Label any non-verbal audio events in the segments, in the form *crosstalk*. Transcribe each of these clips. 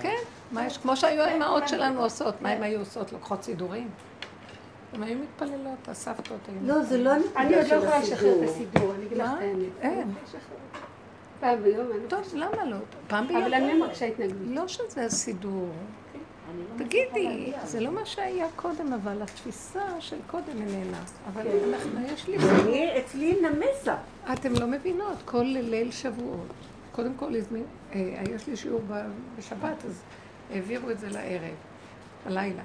כן, מה יש? כמו שהיו האימהות שלנו עושות, מה הן היו עושות? לוקחות סידורים? הן היו מתפללות, הסבתות היו... לא, זה לא אני עוד לא יכולה לשחרר את הסידור, אני אגיד לך את האמת. אין. פעם ביום אני... טוב, למה לא? פעם ביום. אבל אני מרגישה התנגדות. לא שזה הסידור. תגידי, זה לא מה שהיה קודם, אבל התפיסה של קודם איננה. אבל אנחנו, יש לי... אצלי נמסה. אתם לא מבינות, כל ליל שבועות. קודם כל, הזמין, אה, יש לי שיעור בשבת, אז העבירו את זה לערב, הלילה.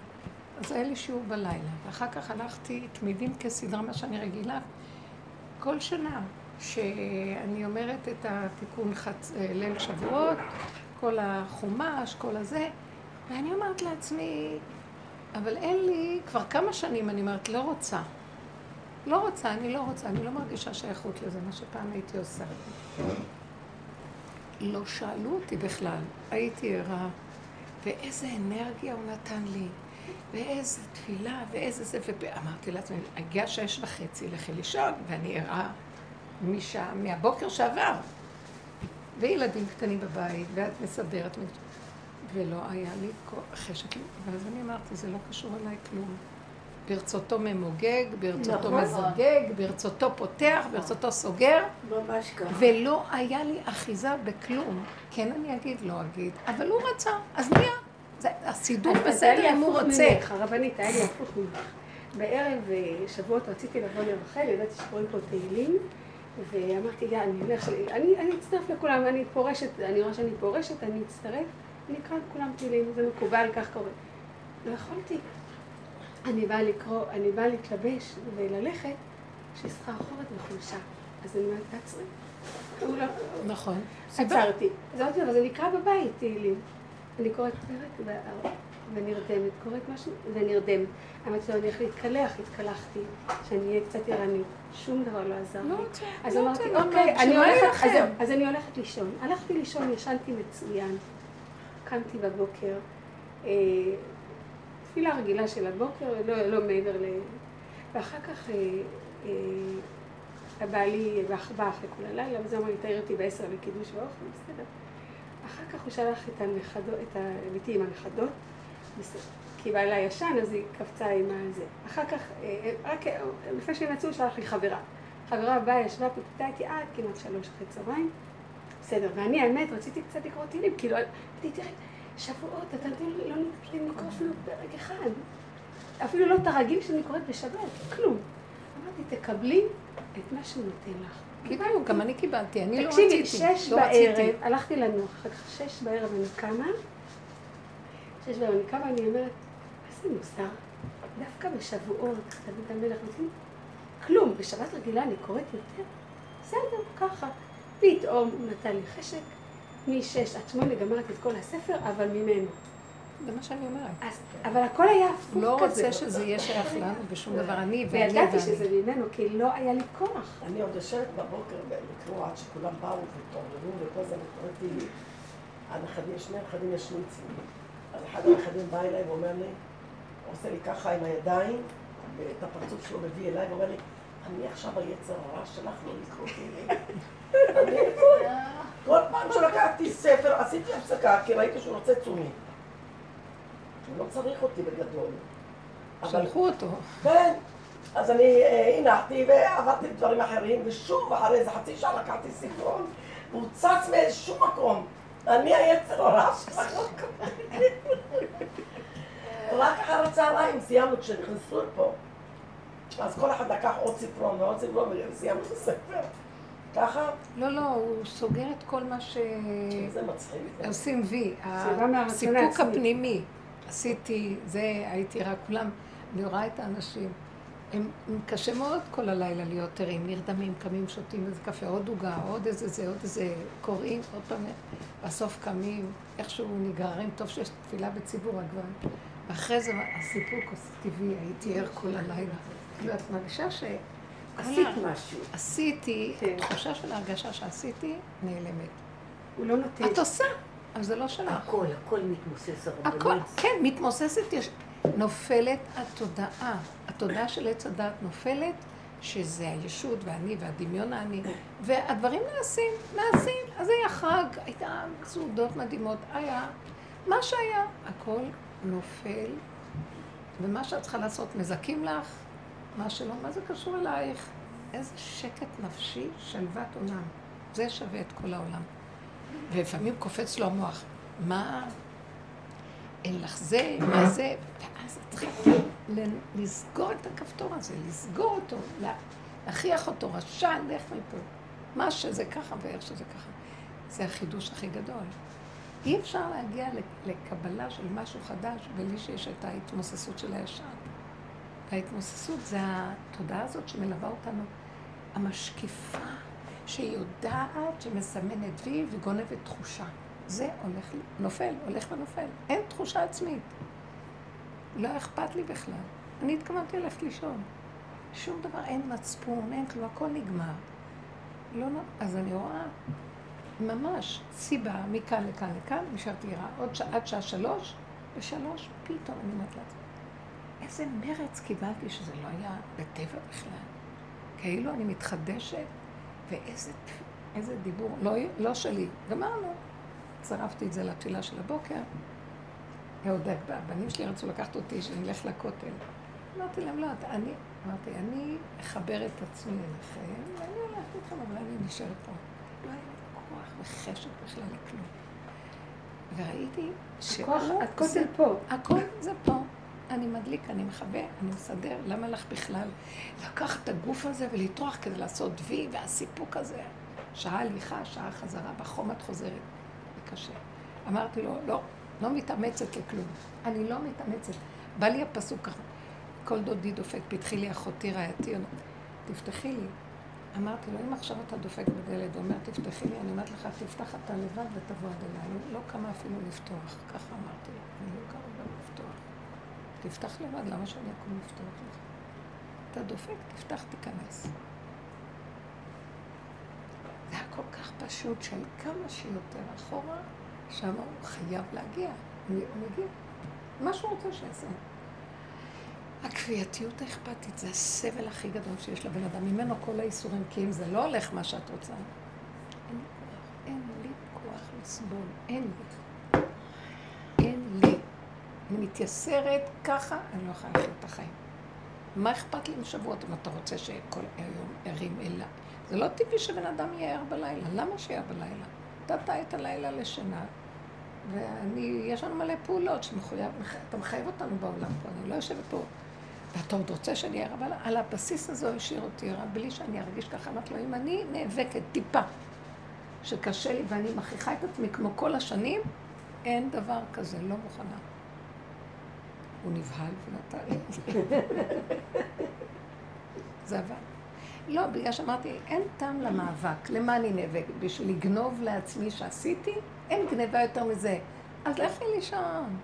אז היה לי שיעור בלילה, ואחר כך הלכתי תמידים כסדרה, מה שאני רגילה, כל שנה, שאני אומרת את התיקון חצ... אה, ליל שבועות, כל החומש, כל הזה, ואני אומרת לעצמי, אבל אין לי, כבר כמה שנים אני אומרת, לא רוצה. לא רוצה, אני לא רוצה, אני לא מרגישה שייכות לזה, מה שפעם הייתי עושה. לא שאלו אותי בכלל, הייתי ערה, ואיזה אנרגיה הוא נתן לי, ואיזה תפילה, ואיזה זה, ואמרתי לעצמי, הגיע שש וחצי, לכי לישון, ואני ערה משעה, מהבוקר שעבר. וילדים קטנים בבית, ואת מסדרת, ולא היה לי חשק, ואז אני אמרתי, זה לא קשור אליי כלום. ברצותו ממוגג, ברצותו נכון. מזוגג, ברצותו פותח, ברצותו סוגר, ממש ככה. ולא היה לי אחיזה בכלום. כן אני אגיד, לא אגיד, אבל הוא רצה, אז נהיה. הסידור בסדר אם הוא רוצה. הרבנית, היה לי הפוך ממך. בערב אה, שבועות רציתי לבוא לרחל, ידעתי שקוראים פה תהילים, ואמרתי, יא, אני אני אני אצטרף לכולם, אני פורשת, אני רואה שאני פורשת, אני אצטרף, אני אקרא לכולם תהילים, זה מקובל, כך קורה. לא יכולתי. אני באה לקרוא, אני באה להתלבש וללכת, שסחרחורת וחולשה. אז אני אומרת, תעצרי. לא... נכון. עצרתי. אז אמרתי לו, אבל זה נקרא בבית תהילים. אני קוראת פרק ונרדמת, קוראת משהו ונרדמת. אמרתי לו, אני הולכת להתקלח, התקלחתי, שאני אהיה קצת ערנית. שום דבר לא עזר לא לי. אז לא אמרתי, רוצה, אוקיי, אני הולכת, אז אז אני הולכת לישון. הלכתי לישון, ישנתי מצוין. קמתי בבוקר, אה, תפילה רגילה של הבוקר, לא, לא מעבר ל... ואחר כך אה, אה, הבעלי בא אחרי כל הלילה, וזה אמר לי, תעיר אותי בעשר לקידוש ואוכל, בסדר. אחר כך הוא שלח את הנכדות, את ביתי עם הנכדות. כי בעלה ישן, אז היא קפצה עם הזה. אחר כך, אה, רק אה, לפני שהם יצאו, הוא שלח לי חברה. חברה באה, ישבה, פיתתה איתי עד כמעט שלוש אחרי צהריים. בסדר, ואני האמת רציתי קצת לקרוא תהילים, כאילו, אמרתי, תראה, שבועות, אתה יודע, לא לי לקרוא אפילו פרק אחד. אפילו לא את הרגיל שאני קוראת בשבת, כלום. אמרתי, תקבלי את מה שהוא נותן לך. בדיוק, גם אני קיבלתי, אני לא תקשיבי, רציתי. שש לא בערב. הלכתי לנוח, אחר כך שש בערב אני קמה, שש בערב אני קמה, אני אומרת, איזה מוסר, דווקא בשבועות, דוד המלך, כלום, בשבת רגילה אני קוראת יותר, בסדר, ככה. פתאום נתן לי חשק, משש עד שמונה גמרתי את כל הספר, אבל ממנו. זה מה שאני אומרת. אז, אבל הכל היה הפוך לא כזה. רוצה שזה יהיה שייך לנו בשום דבר, אני ואני וידעתי ואני. שזה ממנו, כי לא היה לי כוח. אני עוד יושבת בבוקר לקרוא עד שכולם באו והתעוררו וכל זה, תהילים. הנכדים, שני הנכדים ישנו אצלי. אז אחד הנכדים בא אליי ואומר לי, הוא עושה לי ככה עם הידיים, ואת הפרצוף שלו מביא אליי, ואומר לי, אני עכשיו היצר הרע שלך לא לקרוא. *laughs* אני, *laughs* כל פעם שלקחתי ספר, עשיתי הפסקה, כי ראיתי שהוא רוצה תשומי. הוא לא צריך אותי בגדול. שלחו אותו. כן. אז אני אה, הנחתי ועברתי לדברים אחרים, ושוב אחרי איזה חצי שעה לקחתי ספרון, והוא צץ מאיזשהו מקום. אני היצר הרע שלך. *laughs* רק אחר הצהריים סיימנו כשנכנסו לפה. אז כל אחד לקח עוד ספרון ועוד ספרון וסיימנו את הספר. ככה, לא, לא, הוא סוגר את כל מה ש... זה מצחיק. עושים וי. מהרצון הסיפוק. הפנימי. עשיתי, זה, הייתי רק כולם, אני רואה את האנשים. הם, הם קשה מאוד כל הלילה להיות ערים, נרדמים, קמים, שותים איזה קפה, עוד עוגה, עוד איזה זה, עוד איזה, קוראים, עוד פעם, בסוף קמים, איכשהו נגררים, טוב שיש תפילה בציבור הגברים. ואחרי זה הסיפוק טבעי, הייתי ער כל הלילה. כאילו, את מרגישה ש... עשית משהו. עשיתי, כן. התחושה של ההרגשה שעשיתי נעלמת. הוא לא נותן. את עושה, אבל זה לא שלך. הכל, הכל מתמוסס הכל, הרבנית. כן, מתמוססת. נופלת התודעה. התודעה של עץ הדת נופלת, שזה הישות והאני והדמיון האני, והדברים נעשים, נעשים. אז היה חג, הייתה סעודות מדהימות, היה מה שהיה, הכל נופל, ומה שאת צריכה לעשות, מזכים לך, מה שלא, מה זה קשור אלייך? איזה שקט נפשי, שלוות עולם. זה שווה את כל העולם. ולפעמים קופץ לו המוח, מה, אין לך זה, מה זה, ואז את צריכה לסגור את הכפתור הזה, לסגור אותו, להכריח אותו, רשע, לך מפה. מה שזה ככה ואיך שזה ככה. זה החידוש הכי גדול. אי אפשר להגיע לקבלה של משהו חדש בלי שיש את ההתמוססות של הישן. וההתמוססות זה התודעה הזאת שמלווה אותנו, המשקיפה, שהיא יודעת, שמסמנת וי וגונבת תחושה. זה הולך, נופל, הולך ונופל. אין תחושה עצמית. לא אכפת לי בכלל. אני התכוונתי ללכת לישון. שום דבר, אין מצפון, אין כלום, הכל נגמר. לא, אז אני רואה ממש סיבה מכאן לכאן לכאן, נשארתי ערה עוד שעה, עד שעה שלוש, ושלוש פתאום אני אומרת לעצמי, איזה מרץ קיבלתי שזה לא היה בטבע בכלל. כאילו אני מתחדשת, ואיזה איזה דיבור, לא, לא שלי, גמרנו. צרפתי את זה לתפילה של הבוקר, ועוד הבנים שלי רצו לקחת אותי, שאני אלך לכותל. אמרתי להם, לא, אני, אמרתי, אני אחבר את עצמי אליכם, ואני הולכת איתכם, אבל אני נשארת פה. לא היה לי כוח וחשק בכלל לכלום. וראיתי שהוא... הכותל פה. הכל זה פה. אני מדליק, אני מכבה, אני מסדר, למה לך בכלל לקחת את הגוף הזה ולטרוח כדי לעשות וי והסיפוק הזה? שעה הליכה, שעה חזרה, בחום את חוזרת. זה קשה. אמרתי לו, לא, לא מתאמצת לכלום. אני לא מתאמצת. בא לי הפסוק ככה, כל דודי דופק, פתחי לי אחותי רעייתי, תפתחי לי. אמרתי לו, אם עכשיו אתה דופק בדלת ואומר, תפתחי לי, אני אומרת לך, תפתח אתה לבד ותבוא עד אליי. לא קמה אפילו לפתוח, ככה אמרתי לו, אני לא קמה לפתוח. תפתח לבד, למה שאני אקום לפתוח לך? אתה דופק, תפתח, תיכנס. זה היה כל כך פשוט של כמה שיותר אחורה, שם הוא חייב להגיע. הוא מגיע. מה שהוא רוצה שיעשה. הכפייתיות האכפתית זה הסבל הכי גדול שיש לבן אדם, ממנו כל האיסורים, כי אם זה לא הולך מה שאת רוצה, אין לי כוח, אין לי כוח לסבול, אין לי. אני מתייסרת ככה, אני לא יכולה לחיות את החיים. מה אכפת לי משבועות אם אתה רוצה שכל היום ערים אלה? זה לא טבעי שבן אדם יהיה ער בלילה. למה שיהיה בלילה? נתת את הלילה לשינה, ואני, יש לנו מלא פעולות שמחויב, אתה מחייב אותנו בעולם פה, אני לא יושבת פה. ואתה עוד רוצה שאני אהיה אבל על הבסיס הזה הוא השאיר אותי רע, בלי שאני ארגיש ככה. אמרתי לו, אם אני נאבקת טיפה, שקשה לי ואני מכריחה את עצמי כמו כל השנים, אין דבר כזה, לא מוכנה. הוא נבהל ונתן לי. *laughs* זה עבד. לא, בגלל שאמרתי, אין טעם למאבק. למה אני נאבקת? בשביל לגנוב לעצמי שעשיתי? אין גניבה יותר מזה. אז לכי לישון.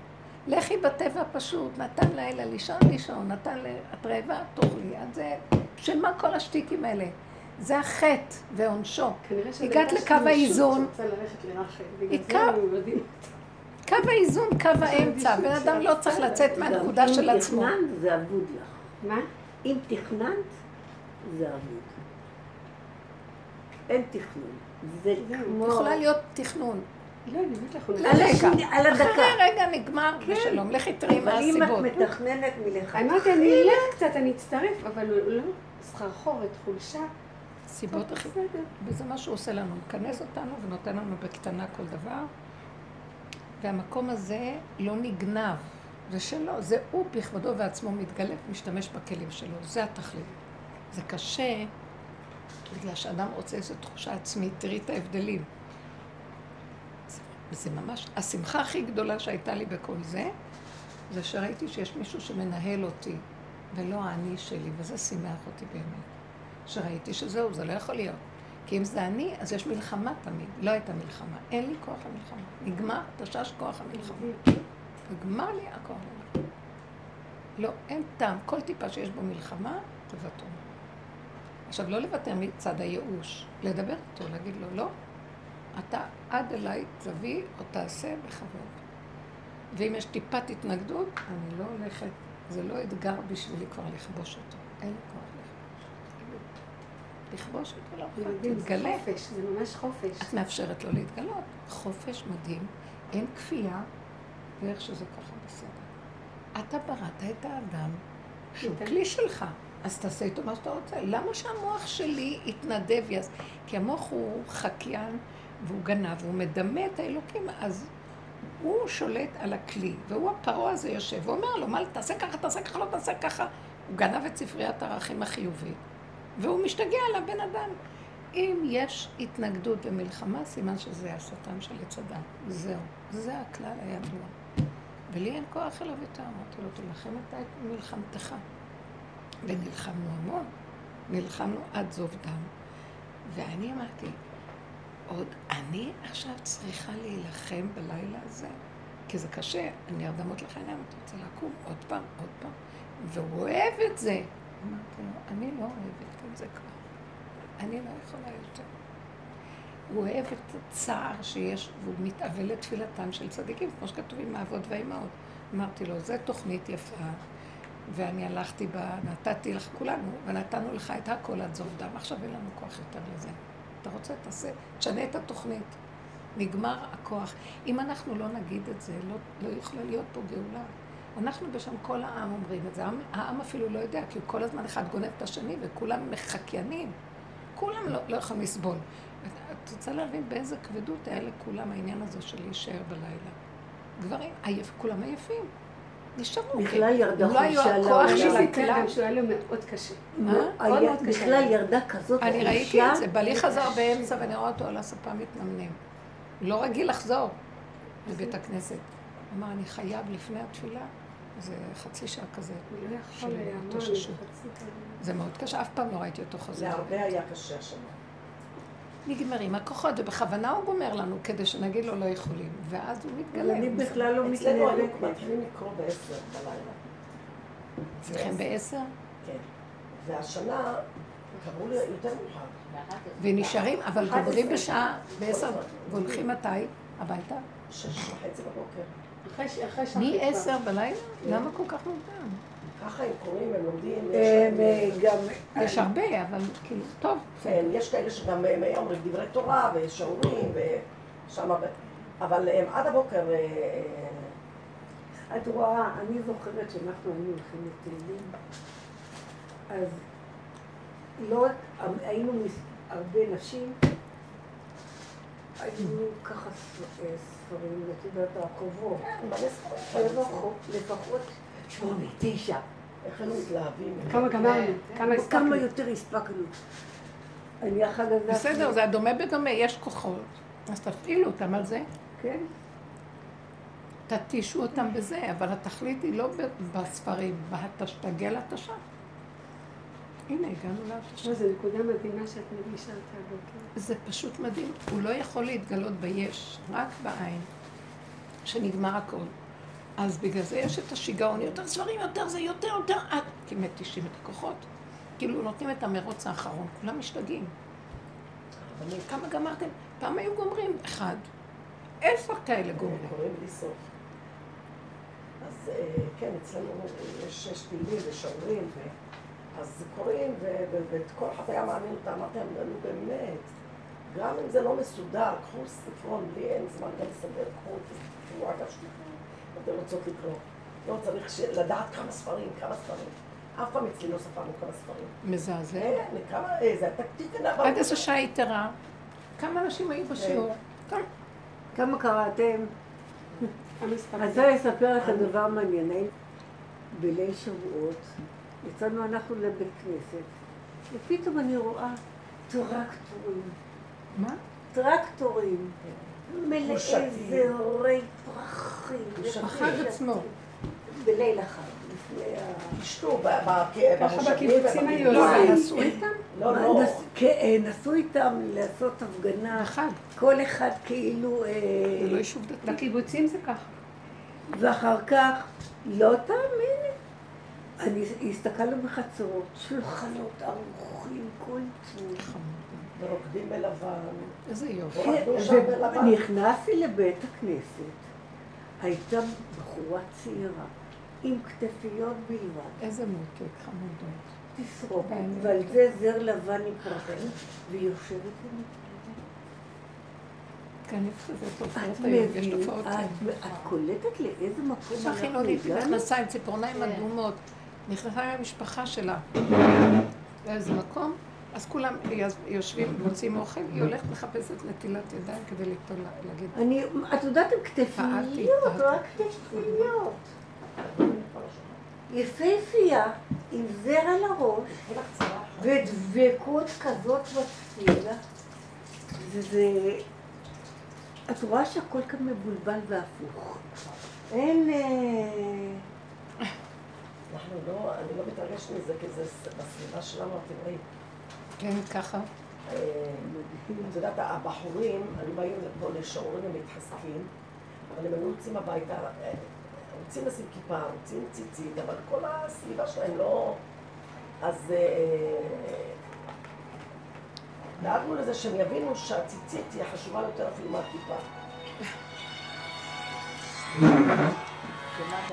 לכי בטבע פשוט. נתן לילה לישון, לישון. נתן ל... את רעבה? תאכלי. אז זה... בשביל מה כל השטיקים האלה? זה החטא ועונשו. הגעת לקו האיזון. קו האיזון, קו האמצע. בן אדם לא צריך לצאת מהנקודה של עצמו. אם תכננת, זה אבוד לך. מה? אם תכננת, זה אבוד. אין תכנון. זה כמו... יכולה להיות תכנון. לא, אני אומרת לך. על הדקה. אחרי רגע נגמר בשלום. לכי תראי מה אבל אם את הסיבות. מתכננת מלכתחילה... אמרתי, אני אלך קצת, אני אצטרף, אבל לא סחרחורת, חולשה. סיבות. בסדר. וזה מה שהוא עושה לנו, מכנס אותנו ונותן לנו בקטנה כל דבר. והמקום הזה לא נגנב, זה שלו, זה הוא בכבודו ועצמו מתגלה ומשתמש בכלים שלו, זה התכלית. זה קשה, בגלל שאדם רוצה איזו תחושה עצמית, תראי את ההבדלים. זה, זה ממש, השמחה הכי גדולה שהייתה לי בכל זה, זה שראיתי שיש מישהו שמנהל אותי, ולא האני שלי, וזה שימח אותי באמת. שראיתי שזהו, זה לא יכול להיות. כי אם זה אני, אז יש מלחמה תמיד. לא הייתה מלחמה. אין לי כוח למלחמה. נגמר, תשש כוח המלחמה. נגמר לי הכוח למלחמה. לא, אין טעם. כל טיפה שיש בו מלחמה, תוותרו. עכשיו, לא לוותר מצד הייאוש, לדבר איתו, להגיד לו, לא, אתה עד אליי תביא או תעשה בכבוד. ואם יש טיפת התנגדות, אני לא הולכת, זה לא אתגר בשבילי כבר לכבוש אותו. אין לי כוח. לכבוש אותו, לא תתגלה. חופש, זה ממש חופש. את מאפשרת לו להתגלות. חופש מדהים, אין כפייה, ואיך שזה ככה בסדר. אתה בראת את האדם שהוא כן. כלי שלך, אז תעשה איתו מה שאתה רוצה. למה שהמוח שלי יתנדב יעש? כי המוח הוא חקיין והוא גנב, והוא מדמה את האלוקים, אז הוא שולט על הכלי, והוא הפרעה הזה יושב, ואומר לו, מה, תעשה ככה, תעשה ככה, לא תעשה ככה. הוא גנב את ספריית הערכים החיובית, והוא משתגע על הבן אדם. אם יש התנגדות ומלחמה, סימן שזה השטן של עץ הדת. זהו. זה הכלל הידוע. ולי אין כוח אליו יותר. אמרתי לו, תילחם אתה את מלחמתך. ונלחמנו המון. נלחמנו עד זוב דם. ואני אמרתי, עוד אני עכשיו צריכה להילחם בלילה הזה? כי זה קשה, אני הרדמות לך עיניים, אתה רוצה לקום עוד פעם, עוד פעם. והוא אוהב את זה. אמרתי לו, אני לא אוהבת את זה כבר. אני לא יכולה יותר. הוא אוהב את הצער שיש, והוא מתאבל לתפילתם של צדיקים, כמו שכתוב עם האבות והאימהות. אמרתי לו, זו תוכנית יפה, ואני הלכתי בה, נתתי לך כולנו, ונתנו לך את הכל עד זוב דם. עכשיו אין לנו כוח יותר לזה. אתה רוצה, תעשה, תשנה את התוכנית. נגמר הכוח. אם אנחנו לא נגיד את זה, לא, לא יכולה להיות פה גאולה. אנחנו בשם כל העם אומרים את זה. העם, העם אפילו לא יודע, כי כל הזמן אחד גונב את השני, וכולם מחקיינים. כולם לא, לא יכולים לסבול. את רוצה להבין באיזה כבדות היה לכולם העניין הזה של להישאר בלילה. גברים, עייף, כולם עייפים. נשארו. בכלל כי ירדה הם לא היו חופשה הכוח לעולם. של הכלל. שהוא היה לו מאוד קשה. מה? בכלל ירדה כזאת אני ראיתי. את זה, בעלי חזר באמצע ואני רואה אותו על הספה מתנמנם. לא רגיל לחזור לבית הכנסת. אמר, אני חייב לפני התפילה, זה חצי שעה כזה. הוא לא יכול היה, מה. זה מאוד קשה, אף פעם לא ראיתי אותו חוזר. להרבה היה קשה השנה. נגמרים הכוחות, ובכוונה הוא גומר לנו כדי שנגיד לו לא יכולים. ואז הוא מתגלה. אני בכלל לא אצלנו היו. מתחילים לקרוא בעשר בלילה. אצלכם בעשר? כן. והשנה קראו לי יותר מאוחר. ונשארים, אבל גומרים. בשעה, בעשר, והולכים מתי? הביתה? שש וחצי בבוקר. אחרי ש- אחרי שאחרי כבר. מ-עשר בלילה? למה כל כך מוקדם? ככה הם קוראים, הם לומדים. אה, גם... יש הרבה, אבל כאילו, טוב. כן, יש כאלה שגם הם אומרים דברי תורה ושיעורים ושמה, ו- אבל הם עד הבוקר, אה, את רואה, אני זוכרת שאנחנו היינו הולכים לתהילים, אז לא רק, היינו הרבה נשים, היו ככה אה, ספרים, את יודעת, מלא ספרים. לפחות, שמונה, תשע. איך הם מתלהבים. כמה גמרנו? כמה הספקנו? כמה יותר הספקנו. אני אחר כך... בסדר, זה הדומה בדומה, יש כוחות. אז תפעילו אותם על זה, כן. תתישו אותם בזה, אבל התכלית היא לא בספרים, בהתשתגל התשה. הנה, הגענו להתשה. לא, זו נקודה מדהימה שאת מדגישה אותה הבוקר. זה פשוט מדהים. הוא לא יכול להתגלות ביש, רק בעין, שנגמר הכל. אז בגלל זה יש את השיגעון, יותר ספרים, יותר זה, יותר, יותר, עד, כי מתישים את הכוחות. כאילו נותנים את המרוץ האחרון, כולם משתגעים. אבל כמה גמרתם? פעם היו גומרים אחד. עשר כאלה גומרים. קוראים בלי סוף. אז אה, כן, אצלנו יש שש תהילים ושיעורים, ו- אז קוראים, ו- ו- ואת כל אחד היה מעניין אותם, אמרתי להם, נו באמת, גם אם זה לא מסודר, קחו ספרון, לי אין זמן גם לסדר, קחו את תקראו אגב שלכם, אתם רוצות לקרוא. לא צריך ש- לדעת כמה ספרים, כמה ספרים. אף פעם אצלי לא ספרנו כמה ספרים. מזעזע. כן, כמה, אה, זה התקתיק הנבל. עד איזה שעה יתרה? כמה אנשים היו בשיעור? כמה? כמה קראתם? אני אספר לכם דבר מעניין. בליל שבועות, יצאנו אנחנו לבית כנסת, ופתאום אני רואה טרקטורים, מה? טרקטורים, מלאי גושתיים. זרי פרחים. החג עצמו. בליל החג, ב- ככה בקיבוצים היו. מה, עושים. נסעו איתם? לא, לא. נס- כן, נסעו איתם לעשות הפגנה, החג. כל אחד כאילו... אה, זה לא יישוב דתי. בקיבוצים זה ככה. ואחר כך, לא תאמיני, אני הסתכלנו בחצרות, שולחנות ערוכים, כל צור. ורוקדים בלבן. איזה יופי. כן. ונכנסתי לבית הכנסת, הייתה בחורה צעירה, עם כתפיות בלבד. איזה מותק, חמודות. מעניין. ועל זה זר לבן יפרחם, והיא יושבת. כן, תופעות את היום, יש מבינה, תופעות כאלה. את- את קולטת לאיזה מקום אנחנו חילונית עם הגענו? מכנסיים, ציפורניים כן. אדומות, נכנסה עם המשפחה שלה לאיזה מקום, אז כולם יושבים, מוצאים אוכל, היא הולכת מחפשת נטילת ידיים כדי ליטול, להגיד, אני, את יודעת, פעלתי, כתפיות. רק כתפיות. יפהפייה, עם זר על הראש, ודבקות כזאת בתפילה. וזה... את רואה שהכל כאן מבולבל והפוך. אין... אנחנו לא, אני לא מתרגשת מזה, כי זה בסביבה שלנו, רואים. כן, ככה. אה, את יודעת, הבחורים, היו באים פה לשיעורים ומתחזקים, אבל הם היו יוצאים הביתה, אה, רוצים לשים כיפה, רוצים ציצית, אבל כל הסביבה שלהם לא... אז אה, דאגנו לזה שהם יבינו שהציצית היא חשובה יותר אפילו מהכיפה.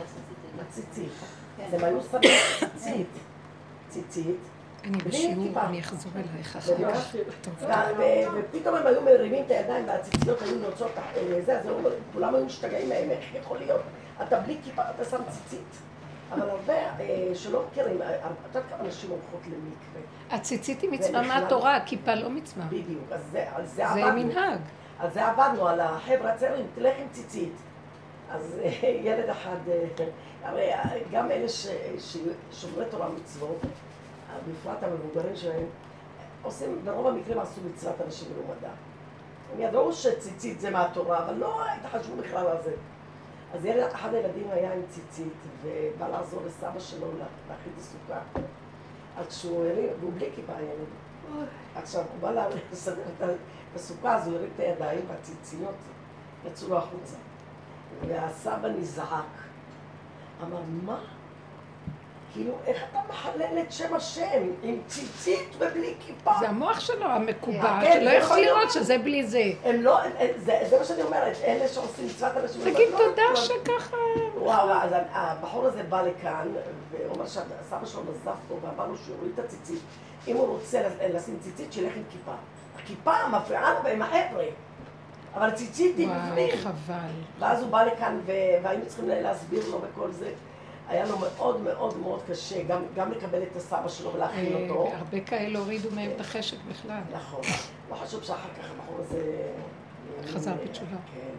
עשית? הציצית. אז הם היו שמים ציצית, ציצית, אני בשיעור. אני אחזור אלייך אחר ולא- כך. ופתאום הם היו מרימים את הידיים והציציות היו יוצאות אה, זה, אז כולם היו משתגעים מהם, איך יכול להיות? אתה בלי כיפה, אתה שם ציצית. אבל הרבה אה, שלא מכירים, אה, את יודעת כמה נשים הולכות למקווה? הציצית היא מצווה מהתורה, הכיפה לא מצווה. בדיוק, אז זה, על זה עבדנו. מנהג. על זה עבדנו, על החבר'ה הצעירים, תלך עם ציצית. אז אה, ילד אחד, אה, הרי אה, גם אלה ששומרי תורה ומצוות, אה, בפרט המבוגרים שלהם, עושים, ברוב המקרים עשו מצוות אנשים מלומדה. הם ידעו שציצית זה מהתורה, אבל לא התחשבו בכלל על זה. אז ילד, אחד הילדים היה עם ציצית, ובא לעזור לסבא שלו לה- להכין את הסוכה. אז כשהוא הרים, והוא בלי כיפה הילד. עכשיו, הוא בא לסדר את הסוכה, אז הוא הרים את הידיים, והציציות יצאו לו החוצה. והסבא נזעק. אמר, מה? כאילו, איך אתה מחלל את שם השם עם ציצית ובלי כיפה? זה המוח שלו המקובע, כן, שלא יכול לראות שזה בלי זה. הם לא, זה, מה שאני אומרת, אלה שעושים מצוות אנשים... תגיד לא- תודה לא- שככה... וואו, אז הבחור הזה בא לכאן, והוא אומר שהסבא שלו נזף בו ואמר לו שהוא יוריד את הציצית. אם הוא רוצה לשים ציצית, שילך עם כיפה. הכיפה מפריעה לו עם החבר'ה, אבל ציצית היא בפנים. וואי, חבל. ואז הוא בא לכאן, והיינו צריכים להסביר לו וכל זה. היה לו מאוד מאוד מאוד קשה, גם, גם לקבל את הסבא שלו ולהכין אה, אותו. הרבה כאלה הורידו מהם את החשק בכלל. נכון. לא חשוב שאחר כך הבחור הזה... חזר אה, בתשובה. כן.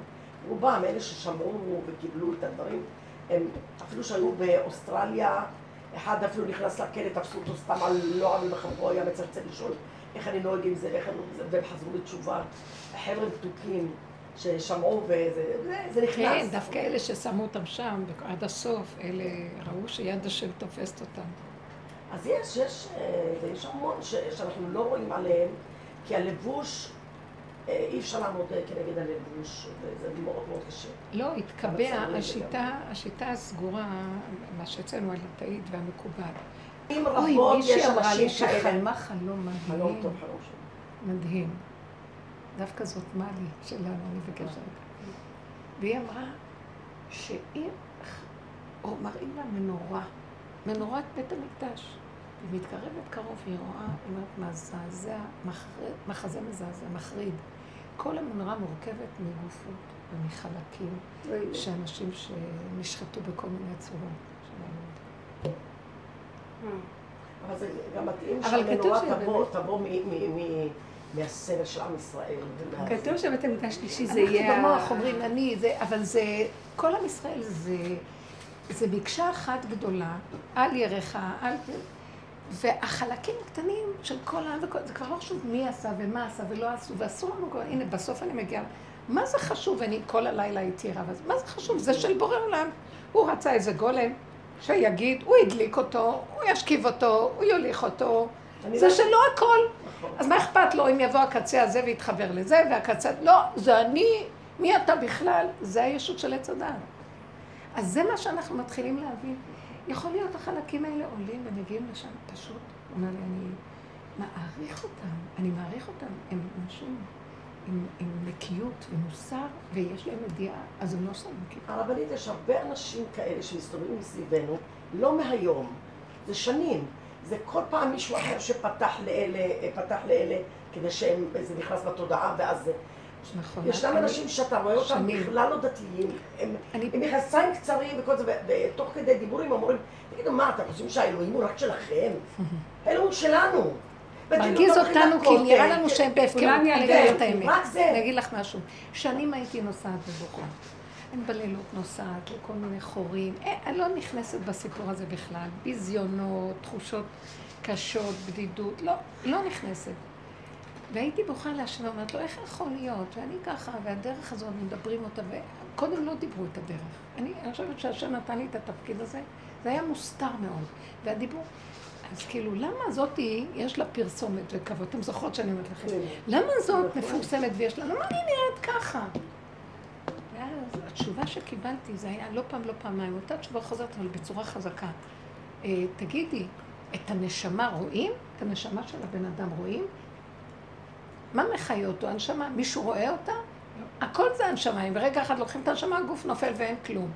רובם, אלה ששמעו וקיבלו את הדברים, הם אפילו שהיו באוסטרליה, אחד אפילו נכנס לכלא, תפסו אותו סתם על לא עוול בכפו, היה מצלצל לשאול איך אני נוהג עם זה, ואיך אני... והם חזרו בתשובה. חבר'ה מתוקים ששמעו וזה זה, זה נכנס. כן, דווקא אלה ששמו אותם שם עד הסוף, אלה ראו שיד השם תופסת אותם. אז יש, יש, אה, יש המון ש, שאנחנו לא רואים עליהם, כי הלבוש, אה, אי אפשר לעמוד אה, כנגד הלבוש, וזה מאוד מאוד קשה. לא, התקבע, השיטה, השיטה הסגורה, מה שאצלנו הליטאית והמקובל. אם אוי, רבות יש מישהי אמרה לי אנשים כאלה. שחלמה חלום חלום מדהים. טוב, חלום שלי. מדהים. דווקא זאת מאלי שלנו, אני בקשר. והיא אמרה שאם או מראים לה מנורה, מנורת בית המקדש, היא מתקרבת קרוב, היא רואה, היא אומרת, מזעזע, מחזה מזעזע, מחריד. כל המנורה מורכבת מגופות ומחלקים שאנשים שנשחטו בכל מיני צורות. שלנו. אבל זה גם מתאים שהמנורה תבוא, מהסבל של עם ישראל. כתוב שבית המקדש שלישי זה אנחנו יהיה... במוח אומרים אני, זה, אבל זה, כל עם ישראל זה, זה מקשה אחת גדולה, על ירך, על... והחלקים הקטנים של כל העם, וכל- זה כבר לא חשוב מי עשה ומה עשה ולא עשו, ואסור לנו כבר, הנה בסוף אני מגיעה, מה זה חשוב? אני כל הלילה הייתי רב, אז מה זה חשוב? זה של בורא עולם. הוא רצה איזה גולם, שיגיד, הוא הדליק אותו, הוא ישכיב אותו, הוא יוליך אותו, זה לא- שלו הכל. אז מה אכפת לו אם יבוא הקצה הזה ויתחבר לזה, והקצה... לא, זה אני, מי אתה בכלל? זה הישות של עץ הדעת. אז זה מה שאנחנו מתחילים להבין. יכול להיות החלקים האלה עולים ומגיעים לשם, פשוט, אומר לי, אני מעריך אותם, אני מעריך אותם, הם אנשים עם, עם נקיות ומוסר, ויש להם ידיעה, אז הם לא שמים כיפה. הרבנית, יש הרבה אנשים כאלה שמסתובבים מסביבנו, לא מהיום, זה שנים. זה כל פעם מישהו אחר שפתח לאלה, פתח לאלה, כדי שהם, זה נכנס בתודעה, ואז זה... נכון. ישנם אני- אנשים שאתה רואה אותם שנים. בכלל לא דתיים, הם אני- עם מכנסיים קצרים וכל זה, ותוך כדי דיבורים אומרים, תגידו, מה, אתם חושבים שהאלוהים הוא רק שלכם? האלוהים שלנו. מרגיז אותנו, כי נראה לנו. שהם בהפקרות. אני אגיד לך את האמת. אני אגיד לך משהו. שנים הייתי נוסעת ובוכה. אני בלילות נוסעת לכל מיני חורים. אה, אני לא נכנסת בסיפור הזה בכלל. ביזיונות, תחושות קשות, בדידות. לא, לא נכנסת. והייתי בוכה להשם ואומרת לו, איך יכול להיות? ואני ככה, והדרך הזאת, מדברים אותה, וקודם לא דיברו את הדרך. אני, אני חושבת שהשם נתן לי את התפקיד הזה, זה היה מוסתר מאוד. והדיבור, אז כאילו, למה זאתי, יש לה פרסומת וכבוד, אתם זוכרות שאני אומרת לכם, כן. למה זאת נכון. מפורסמת ויש לה, למה אני נראית ככה? ואז התשובה שקיבלתי, זה היה לא פעם, לא פעמיים, אותה תשובה חוזרת, אבל בצורה חזקה. אה, תגידי, את הנשמה רואים? את הנשמה של הבן אדם רואים? מה מחיה אותו? הנשמה? מישהו רואה אותה? הכל זה הנשמה, אם ברגע אחד לוקחים את הנשמה, הגוף נופל ואין כלום.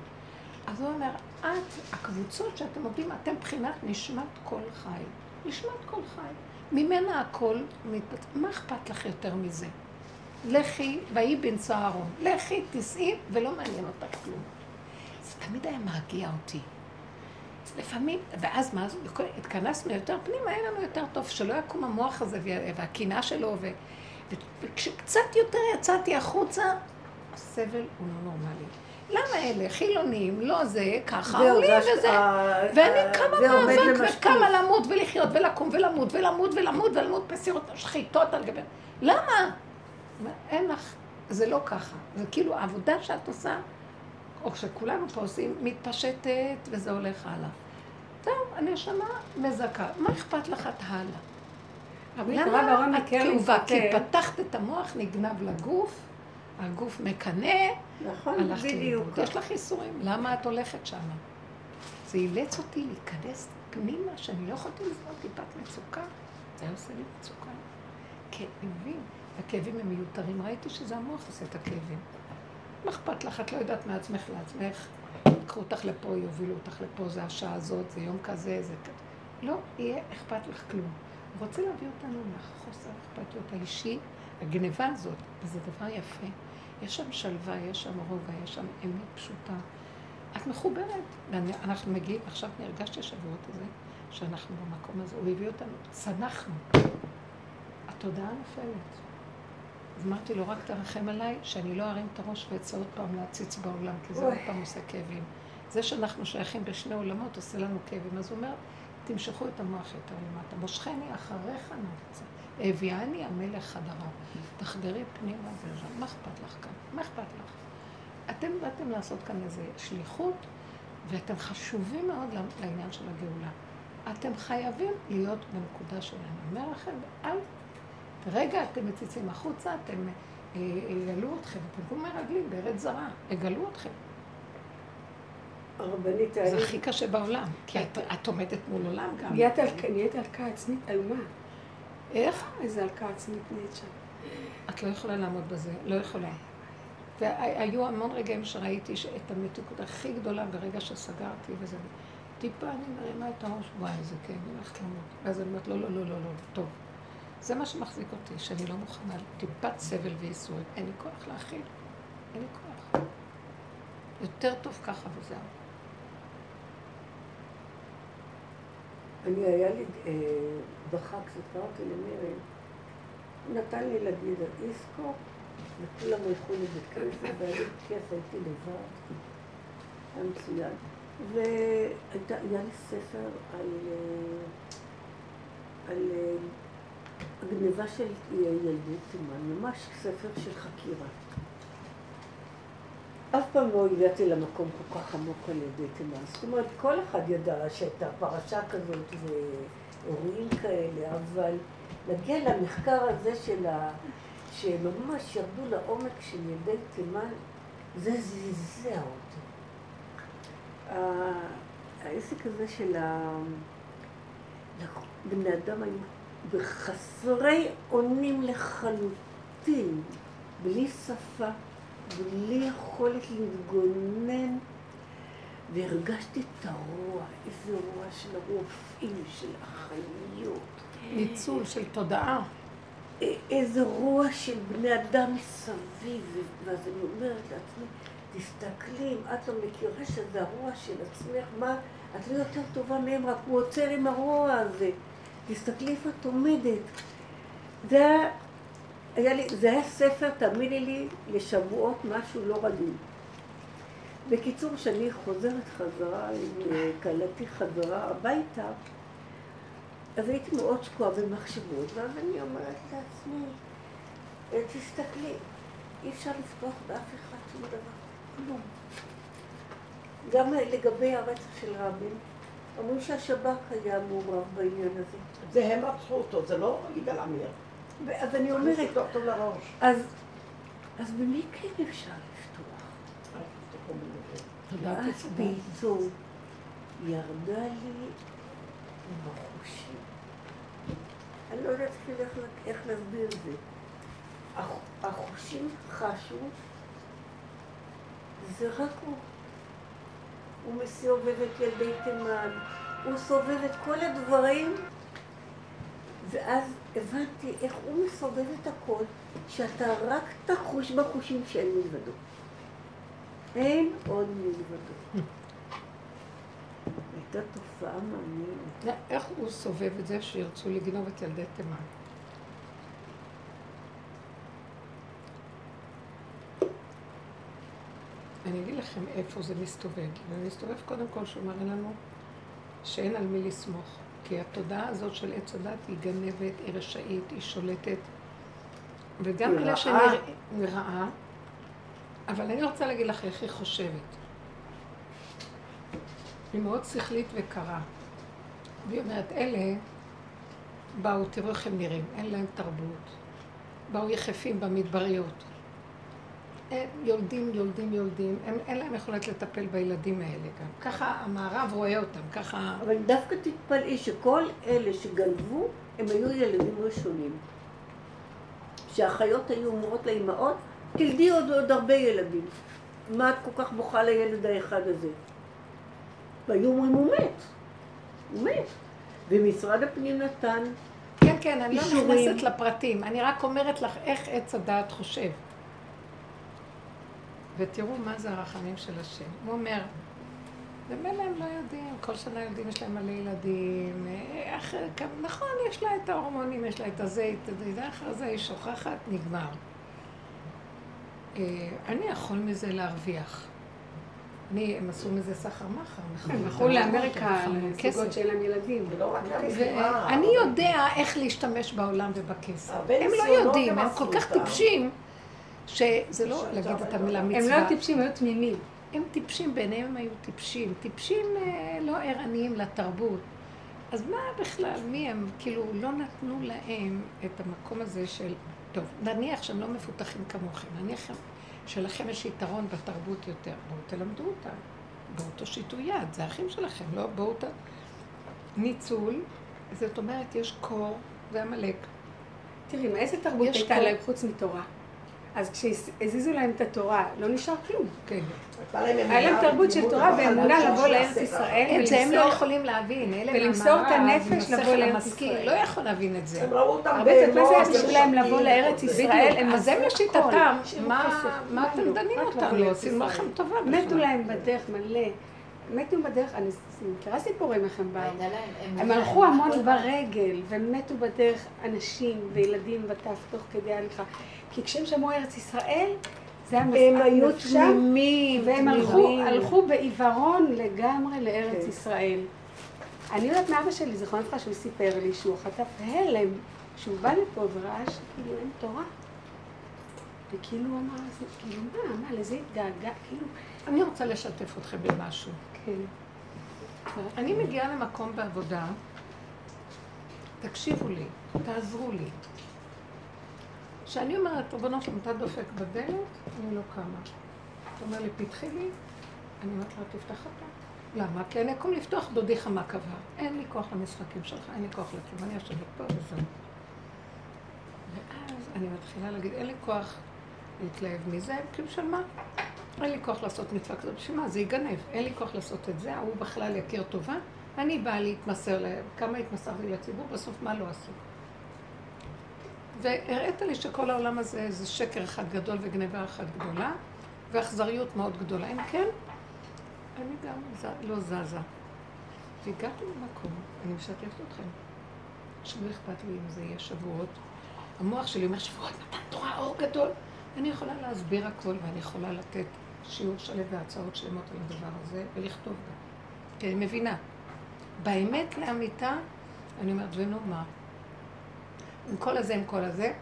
אז הוא אומר, את, הקבוצות שאתם עובדים, אתם מבחינת נשמת כל חי. נשמת כל חי. ממנה הכל. מה אכפת לך יותר מזה? לכי, ויהי בנשא אהרון. לכי, תיסעי, ולא מעניין אותך כלום. זה תמיד היה מרגיע אותי. לפעמים, ואז מה, אז התכנסנו יותר פנימה, היה לנו יותר טוב, שלא יקום המוח הזה וה- והקנאה שלו, ו... ו- וכשקצת יותר יצאתי החוצה, הסבל הוא לא נורמלי. למה אלה, חילונים, לא זה, ככה, עולים זה וזה. ואני ה- קמה זה עומד מאבק. וקמה למות ולחיות ולקום ולמות ולמות ולמות ולמות בסירות שחיטות על גבי... למה? אין לך, זה לא ככה. זה כאילו העבודה שאת עושה, או שכולנו פה עושים, מתפשטת וזה הולך הלאה. זהו, הנשמה מזכה. מה אכפת לך את הלאה? למה את כאובה? כי פתחת את המוח, נגנב לגוף, הגוף מקנא, נכון, בדיוק. יש לך ייסורים, למה את הולכת שם? זה אילץ אותי להיכנס פנימה, שאני לא יכולתי לזרוק טיפת מצוקה. זה היה עושה לי מצוקה. כאבים. הכאבים הם מיותרים. ראיתי שזה המוח עושה את הכאבים. מה אכפת לך? את לא יודעת מעצמך לעצמך. ייקחו אותך לפה, יובילו אותך לפה, זה השעה הזאת, זה יום כזה, זה כזה. לא יהיה אכפת לך כלום. הוא רוצה להביא אותנו לחוסר האכפתיות האישי, הגניבה הזאת, וזה דבר יפה. יש שם שלווה, יש שם רוגע, יש שם אמת פשוטה. את מחוברת. ואנחנו מגיעים, עכשיו נרגשתי השבועות הזה, שאנחנו במקום הזה, הוא הביא אותנו, צנחנו. התודעה נופלת. אז אמרתי לו, רק תרחם עליי, שאני לא ארים את הראש ואצא עוד פעם להציץ בעולם, כי זה. עוד פעם עושה כאבים. זה שאנחנו שייכים בשני עולמות עושה לנו כאבים. אז הוא אומר, תמשכו את המוח יותר למטה. מושכני אחריך נרצה. הביאני המלך חדריו. תחדרי פנימה וז'ה. מה אכפת לך כאן? מה אכפת לך? אתם באתם לעשות כאן איזו שליחות, ואתם חשובים מאוד לעניין של הגאולה. אתם חייבים להיות בנקודה שלנו. אני אומר לכם, אל... רגע אתם מציצים החוצה, אתם אה, יגלו אתכם, אתם כמו מרגלים בארץ זרה, יגלו אתכם. הרבנית, זה הכי קשה בעולם, כי את, עומדת מול עולם גם. נהיית הלקאה- עצמית איומה. איך? איזה הלקאה עצמית נהיית שם. את לא יכולה לעמוד בזה, לא יכולה. והיו המון רגעים שראיתי את המתיקות הכי גדולה ברגע שסגרתי וזה. טיפה אני מרימה את הראש, וואי, איזה כאב, אני הולכת למות. ואז אני אומרת, לא, לא, לא, לא, לא, טוב. זה מה שמחזיק אותי, שאני לא מוכנה טיפת סבל וייסורים. אין לי כוח להכיל. אין לי כוח. יותר טוב ככה וזהו. אני היה לי, אה, בחג סיפרתי למירי, נתן לי להגיד על איסקו, וכולם הלכו לבית כנסת, והיה לי כיף, הייתי לבד, היה מצוין. והיה לי ספר על, אה, על אה, הגניבה של ילדי תימן, ממש ספר של חקירה. אף פעם לא הגעתי למקום כל כך עמוק על ידי תימן. זאת אומרת, כל אחד ידע שהייתה פרשה כזאת ואירועים כאלה, אבל להגיע למחקר הזה של ה... שממש ירדו לעומק של ילדי תימן, זה זעזע אותי. העסק הזה של ה... בני אדם היו בחסרי אונים לחלוטין, בלי שפה, בלי יכולת להתגונן, והרגשתי את הרוע, איזה רוע של הרופאים, של החיות. ניצול של תודעה. איזה רוע של בני אדם מסביב, ואז אני אומרת לעצמי, תסתכלי, אם את לא מכירה שזה הרוע של עצמך, מה, את לא יותר טובה מהם, רק הוא עוצר עם הרוע הזה. תסתכלי איפה את עומדת. זה היה, לי, זה היה ספר, תאמיני לי, לשבועות משהו לא רגיל. בקיצור, כשאני חוזרת חזרה אה, כלתי חזרה הביתה, אז הייתי מאוד שקועה במחשבות, ואז אני אומרת לעצמי, "אה, תסתכלי, אי אפשר לפתוח באף אחד שום דבר, כלום. גם לגבי הרצח של רבין, אמרו שהשב"כ היה מעורב בעניין הזה. זה הם רצחו אותו, זה לא יגאל עמיר. ואז אני אומרת. אז, אז במי כן אפשר לפתוח? ואז בעיצום ירדה לי עם החושים. אני לא יודעת איך, איך להסביר את זה. הח- החושים חשו, זה רק הוא. הוא מסובב את ילדי תימן, הוא סובב את כל הדברים, ואז הבנתי איך הוא מסובב את הכל, שאתה רק תחוש בחושים שאין מלבדו. אין עוד מלבדו. הייתה תופעה מעניינת. איך הוא סובב את זה שירצו לגנוב את ילדי תימן? אני אגיד לכם איפה זה מסתובב. זה מסתובב קודם כל שהוא מראה לנו שאין על מי לסמוך. כי התודעה הזאת של עץ הדת היא גנבת, היא רשאית, היא שולטת. וגם היא אלה רעה. אבל אני רוצה להגיד לך איך היא חושבת. היא מאוד שכלית וקרה. והיא אומרת, אלה באו, תראו איך הם נראים, אין להם תרבות. באו יחפים במדבריות. הם יולדים, יולדים, יולדים, הם, אין להם יכולת לטפל בילדים האלה גם. ככה המערב רואה אותם, ככה... אבל דווקא תתפלאי שכל אלה שגנבו, הם היו ילדים ראשונים. שהאחיות היו אומרות לאימהות, תלדי עוד, עוד הרבה ילדים. מה את כל כך בוכה לילד האחד הזה? והיו אומרים, הוא מת. הוא מת. ומשרד הפנים נתן, כן, כן, אני לא אישורים. נכנסת לפרטים, אני רק אומרת לך איך עץ הדעת חושב. ותראו מה זה הרחמים של השם. הוא אומר, ומילא הם לא יודעים, כל שנה ילדים יש להם מלא ילדים, אה, אחר, נכון, יש לה את ההורמונים, יש לה את הזה, את זה, אחר זה היא שוכחת, נגמר. אה, אני יכול מזה להרוויח. אני, הם עשו מזה סחר מכר, נכון? הם הלכו לאמריקה. לזוגות שאין להם ילדים. ולא רק למכירה. ואני יודע איך להשתמש בעולם ובכסף. הם לא יודעים, הם כל כך. טיפשים, שזה לא להגיד את המילה הם מצווה. לא טיפשים, הם היו תמימים. הם טיפשים, בעיניהם הם היו טיפשים. טיפשים אה, לא ערניים לתרבות. אז מה בכלל, מי הם? כאילו, לא נתנו להם את המקום הזה של... טוב, נניח שהם לא מפותחים כמוכם, נניח שלכם יש יתרון בתרבות יותר, בואו תלמדו אותם. בואו תושיטו יד, זה האחים שלכם, לא בואו ת... ניצול, זאת אומרת, יש קור ועמלק. תראי, מה, איזה תרבות הייתה להם חוץ מתורה? אז כשהזיזו להם את התורה, לא נשאר כלום. כן. להם היה להם תרבות של תורה ואמונה לבוא לארץ. ישראל את זה הם לא יכולים להבין, ולמסור את הנפש לבוא לארץ ישראל. לא יכול להבין את זה. הם ראו אותם הרבה יותר, מה בהמות, זה היה בשבילם לבוא ומשקים, לארץ. ישראל? הם עשו לשיטתם, מה אתם? דנים? לבוא עשינו לארץ לכם. טובה מתו. להם בדרך מלא. מתו בדרך, אני מכירה סיפורים איך הם באו. הם הלכו המון ברגל, ומתו בדרך אנשים וילדים וטף תוך כדי הליכה. כי כשהם שמעו ארץ ישראל, זה היה הם היו תמימים, והם הלכו, בעיוורון לגמרי לארץ כן. ישראל. אני יודעת מאבא שלי, זיכרונו לברכה, שהוא סיפר לי שהוא חטף הלם, שהוא בא לפה וראה שכאילו אין תורה. וכאילו הוא אמר, "זה- כאילו מה, מה, לזה התגעגע, כאילו, אני רוצה לשתף אתכם במשהו. כן. אני מגיעה למקום בעבודה, תקשיבו לי, תעזרו לי. כשאני אומרת, ריבונו שלום, אתה דופק בדלת, אני לא קמה. אתה אומר לי, פתחי לי, אני אומרת לה, תפתח אותה. למה? כי אני אקום לפתוח דודי חמה קבע. אין לי כוח למשחקים שלך, אין לי כוח לכלום, אני יושבת פה וזהו. ואז אני מתחילה להגיד, אין לי כוח להתלהב מזה, כאילו של מה? אין לי כוח לעשות מצווה כזאת, בשביל מה? זה יגנב. אין לי כוח לעשות את זה, ההוא בכלל יכיר טובה. אני באה להתמסר להם. כמה התמסרתי לציבור, בסוף מה לא עשו? והראית לי שכל העולם הזה זה שקר אחד גדול וגניבה אחת גדולה, ואכזריות מאוד גדולה. אם כן, אני גם ז... לא זזה. והגעתי למקום, אני משתפת אתכם, שלא אכפת לי אם זה יהיה שבועות. המוח שלי אומר, שבועות נתן תורה אור גדול. אני יכולה להסביר הכל ואני יכולה לתת שיעור שלם והצעות שלמות על הדבר הזה ולכתוב גם. כי אני מבינה. באמת לאמיתה, אני אומרת, ונו עם כל הזה, עם כל הזה,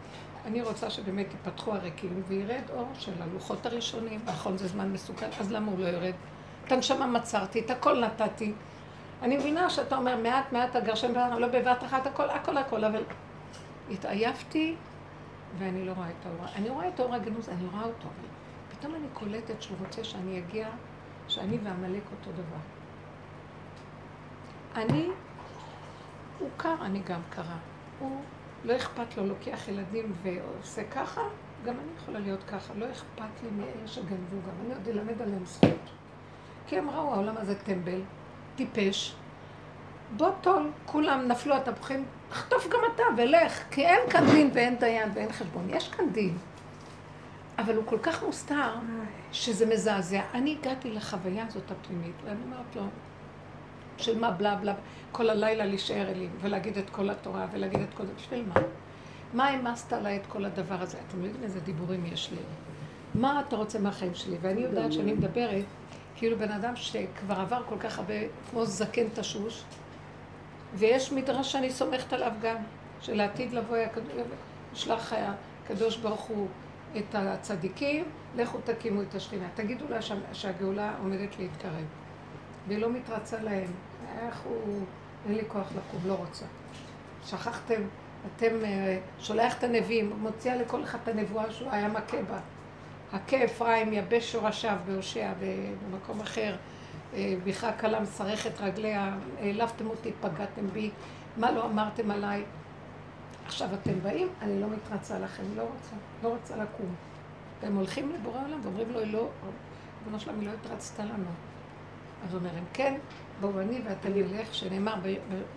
אני רוצה שבאמת ייפתחו הריקים וירד אור של הלוחות הראשונים. נכון, זה זמן מסוכן, אז למה הוא לא יורד? את הנשמה מצרתי, את הכל נתתי. אני מבינה שאתה אומר מעט מעט הגרשם, לא בבת אחת, הכל, הכל, הכל, אבל התעייפתי ואני לא רואה את האור. אני רואה את האור הגנוז, אני רואה אותו, אבל פתאום אני קולטת שהוא רוצה שאני אגיע, שאני ועמלק אותו דבר. אני, הוא קר, אני גם קרה. הוא, לא אכפת לו, לוקח ילדים ועושה ככה, גם אני יכולה להיות ככה. לא אכפת לי מאלה שגנבו גם. אני עוד אלמד עליהם זכות. כי הם ראו, העולם הזה טמבל, טיפש. בוא טול, כולם נפלו התפוחים, חטוף גם אתה ולך, כי אין כאן דין ואין דיין ואין חשבון. יש כאן דין. אבל הוא כל כך מוסתר, שזה מזעזע. אני הגעתי לחוויה הזאת הפנימית, ואני אומרת לו, של מה בלה בלה, כל הלילה להישאר אלים, ולהגיד את כל התורה, ולהגיד את כל זה, בשביל מה? מה העמסת עליי את כל הדבר הזה? אתם יודעים איזה דיבורים יש לי. מה אתה רוצה מהחיים שלי? ואני יודעת שאני מדברת כאילו בן אדם שכבר עבר כל כך הרבה, כמו זקן תשוש, ויש מדרש שאני סומכת עליו גם, שלעתיד לבוא ישלח הקדוש ברוך הוא את הצדיקים, לכו תקימו את השכינה. תגידו לה שהגאולה עומדת להתקרב. והיא לא מתרצה להם. איך הוא, אין לי כוח לקום, לא רוצה. שכחתם, אתם, אה, שולח את הנביאים, מוציאה לכל אחד את הנבואה שהוא היה מכה בה. הכה אפרים יבש שורשיו בהושע, במקום אחר, אה, בכלל קלה מסרכת רגליה, העלבתם אותי, פגעתם בי, מה לא אמרתם עליי? עכשיו אתם באים, אני לא מתרצה לכם, לא רוצה, לא רוצה לקום. והם הולכים לבורא עולם ואומרים לו, לא, ריבונו שלם, היא לא התרצתה לנו. אז הוא אומר, כן, בואו אני ואתם נלך, שנאמר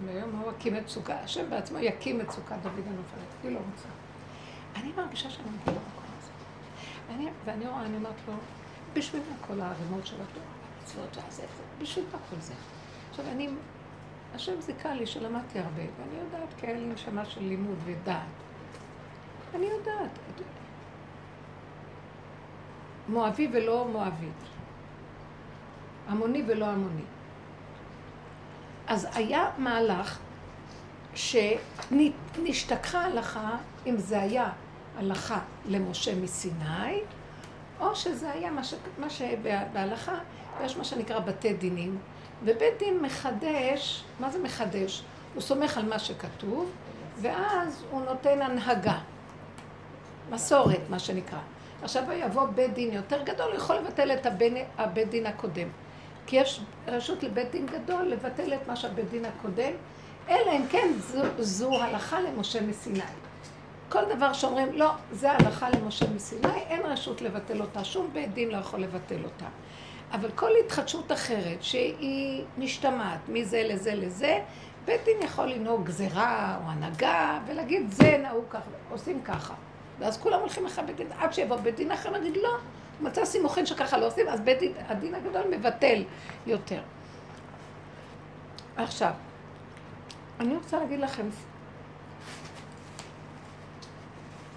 ביום ההוא הקים את סוכה, השם בעצמו יקים את סוכת דוד הנופלת, היא לא רוצה. אני מרגישה שאני מגיעה למקום הזה. אני, ואני רואה, אני אומרת לו, בשביל מה כל הערימות של התורה, המצוות והזה, בשביל מה כל זה? עכשיו, אני, השם זיכה לי שלמדתי הרבה, ואני יודעת כאלה עם שמה של לימוד ודעת. אני יודעת. מואבי ולא מואבית. המוני ולא המוני. אז היה מהלך שנשתכחה הלכה, אם זה היה הלכה למשה מסיני, או שזה היה מה, ש... מה שבהלכה, יש מה שנקרא בתי דינים, ובית דין מחדש, מה זה מחדש? הוא סומך על מה שכתוב, ואז הוא נותן הנהגה, מסורת, מה שנקרא. עכשיו יבוא בית דין יותר גדול, הוא יכול לבטל את הבן, הבית דין הקודם. כי יש רשות לבית דין גדול לבטל את מה שהבית דין הקודם, אלא אם כן זו, זו הלכה למשה מסיני. כל דבר שאומרים, לא, זה הלכה למשה מסיני, אין רשות לבטל אותה, שום בית דין לא יכול לבטל אותה. אבל כל התחדשות אחרת שהיא משתמעת מזה לזה לזה, בית דין יכול לנהוג גזירה או הנהגה ולהגיד זה נהוג ככה, עושים ככה. ואז כולם הולכים אחרי בית דין, עד שיבוא בית דין אחר, נגיד לא, מצא סימוכין שככה לא עושים, אז בית דין, הדין הגדול מבטל יותר. עכשיו, אני רוצה להגיד לכם,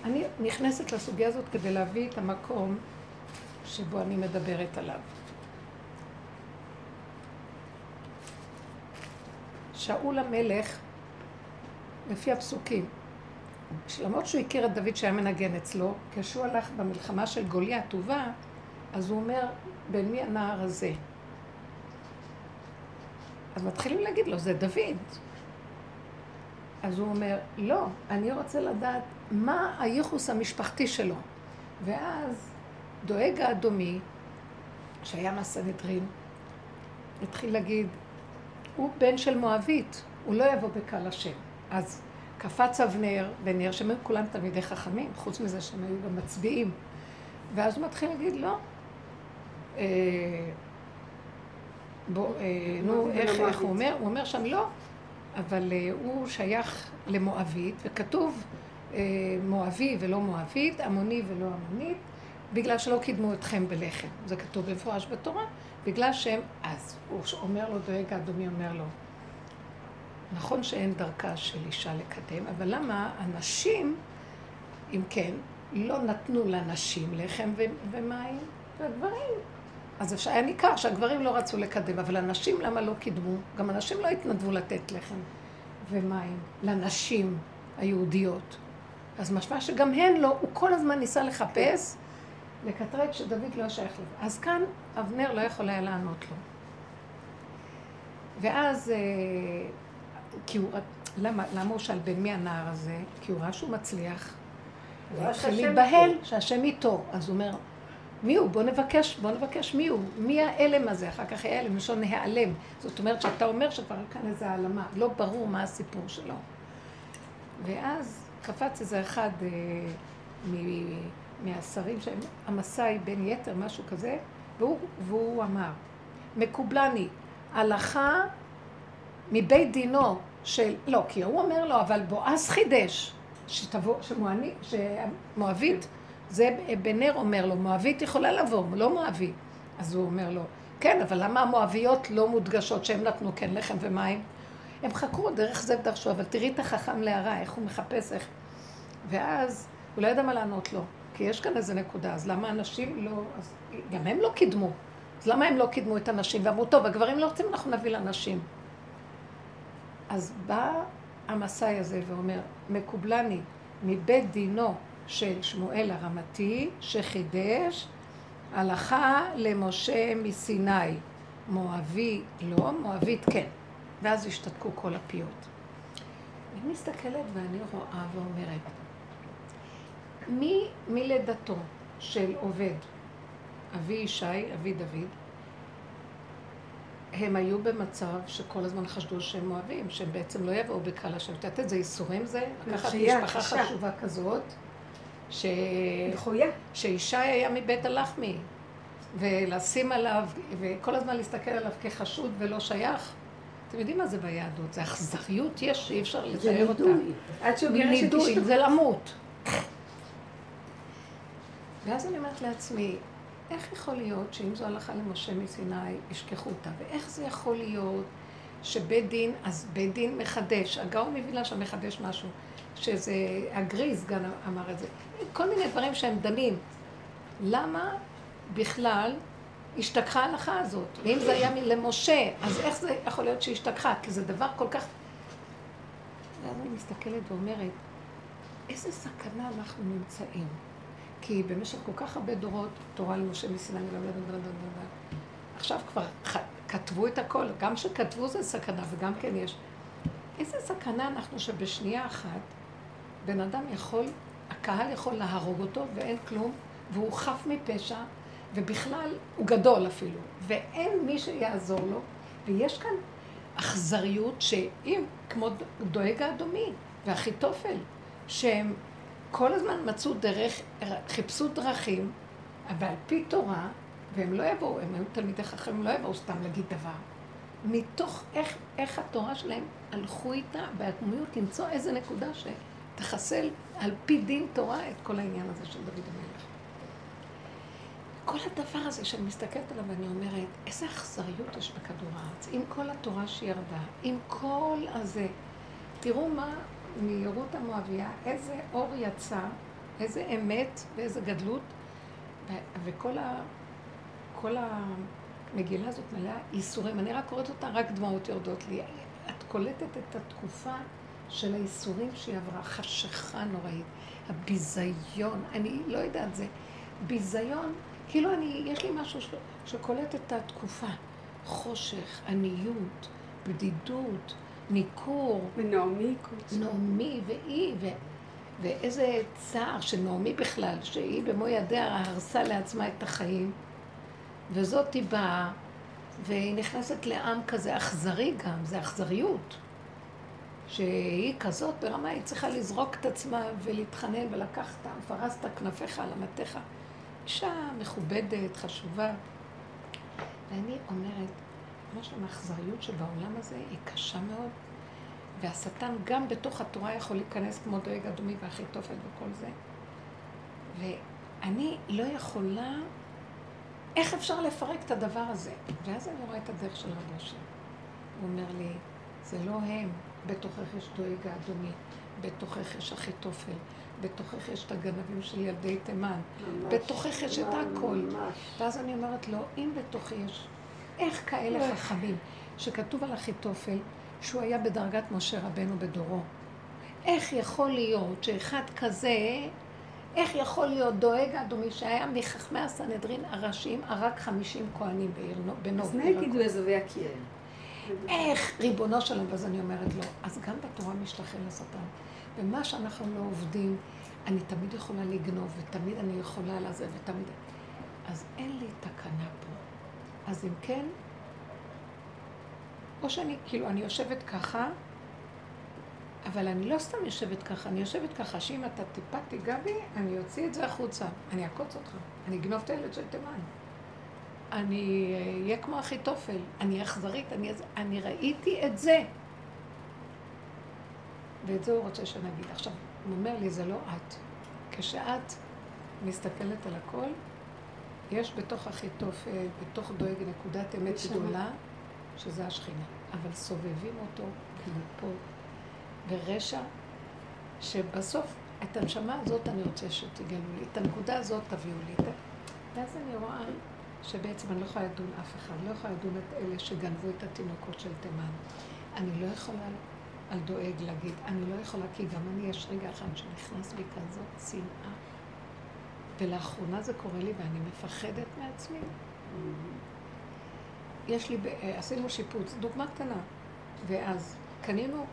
אני נכנסת לסוגיה הזאת כדי להביא את המקום שבו אני מדברת עליו. שאול המלך, לפי הפסוקים, למרות שהוא הכיר את דוד שהיה מנגן אצלו, כשהוא הלך במלחמה של גולי הטובה, אז הוא אומר, בין מי הנער הזה? אז מתחילים להגיד לו, זה דוד. אז הוא אומר, לא, אני רוצה לדעת מה הייחוס המשפחתי שלו. ואז דואג האדומי, שהיה מהסנהדרין, התחיל להגיד, הוא בן של מואבית, הוא לא יבוא בקל השם. אז קפץ אבנר ונר, שהם היו כולם תלמידי חכמים, חוץ מזה שהם היו גם מצביעים. ואז הוא מתחיל להגיד, לא, אה, בוא, אה, נו, איך, איך הוא אומר? הוא אומר שם לא, אבל אה, הוא שייך למואבית, וכתוב אה, מואבי ולא מואבית, עמוני ולא עמונית, בגלל שלא קידמו אתכם בלחם. זה כתוב במפורש בתורה, בגלל שהם, אז הוא אומר לו, דואג האדומי אומר לו, נכון שאין דרכה של אישה לקדם, אבל למה הנשים, אם כן, לא נתנו לנשים לחם ו- ומים, והגברים. אז היה ניכר שהגברים לא רצו לקדם, אבל הנשים למה לא קידמו? גם הנשים לא התנדבו לתת לחם ומים לנשים היהודיות. אז משמע שגם הן לא, הוא כל הזמן ניסה לחפש, לקטרג שדוד לא שייך לזה. אז כאן אבנר לא יכול היה לענות לו. ואז, אה, כי הוא, למה, למה הוא שאל בין מי הנער הזה? כי הוא ראה שהוא מצליח. ראה והתחיל שהשם להיבהל איתו. שהשם איתו. אז הוא אומר, מי הוא? בוא נבקש, בוא נבקש מי הוא. מי ההלם הזה? אחר כך היה הלם, לשון להיעלם. זאת אומרת שאתה אומר שכבר כאן איזה העלמה, לא ברור מה הסיפור שלו. ואז קפץ איזה אחד אה, מ- מהשרים שהם, המסאי בין יתר, משהו כזה, והוא, והוא אמר, מקובלני, הלכה מבית דינו של, לא, כי הוא אומר לו, אבל בועז חידש, שתבוא, שמואני, שמואבית, זה בנר אומר לו, מואבית יכולה לבוא, לא מואבי. אז הוא אומר לו, כן, אבל למה המואביות לא מודגשות שהם נתנו כן לחם ומים? הם חקרו, דרך זה דרשו, אבל תראי את החכם להרע, איך הוא מחפש, איך... ואז הוא לא ידע מה לענות לו, כי יש כאן איזה נקודה, אז למה אנשים לא... אז גם הם לא קידמו. אז למה הם לא קידמו את הנשים? ואמרו, טוב, הגברים לא רוצים, אנחנו נביא לנשים. אז בא המסאי הזה ואומר, מקובלני מבית דינו של שמואל הרמתי, שחידש הלכה למשה מסיני. מואבי לא, מואבית כן. ואז השתתקו כל הפיות. אני מסתכלת ואני רואה ואומרת, מי מלידתו של עובד, אבי ישי, אבי דוד, הם היו במצב שכל הזמן חשדו שהם אוהבים, שהם בעצם לא יבואו בקהל השם. את יודעת איזה ייסורים זה? לקחת משפחה קשה. חשובה כזאת, ש... דחויה. שישי היה מבית הלחמי, ולשים עליו, וכל הזמן להסתכל עליו כחשוד ולא שייך. אתם יודעים מה זה ביהדות? זה אכזריות יש שאי אפשר זה לתאר אותה. נידוי. עד שהוא נידוי. זה למות. ואז אני אומרת לעצמי, איך יכול להיות שאם זו הלכה למשה מסיני, ישכחו אותה? ואיך זה יכול להיות שבית דין, אז בית דין מחדש, הגאון מווילנה שם מחדש משהו, שזה, הגריז גם אמר את זה, כל מיני דברים שהם דנים. למה בכלל השתכחה ההלכה הזאת? ואם זה היה למשה, אז איך זה יכול להיות שהשתכחה? כי זה דבר כל כך... ואז אני מסתכלת ואומרת, איזה סכנה אנחנו נמצאים. כי במשך כל כך הרבה דורות, תורה למשה מסיני, בלה. עכשיו כבר כתבו את הכל, גם שכתבו זה סכנה וגם כן יש. איזה סכנה אנחנו שבשנייה אחת בן אדם יכול, הקהל יכול להרוג אותו ואין כלום, והוא חף מפשע, ובכלל הוא גדול אפילו, ואין מי שיעזור לו, ויש כאן אכזריות שאם, כמו דואג האדומי ואחיתופל, שהם כל הזמן מצאו דרך, חיפשו דרכים, אבל על פי תורה, והם לא יבואו, הם היו תלמידי חכמים, לא יבואו סתם להגיד דבר. מתוך איך, איך התורה שלהם הלכו איתה בעקמומיות למצוא איזה נקודה שתחסל על פי דין תורה את כל העניין הזה של דוד המלך. כל הדבר הזה שאני מסתכלת עליו ואני אומרת, איזה אכזריות יש בכדור הארץ, עם כל התורה שירדה, עם כל הזה. תראו מה מרות המואביה, איזה אור יצא, איזה אמת ואיזה גדלות, וכל ה... המגילה הזאת מלאה ייסורים. אני רק קוראת אותה, רק דמעות יורדות לי. את קולטת את התקופה של הייסורים שהיא עברה, חשיכה נוראית, הביזיון, אני לא יודעת, זה ביזיון, כאילו אני, יש לי משהו ש- שקולט את התקופה. חושך, עניות, בדידות, ניכור, ונעמי קוץ. נעמי והיא, ו... ואיזה צער של נעמי בכלל, שהיא במו ידיה הרסה לעצמה את החיים, וזאת היא באה, והיא נכנסת לעם כזה אכזרי גם, זה אכזריות. שהיא כזאת ברמה, היא צריכה לזרוק את עצמה ולהתחנן ולקחת, פרסת כנפיך על אמתיך. אישה מכובדת, חשובה, ואני אומרת, ממש המאכזריות שבעולם הזה היא קשה מאוד, והשטן גם בתוך התורה יכול להיכנס כמו דואג אדומי ואחיתופל וכל זה. ואני לא יכולה, איך אפשר לפרק את הדבר הזה? ואז אני רואה את הדרך של רבי השם. הוא אומר לי, זה לא הם, בתוכך יש דואג האדומי, בתוכך יש אחיתופל, בתוכך יש את הגנבים של ילדי תימן, ממש, בתוכך יש את הכל. ואז אני אומרת לו, אם בתוכי יש, איך כאלה חכמים, שכתוב על אחיתופל, שהוא היה בדרגת משה רבנו בדורו. איך יכול להיות שאחד כזה, איך יכול להיות דואג אדומי שהיה מחכמי הסנהדרין הראשיים, הרג חמישים כהנים בעיר נו- בנוב. אז יגידו אזובי הקיר? איך, ריבונו של עולם, ואז אני אומרת לו, אז גם בתורה משתחל לשטן. ומה שאנחנו לא עובדים, אני תמיד יכולה לגנוב, ותמיד אני יכולה לזה, ותמיד... אז אין לי תקנה פה. אז אם כן, או שאני, כאילו, אני יושבת ככה, אבל אני לא סתם יושבת ככה, אני יושבת ככה, שאם אתה טיפה תיגע בי, אני אוציא את זה החוצה. אני אעקוץ אותך, אני אגנוב את הילד של תימן. אני אהיה כמו אחיתופל, אני אכזרית, אני. אני ראיתי את זה. ואת זה הוא רוצה שנגיד. עכשיו, הוא אומר לי, זה לא את. כשאת מסתכלת על הכל, יש בתוך אחיתופל, בתוך דואג נקודת אמת. גדולה, שזה השכינה. אבל סובבים אותו קליפות ורשע, שבסוף את הנשמה הזאת אני רוצה שתגלו לי, את הנקודה הזאת תביאו לי. ואז אני רואה שבעצם אני לא יכולה לדון אף אחד, לא יכולה לדון את אלה שגנבו את התינוקות של תימן. אני לא יכולה על דואג להגיד, אני לא יכולה, כי גם אני, יש רגע אחד שנכנס בי כזאת שנאה. ולאחרונה זה קורה לי ואני מפחדת מעצמי. יש לי, אה, עשינו שיפוץ, דוגמה קטנה, ואז קנינו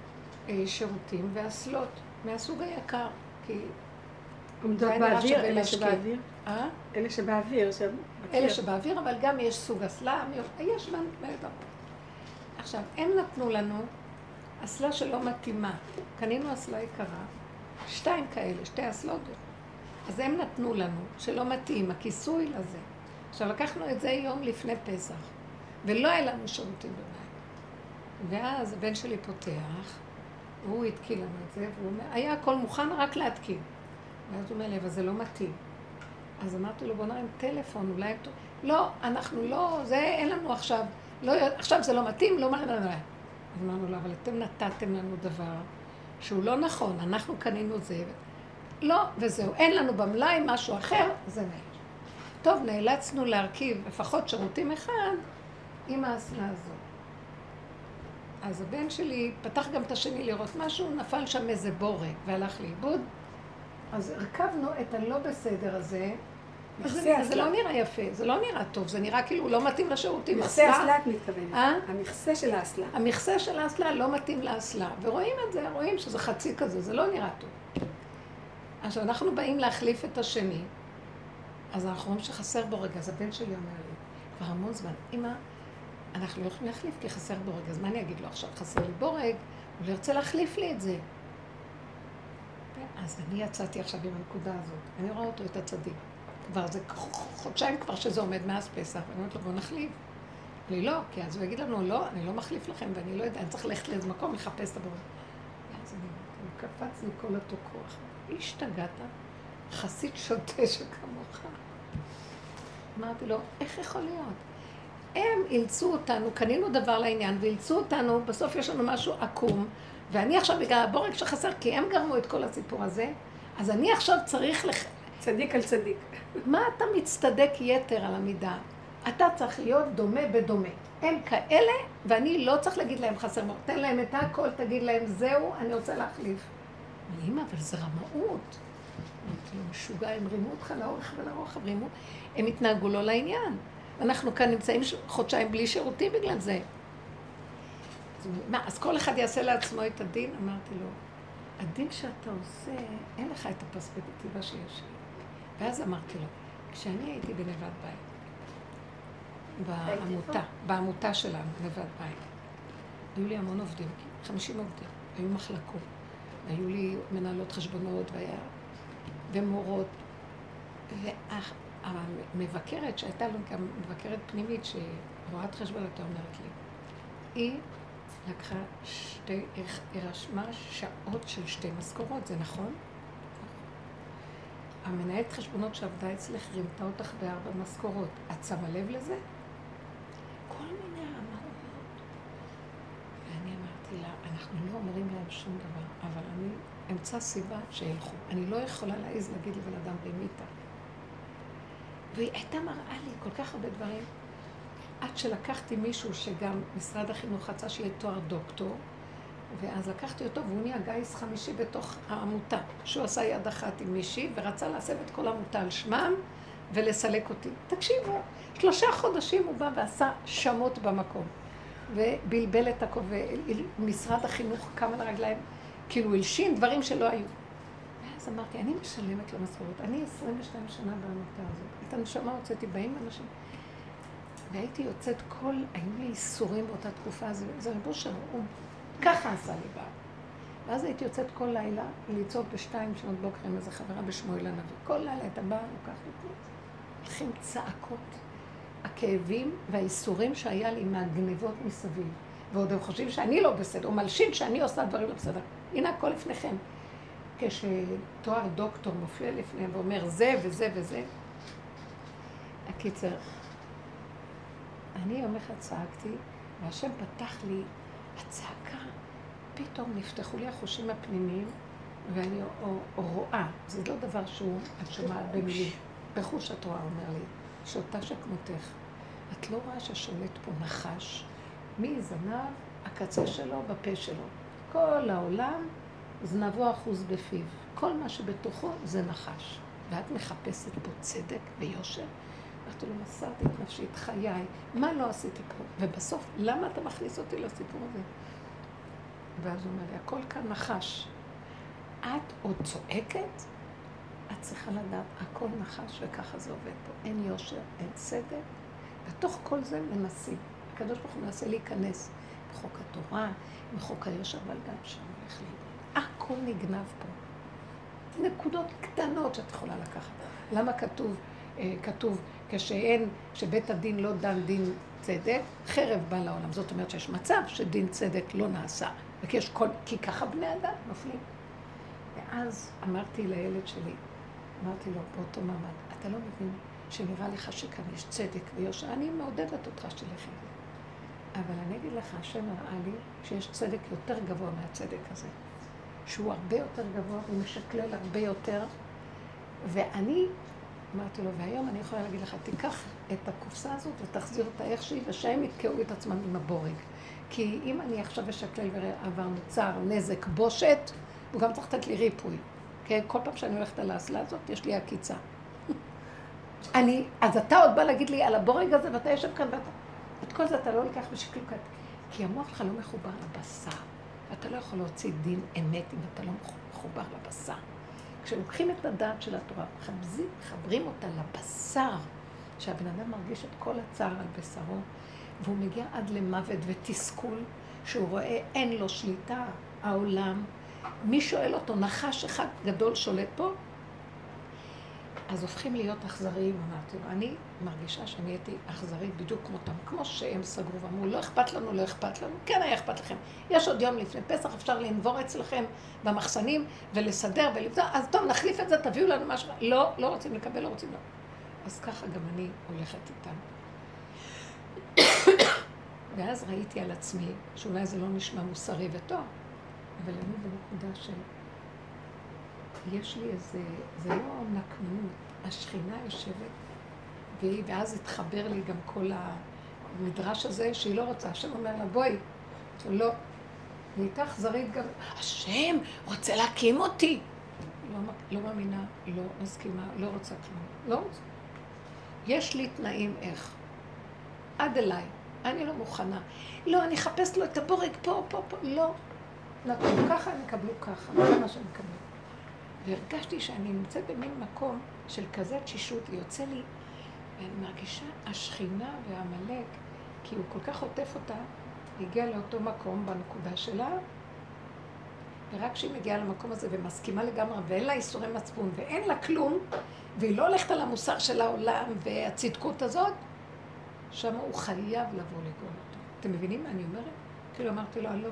אה, שירותים ואסלות מהסוג היקר, כי... עומדות באוויר, אלה. שבאוויר? אה? אלה שבאוויר. אלה שבאוויר, אבל גם יש סוג אסלה, יש בטח. עכשיו, הם נתנו לנו אסלה שלא מתאימה. קנינו אסלה יקרה, שתיים כאלה, שתי אסלות. אז הם נתנו לנו, שלא מתאים, הכיסוי לזה. עכשיו, לקחנו את זה יום לפני פסח, ולא היה לנו שירותים בבית. ואז הבן שלי פותח, והוא התקין לנו את זה, והוא אומר, היה הכל מוכן רק להתקין. ואז הוא אומר לי, אבל זה לא מתאים. אז אמרתי לו, בוא נרים טלפון, אולי... הם טוב." לא, אנחנו לא, זה אין לנו עכשיו, לא, עכשיו זה לא מתאים, לא מה... אז אמרנו לו, אבל אתם נתתם לנו דבר שהוא לא נכון, אנחנו קנינו זה. לא, וזהו, אין לנו במלאי משהו אחר, זה נהל. טוב, נאלצנו להרכיב לפחות שירותים אחד עם האסלה הזאת. אז הבן שלי פתח גם את השני לראות משהו, נפל שם איזה בורג והלך לאיבוד. אז הרכבנו את הלא בסדר הזה. זה, לא. נראה יפה, זה לא נראה טוב, זה נראה כאילו לא מתאים לשירותים. מכסה אסלה- אסלה את מתכוונת. אה? המכסה של האסלה. המכסה של האסלה לא מתאים לאסלה, ורואים את זה, רואים שזה חצי כזה, זה לא נראה טוב. עכשיו, אנחנו באים להחליף את השני, אז אנחנו רואים שחסר בו רגע, אז הבן שלי אומר לי, כבר המון זמן, אמא, אנחנו לא יכולים להחליף כי חסר בו רגע, אז מה אני אגיד לו עכשיו, חסר לי בורג, הוא לא ירצה להחליף לי את זה. אז אני יצאתי עכשיו עם הנקודה הזאת, אני רואה אותו, את הצדיק. כבר זה חודשיים כבר שזה עומד מאז פסח, ואני אומרת לו, בוא נחליף. לי לא, כי אז הוא יגיד לנו, לא, אני לא מחליף לכם, ואני לא יודע, אני צריך ללכת לאיזה מקום לחפש את הבורג. ואז אני קפץ לי כל אותו כוח. השתגעת? חסיד שוטה שכמוך. אמרתי לו, איך יכול להיות? הם אילצו אותנו, קנינו דבר לעניין, ואילצו אותנו, בסוף יש לנו משהו עקום, ואני עכשיו, בגלל הבורג שחסר, כי הם גרמו את כל הסיפור הזה, אז אני עכשיו צריך לח... צדיק על צדיק. מה אתה מצטדק יתר על המידה? אתה צריך להיות דומה בדומה. הם כאלה, ואני לא צריך להגיד להם חסר מאוד. תן להם את הכל, תגיד להם, זהו, אני רוצה להחליף. אמא, אבל זה רמאות. אמרתי לו, משוגע, הם רימו אותך לאורך ולרוחב, רימו. הם התנהגו לא לעניין. אנחנו כאן נמצאים חודשיים בלי שירותים בגלל זה. אז מה, אז כל אחד יעשה לעצמו את הדין? אמרתי לו, הדין שאתה עושה, אין לך את הפרספקטיבה שיש לי. ואז אמרתי לו, כשאני הייתי בנבד בית, בעמותה, בעמותה שלנו, נבד בית, היו לי המון עובדים, 50 עובדים, היו מחלקות, היו לי מנהלות חשבונות, והיה, ומורות, והמבקרת שהייתה לנו גם מבקרת פנימית, שהיא רואת חשבון הייתה אומרת לי, היא לקחה שתי, היא רשמה שעות של שתי משכורות, זה נכון? המנהלת חשבונות שעבדה אצלך רימתה אותך בארבע משכורות. את שמה לב לזה? כל מיני אמרות. ואני אמרתי לה, אנחנו לא אומרים להם שום דבר, אבל אני אמצא סיבה שילכו. אני לא יכולה להעיז להגיד לבן אדם רימיתה. והיא הייתה מראה לי כל כך הרבה דברים. עד שלקחתי מישהו שגם משרד החינוך רצה שיהיה תואר דוקטור, ואז לקחתי אותו והוא נהיה גיס חמישי בתוך העמותה, שהוא עשה יד אחת עם מישהי ורצה להסב את כל העמותה על שמם ולסלק אותי. תקשיבו, שלושה חודשים הוא בא ועשה שמות במקום ובלבל את הכובע, משרד החינוך קם על הרגליים, כאילו הלשין דברים שלא היו. ואז אמרתי, אני משלמת למשכורת, אני 22 שנה בעמותה הזאת. את הנשמה הוצאתי, באים אנשים. והייתי יוצאת כל, היו לי איסורים באותה תקופה, זה, זה רבו של הוא ככה עשה לי בר. ואז הייתי יוצאת כל לילה לצעוק בשתיים שנות בוקר עם איזה חברה בשמואל הנביא. כל לילה הייתה באה, לוקחת אותי, הולכים צעקות, הכאבים והאיסורים שהיה לי מהגניבות מסביב. ועוד הם חושבים שאני לא בסדר, הוא מלשין שאני עושה דברים לא בסדר. הנה הכל לפניכם. כשתואר דוקטור מופיע לפניהם ואומר זה וזה וזה, הקיצר, אני יום אחד צעקתי, והשם פתח לי הצעקה, פתאום נפתחו לי החושים הפנימיים, ואני רואה, זה לא דבר שהוא, את שומעת במילים, בחוש את רואה, אומר לי, שותה שכמותך. את לא רואה ששולט פה נחש, מזנב, הקצה שלו, בפה שלו. כל העולם, זנבו אחוז בפיו. כל מה שבתוכו זה נחש. ואת מחפשת פה צדק ויושר. אמרתי לו, מסרתי את נפשי, את חיי, מה לא עשיתי פה? ובסוף, למה אתה מכניס אותי לסיפור הזה? ואז הוא אומר לי, הכל כאן נחש. את עוד צועקת? את צריכה לדעת, הכל נחש וככה זה עובד פה. אין יושר, אין צדק. בתוך כל זה מנסים. הקדוש ברוך הוא מנסה להיכנס בחוק התורה, בחוק היושר, אבל גם שם הולך לאיבוד. הכל נגנב פה. נקודות קטנות שאת יכולה לקחת. למה כתוב, אה, כתוב כשאין, שבית הדין לא דן דין צדק, חרב בא לעולם. זאת אומרת שיש מצב שדין צדק לא נעשה. וכי יש כל, כי ככה בני אדם נופלים. ואז אמרתי לילד שלי, אמרתי לו באותו מעמד, אתה לא מבין שנראה לך שכאן יש צדק ויושר, אני מעודדת אותך שתלך עם. אבל אני אגיד לך, השם הראה לי שיש צדק יותר גבוה מהצדק הזה. שהוא הרבה יותר גבוה ומשקלל הרבה יותר. ואני אמרתי לו, והיום אני יכולה להגיד לך, תיקח את הקופסה הזאת ותחזיר אותה איך שהיא, ושהם יתקעו את עצמם עם הבורג. כי אם אני עכשיו אשקלל ועבר נוצר נזק בושת, הוא גם צריך לתת לי ריפוי. כן? כל פעם שאני הולכת על האסלה הזאת, יש לי עקיצה. *laughs* אני, אז אתה עוד בא להגיד לי על הבורג הזה, ואתה יושב כאן, ואתה... את כל זה אתה לא לוקח בשקלוק, כי המוח שלך לא מחובר לבשר. אתה לא יכול להוציא דין אמת אם אתה לא מחובר לבשר. כשלוקחים את הדעת של התורה, מחברים, מחברים אותה לבשר, שהבן אדם מרגיש את כל הצער על בשרו, והוא מגיע עד למוות ותסכול, שהוא רואה אין לו שליטה, העולם. מי שואל אותו, נחש אחד גדול שולט פה? אז הופכים להיות אכזריים, אמרתי לו. אני מרגישה שאני הייתי אכזרית בדיוק כמותם, כמו שהם סגרו ואמרו, לא אכפת לנו, לא אכפת לנו. כן היה אכפת לכם. יש עוד יום לפני פסח, אפשר לנבור אצלכם במחסנים ולסדר ולבדוק, אז טוב, נחליף את זה, תביאו לנו משהו. לא, לא רוצים לקבל, לא רוצים לא. אז ככה גם אני הולכת איתם. ואז ראיתי על עצמי, שאולי זה לא נשמע מוסרי וטוב, אבל אני בנקודה של... יש לי איזה, זה לא נקמנות, השכינה יושבת, והיא, ואז התחבר לי גם כל המדרש הזה שהיא לא רוצה, השם אומר לה, בואי, לא, היא הייתה אכזרית גם, השם רוצה להקים אותי. לא, לא מאמינה, לא מסכימה, לא רוצה כלום, לא רוצה. יש לי תנאים איך. עד אליי, אני לא מוכנה. לא, אני אחפש לו את הבורג פה, פה, פה, לא. נתנו ככה, הם יקבלו ככה, זה מה שהם יקבלו. והרגשתי שאני נמצאת במין מקום של כזה תשישות, ויוצא לי, ואני מרגישה השכינה והעמלק, כי הוא כל כך עוטף אותה, הגיעה לאותו מקום בנקודה שלה, ורק כשהיא מגיעה למקום הזה ומסכימה לגמרי, ואין לה איסורי מצפון, ואין לה כלום, והיא לא הולכת על המוסר של העולם והצדקות הזאת, שם הוא חייב לבוא לגאול אותו. אתם מבינים מה אני אומרת? כאילו אמרתי לו, לא.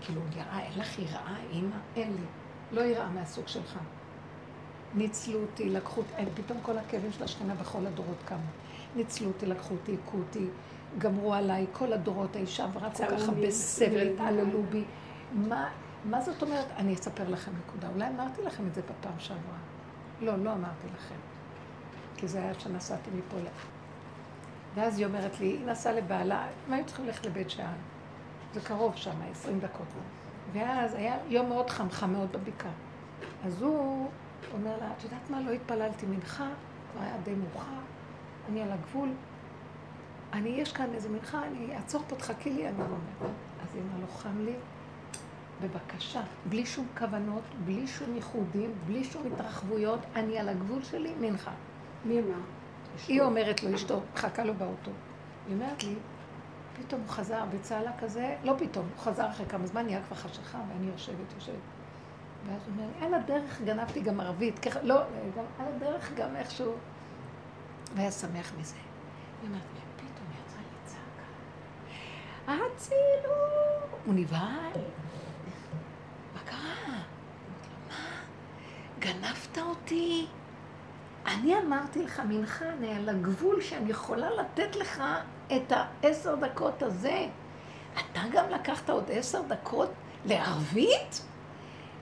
כאילו, יראה, אין לך יראה, אימא? אין לי. לא יראה מהסוג שלך. ניצלו אותי, לקחו אותי, פתאום כל הכאבים של השכנה בכל הדורות קמו. ניצלו אותי, לקחו אותי, הכו אותי, גמרו עליי, כל הדורות האישה עברה כל כך הרבה סבל, התעללו בי. מה, מה זאת אומרת? אני אספר לכם נקודה. אולי אמרתי לכם את זה בפעם שעברה. לא, לא אמרתי לכם. כי זה היה שנסעתי מפה ל... ואז היא אומרת לי, היא נסעה לבעלה, הם היו צריכים ללכת לבית שאן. זה קרוב שם, 20 דקות. ואז היה יום מאוד חם, חם מאוד בבקעה. אז הוא אומר לה, את יודעת מה, לא התפללתי מנחה, כבר היה די מאוחר, אני על הגבול. אני, יש כאן איזה מנחה, אני אעצור פה, תחכי לי, אני אומרת. אז היא אמרה לו, חם לי, בבקשה, בלי שום כוונות, בלי שום ייחודים, בלי שום התרחבויות, אני על הגבול שלי, מנחה. מי אמר? היא אומרת לו, אשתו, מחכה לו באוטו. היא אומרת לי, פתאום הוא חזר בצהלה כזה, לא פתאום, הוא חזר אחרי כמה זמן, נהיה כבר חשיכה, ואני יושבת, יושבת. ואז הוא אומר על הדרך גנבתי גם ערבית, ככה, לא, גם על הדרך גם איכשהו. והיה שמח מזה. היא אומרת פתאום יצאה לי צעקה. הצילו! הוא נבהל. מה קרה? מה? גנבת אותי? אני אמרתי לך, מנחה, אני על הגבול שאני יכולה לתת לך את העשר דקות הזה. אתה גם לקחת עוד עשר דקות לערבית?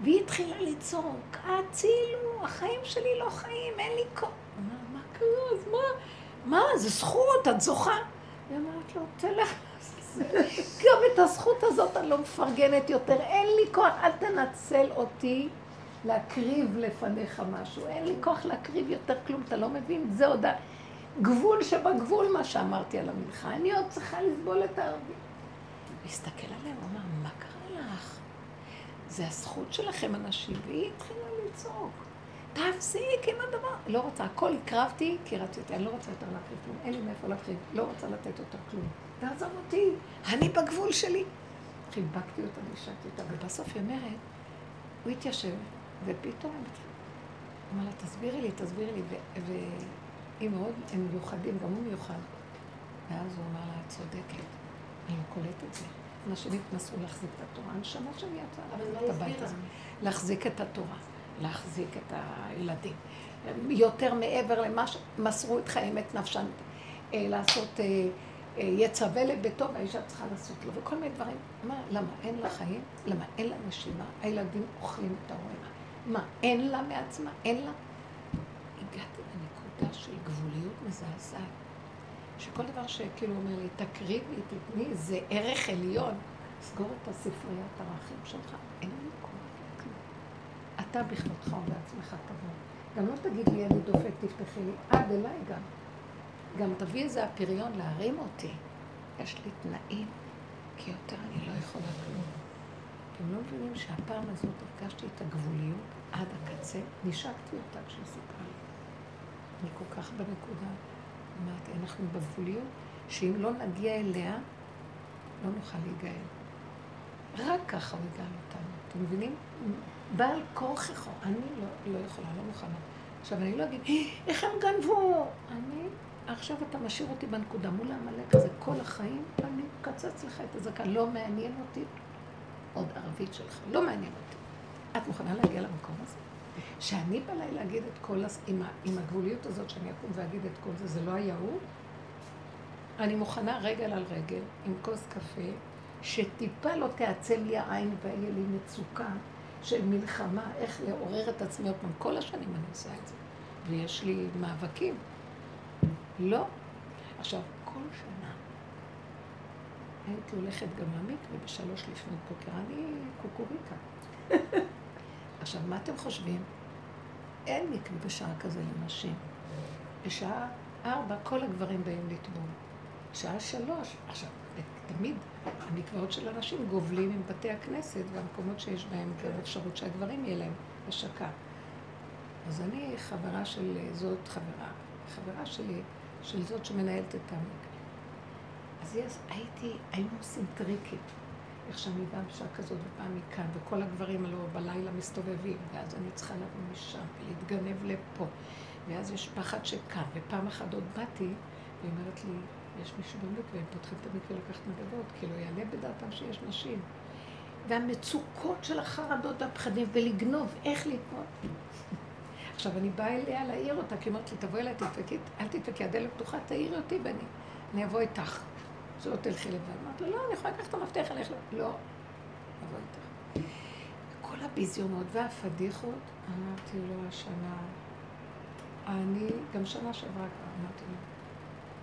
והיא התחילה לצעוק, הצילו, החיים שלי לא חיים, אין לי כוח. אמר, מה קרה? אז מה? מה? זה זכות, את זוכה. היא אמרת לו, תלך. *laughs* גם את הזכות הזאת אני לא מפרגנת יותר, אין לי כוח, אל תנצל אותי להקריב לפניך משהו. אין לי כוח להקריב יותר כלום, אתה לא מבין? זה עוד הגבול שבגבול מה שאמרתי על המלכה. אני עוד צריכה לסבול את הערבים. הוא הסתכל עליה, הוא אמר, מה קרה? זה הזכות שלכם, אנשים. והיא התחילה לצעוק. תפסיק עם הדבר. לא רוצה, הכל הקרבתי כי רציתי, אני לא רוצה יותר להקריב כלום. אין לי מאיפה להקריב, לא רוצה לתת יותר כלום. תעזוב אותי, אני בגבול שלי. חיבקתי אותה, נשקתי אותה, ובסוף היא אומרת, הוא התיישב, ופתאום התחילו. אמר לה, תסבירי לי, תסבירי לי. והיא מאוד, הם מיוחדים, גם הוא מיוחד. ואז הוא אמר לה, את צודקת, אני לא קולט את זה. אנשים התנסו להחזיק את התורה, הנשמה שלי יצאה את הבית הזה. להחזיק את התורה, להחזיק את הילדים. יותר מעבר למה שמסרו את חיים את נפשם, לעשות, יצווה לביתו והאישה צריכה לעשות לו, וכל מיני דברים. מה, למה אין לה חיים? למה אין לה נשימה? הילדים אוכלים את ההורים. מה, אין לה מעצמה? אין לה? הגעתי לנקודה של גבוליות מזעזעת. שכל דבר שכאילו אומר לי, תקריבי, תתני, זה ערך עליון. סגור את הספריית הערכים שלך, אין לי כוח לכלום. אתה בכבודך ובעצמך תבוא. גם לא תגיד לי, אני דופק, תפתחי לי, עד אליי גם. גם תביא איזה הפריון להרים אותי. יש לי תנאים, כי יותר אני לא יכולה כלום. אתם לא מבינים שהפעם הזאת הרגשתי את הגבוליות עד הקצה, נשקתי אותה כשהיא סיפרה לי. אני כל כך בנקודה. אמרתי, אנחנו בגבוליות, שאם לא נגיע אליה, לא נוכל להיגאל. רק ככה הוא יגאל אותנו. אתם מבינים? בעל כורחך, אני לא, לא יכולה, לא מוכנה. עכשיו, אני לא אגיד, איך הם גנבו? אני, עכשיו אתה משאיר אותי בנקודה מול העמלק הזה כל החיים, ואני מקצץ לך את הזקן. לא מעניין אותי עוד ערבית שלך, לא מעניין אותי. את מוכנה להגיע למקום הזה? שאני בא לי להגיד את כל, עם, עם הגבוליות הזאת שאני אקום ואגיד את כל זה, זה לא היה הוא? אני מוכנה רגל על רגל, עם כוס קפה, שטיפה לא תעצם לי העין ויהיה לי מצוקה של מלחמה, איך לעורר את עצמי עוד פעם. כל השנים אני עושה את זה, ויש לי מאבקים. לא. עכשיו, כל שנה הייתי הולכת גם למקווה בשלוש לפנות בוקר, אני קוקוריקה. *laughs* עכשיו, מה אתם חושבים? אין מקווה בשעה כזה לנשים. בשעה ארבע כל הגברים באים לטבול. שעה שלוש, עכשיו, תמיד המקוואות של הנשים גובלים עם בתי הכנסת והמקומות שיש בהם גם אפשרות שהגברים יהיה להם השקה. אז אני חברה של זאת, חברה, חברה שלי, של זאת שמנהלת את המקווה. אז הייתי, היינו עושים טריקים. איך שאני באה בשעה כזאת ופעם מכאן, וכל הגברים הלוא בלילה מסתובבים, ואז אני צריכה לבוא משם ולהתגנב לפה, ואז יש פחד שכאן, ופעם אחת עוד באתי, והיא אומרת לי, יש מישהו במקווה, הם פותחים את המקווה לקחת נדבות, כאילו יעלה בדעתם שיש נשים. והמצוקות של החרדות והפחדים, ולגנוב, איך לגנוב. *laughs* עכשיו, אני באה אליה להעיר אותה, כי היא אומרת לי, תבואי אליי, תדפקי, אל תדפקי, הדלת פתוחה, תעירי אותי ואני אני אבוא איתך. שלא תלכי לבד. אמרתי לה, לא, אני יכולה לקחת את המפתח, אני אלך ל... לא, אבוא איתך. כל הביזיונות והפדיחות, אמרתי לו השנה, אני, גם שנה שעברה כבר, אמרתי לו,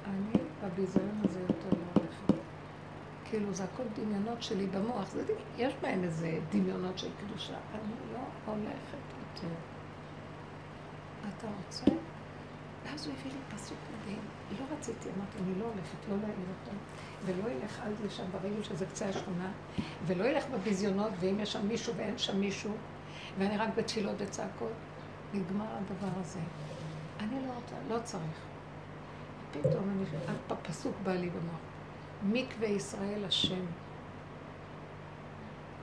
אני בביזיון הזה יותר לא הולכת. כאילו, זה הכל דמיונות שלי במוח, זה, יש בהם איזה דמיונות של קדושה. אני לא הולכת יותר. אתה רוצה? ואז הוא הביא לי פסוק מדהים. לא רציתי, אמרתי, אני לא הולכת, לא להעיר אותו, ולא ילך על זה שם ברגל שזה קצה השכונה, ולא ילך בביזיונות, ואם יש שם מישהו ואין שם מישהו, ואני רק בתפילות וצעקות, נגמר הדבר הזה. אני לא רוצה, לא צריך. פתאום אני, הפסוק בא לי במוח. מקווה ישראל השם.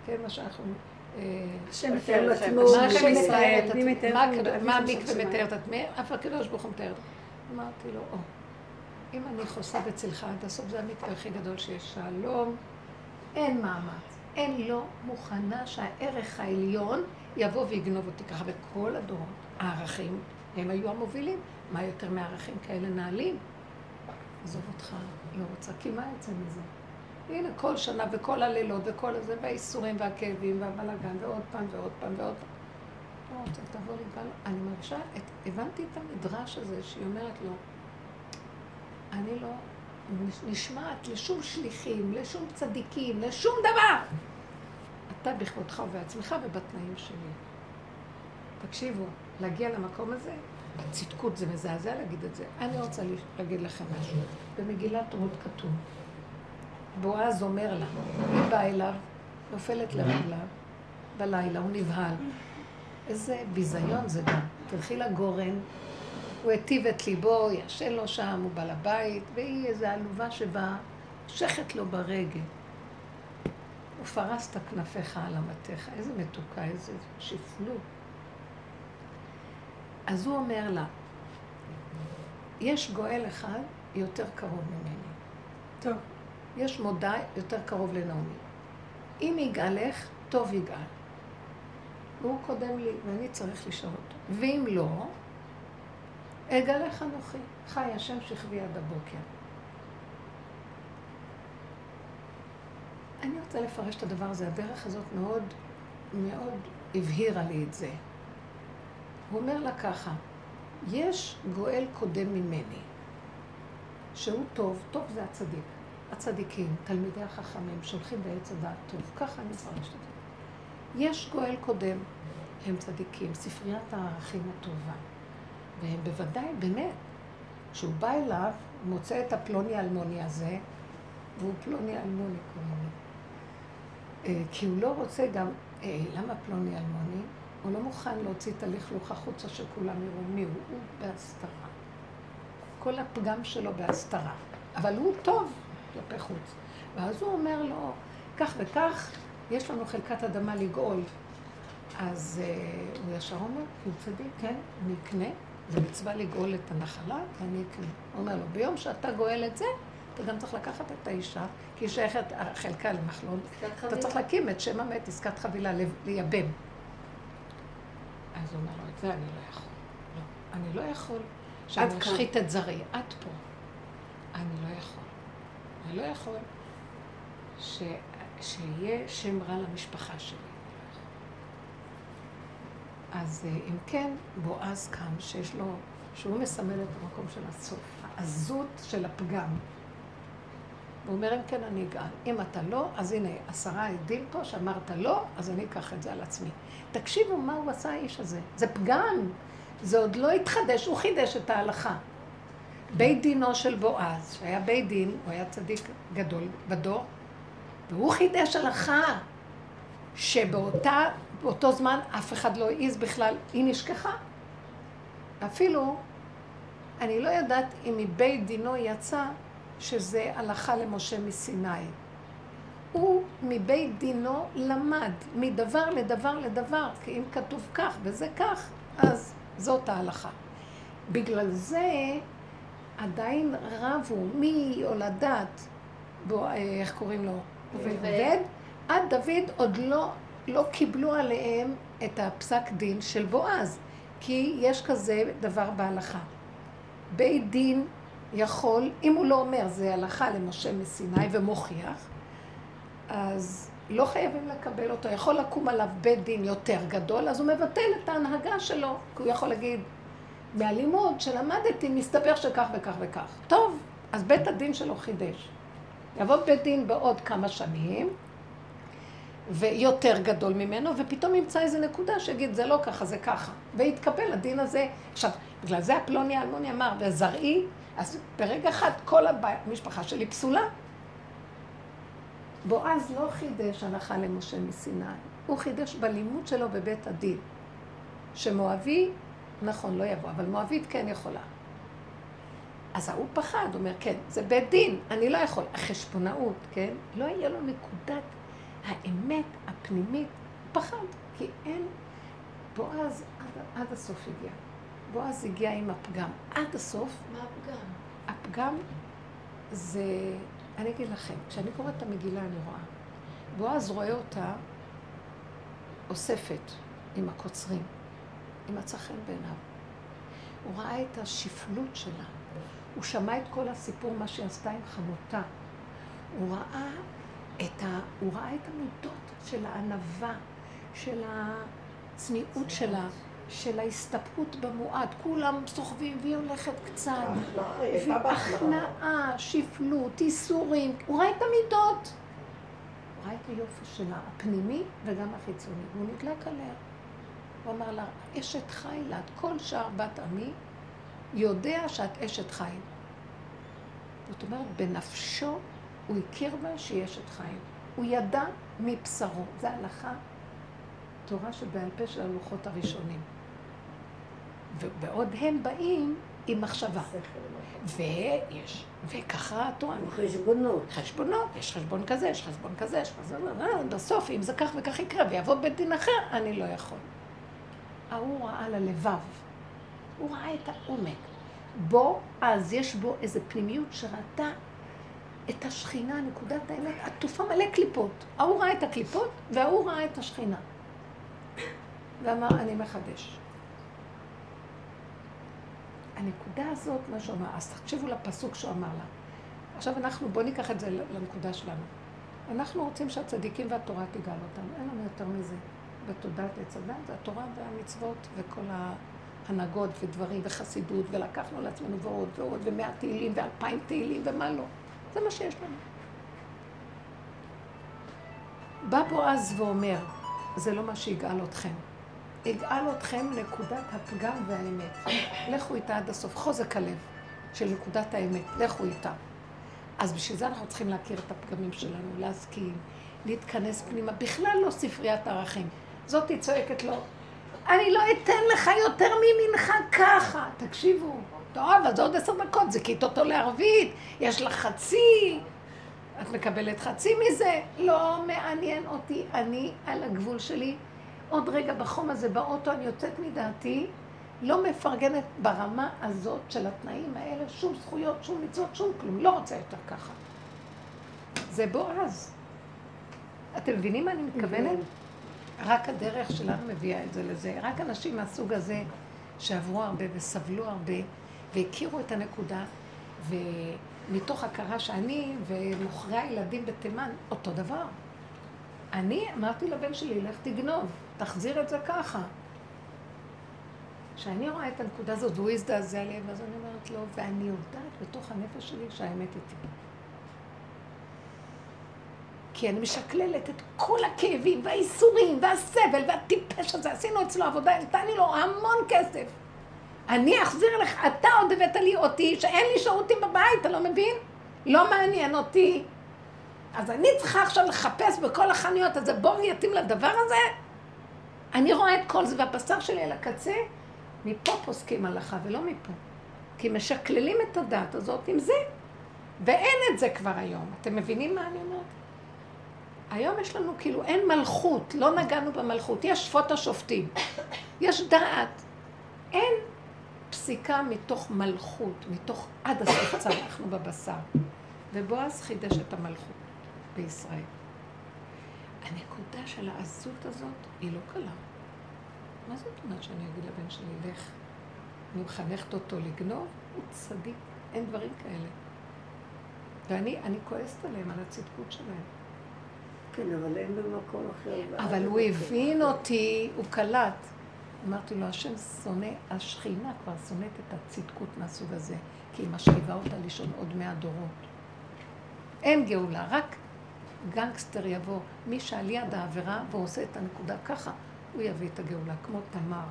כן, מה שאנחנו... השם מתאר מתאר את את עצמו, עצמו, השם מתאר את. מתאר מה מה המקווה. מתאר את עצמו? אף הקדוש ברוך הוא מתאר. אמרתי לו, או, אם אני חוסה בצלך עד הסוף, זה המקווה הכי גדול שיש. שלום, אין מאמץ. אין לא מוכנה שהערך העליון יבוא ויגנוב אותי ככה. בכל הדורות, הערכים, הם היו המובילים. מה יותר מערכים כאלה נעלים? עזוב אותך, לא רוצה, כי מה יצא מזה? הנה, כל שנה וכל הלילות וכל הזה, והאיסורים והכאבים והבלאגן, ועוד פעם ועוד פעם ועוד פעם. לא רוצה, תבוא לי, אבל אני מרגישה, הבנתי את המדרש הזה שהיא אומרת לו, אני לא נשמעת לשום שליחים, לשום צדיקים, לשום דבר. אתה בכבודך ובעצמך ובתנאים שלי. תקשיבו, להגיע למקום הזה, בצדקות זה מזעזע להגיד את זה. אני רוצה להגיד לכם משהו. במגילת רות כתוב, בועז אומר לה, היא באה אליו, נופלת לרגליו, בלילה, הוא נבהל. איזה ביזיון זה גם. תלכי לגורן, הוא היטיב את ליבו, ישן לו שם, הוא בעל הבית, והיא איזו עלובה שבאה, שכת לו ברגל. ופרסת כנפיך על אמתיך, איזה מתוקה, איזה שפלות. אז הוא אומר לה, יש גואל אחד יותר קרוב ממני. טוב. יש מודע יותר קרוב לנעמי. אם יגאלך, טוב יגאל. והוא קודם לי, ואני צריך לשאול אותו. ואם לא, אגלך אנוכי. חי השם שכבי עד הבוקר. אני רוצה לפרש את הדבר הזה. הדרך הזאת מאוד, מאוד הבהירה לי את זה. הוא אומר לה ככה, יש גואל קודם ממני, שהוא טוב, טוב זה הצדיק. הצדיקים, תלמידי החכמים, שהולכים בעץ הדעת טוב. ככה אני מפרשת את זה. יש גואל קודם, הם צדיקים, ספריית הערכים הטובה. והם בוודאי, באמת, כשהוא בא אליו, הוא מוצא את הפלוני אלמוני הזה, והוא פלוני אלמוני קוראים לו. אה, כי הוא לא רוצה גם, אה, למה פלוני אלמוני? הוא לא מוכן להוציא את הלכלוך החוצה שכולם יראו מי הוא, הוא בהסתרה. כל הפגם שלו בהסתרה. אבל הוא טוב כלפי חוץ. ואז הוא אומר לו, כך וכך, יש לנו חלקת אדמה לגאול. אז uh, הוא ישר אומר, הוא צדיק, כן, אני אקנה, זה מצווה לגאול את הנחלה, ואני אקנה. הוא אומר לו, ביום שאתה גואל את זה, אתה גם צריך לקחת את האישה, כי היא שייכת חלקה למחלון. אתה צריך להקים את שם המת, עסקת חבילה, לייבם. אז הוא אומר לו, את זה אני לא יכול. לא, אני לא יכול שאני אשחית את זרי. את פה. אני לא יכול. אני לא יכול ש... שיהיה שם רע למשפחה שלי. אז אה, אם כן, בועז קם, שיש לו, שהוא מסמל את המקום של הסוף, העזות של הפגם. הוא אומר, אם כן, אני אגאל. אם אתה לא, אז הנה, עשרה עדים פה שאמרת לא, אז אני אקח את זה על עצמי. תקשיבו מה הוא עשה האיש הזה. זה פגם. זה עוד לא התחדש, הוא חידש את ההלכה. בית דינו של בועז, שהיה בית דין, הוא היה צדיק גדול בדור, והוא חידש הלכה שבאותו זמן אף אחד לא העז בכלל, היא נשכחה. אפילו, אני לא יודעת אם מבית דינו יצא שזה הלכה למשה מסיני. הוא מבית דינו למד מדבר לדבר לדבר, כי אם כתוב כך וזה כך, אז זאת ההלכה. בגלל זה עדיין רבו מהולדת, בו, אה, איך קוראים לו? עובד. עד דוד עוד לא, לא קיבלו עליהם את הפסק דין של בועז, כי יש כזה דבר בהלכה. בית דין יכול, אם הוא לא אומר זה הלכה למשה מסיני ומוכיח, אז לא חייבים לקבל אותו. יכול לקום עליו בית דין יותר גדול, אז הוא מבטל את ההנהגה שלו. כי הוא יכול להגיד, מהלימוד שלמדתי, מסתבר שכך וכך וכך. טוב, אז בית הדין שלו חידש. יבוא בית דין בעוד כמה שנים, ויותר גדול ממנו, ופתאום ימצא איזה נקודה שיגיד, זה לא ככה, זה ככה. ויתקבל הדין הזה. עכשיו, בגלל זה הפלוני האלמוני אמר, וזרעי, אז ברגע אחד כל המשפחה שלי פסולה. בועז לא חידש הנחה למשה מסיני, הוא חידש בלימוד שלו בבית הדין. שמואבי, נכון, לא יבוא, אבל מואבית כן יכולה. אז ההוא פחד, אומר, כן, זה בית דין, אני לא יכול. החשבונאות, כן? לא יהיה לו נקודת האמת הפנימית, פחד, כי אין... בועז עד, עד הסוף הגיע. בועז הגיע עם הפגם. עד הסוף... מה הפגם? הפגם זה... אני אגיד לכם, כשאני קוראת את המגילה אני רואה. בועז רואה אותה אוספת עם הקוצרים, עם מצא חן בעיניו. הוא ראה את השפלות שלה. הוא שמע את כל הסיפור, מה שהיא עשתה עם חמותה. הוא ראה את, ה... הוא ראה את המידות של הענווה, של הצניעות שלה, של ההסתפקות במועד. כולם סוחבים והיא הולכת קצת. הכנעה, שפלות, איסורים. הוא ראה את המידות. הוא ראה את היופי שלה, הפנימי וגם החיצוני. והוא נדלק עליה. הוא אמר לה, אשת חיל את, כל שאר בת עמי יודע שאת אשת חיל. זאת אומרת, בנפשו הוא הכיר בה שהיא אשת חיל. הוא ידע מבשרו. זה הלכה, תורה שבעל פה של הלוחות הראשונים. ובעוד הם באים עם מחשבה. ויש, וככה התורה. חשבונות. חשבונות, יש חשבון כזה, יש חשבון כזה, יש חשבון כזה, בסוף, אם זה כך וכך יקרה, ויבוא בית דין אחר, אני לא יכול. ההוא ראה ללבב, הוא ראה את העומק. בו, אז יש בו איזו פנימיות שראתה את השכינה, נקודת האמת, עטופה מלא קליפות. ההוא ראה את הקליפות, וההוא ראה את השכינה. ואמר, אני מחדש. הנקודה הזאת, מה שהוא אמר, אז תקשיבו לפסוק שהוא אמר לה. עכשיו אנחנו, בואו ניקח את זה לנקודה שלנו. אנחנו רוצים שהצדיקים והתורה תגאל אותנו, אין לנו יותר מזה. בתודעת עץ הדת זה התורה והמצוות וכל ההנהגות ודברים וחסידות, ולקחנו לעצמנו ועוד ועוד, ומאה תהילים ואלפיים תהילים ומה לא. זה מה שיש לנו. בא בועז ואומר, זה לא מה שיגאל אתכם. יגאל אתכם נקודת הפגם והאמת. לכו איתה עד הסוף. חוזק הלב של נקודת האמת, לכו איתה. אז בשביל זה אנחנו צריכים להכיר את הפגמים שלנו, להסכים, להתכנס פנימה. בכלל לא ספריית ערכים. זאתי צועקת לו, אני לא אתן לך יותר ממנחה ככה. תקשיבו, טוב, אז עוד עשר דקות, זה כיתות אותו לערבית, יש לך חצי, את מקבלת חצי מזה. לא מעניין אותי, אני על הגבול שלי. עוד רגע בחום הזה באוטו אני יוצאת מדעתי, לא מפרגנת ברמה הזאת של התנאים האלה, שום זכויות, שום מצוות, שום כלום, לא רוצה יותר ככה. זה בועז. אתם מבינים מה אני מתכוונת? רק הדרך שלנו מביאה את זה לזה. רק אנשים מהסוג הזה שעברו הרבה וסבלו הרבה והכירו את הנקודה, ומתוך הכרה שאני ומוכרי הילדים בתימן, אותו דבר. אני אמרתי לבן שלי, לך תגנוב, תחזיר את זה ככה. כשאני רואה את הנקודה הזאת, והוא הזדעזע לי, ואז אני אומרת לו, ואני יודעת בתוך הנפש שלי שהאמת איתי. כי אני משקללת את כל הכאבים והאיסורים והסבל והטיפש הזה, עשינו אצלו עבודה, נתן לי לו המון כסף. אני אחזיר לך, אתה עוד הבאת לי אותי, שאין לי שירותים בבית, אתה לא מבין? לא מעניין אותי. אז אני צריכה עכשיו לחפש בכל החנויות, אז בור יתאים לדבר הזה? אני רואה את כל זה, והבשר שלי על הקצה, מפה פוסקים הלכה ולא מפה. כי משקללים את הדת הזאת עם זה, ואין את זה כבר היום. אתם מבינים מה אני אומרת? היום יש לנו כאילו, אין מלכות, לא נגענו במלכות, יש שפוט השופטים, יש דעת, אין פסיקה מתוך מלכות, מתוך עד הסוף צמחנו בבשר. ובועז חידש את המלכות בישראל. הנקודה של העזות הזאת היא לא קלה. מה זאת אומרת שאני אגיד לבן שלי, לך? אני מחנכת אותו לגנוב? הוא צדיק, אין דברים כאלה. ואני אני כועסת עליהם, על הצדקות שלהם. כן, אבל אין במקום אחר. אבל הוא הבין אותי, הוא קלט. אמרתי לו, השם שונא, השכינה כבר שונאת את הצדקות מהסוג הזה, כי היא משכיבה אותה לישון עוד מאה דורות. אין גאולה, רק גנגסטר יבוא, מי שעל יד העבירה ועושה את הנקודה ככה, הוא יביא את הגאולה, כמו תמר,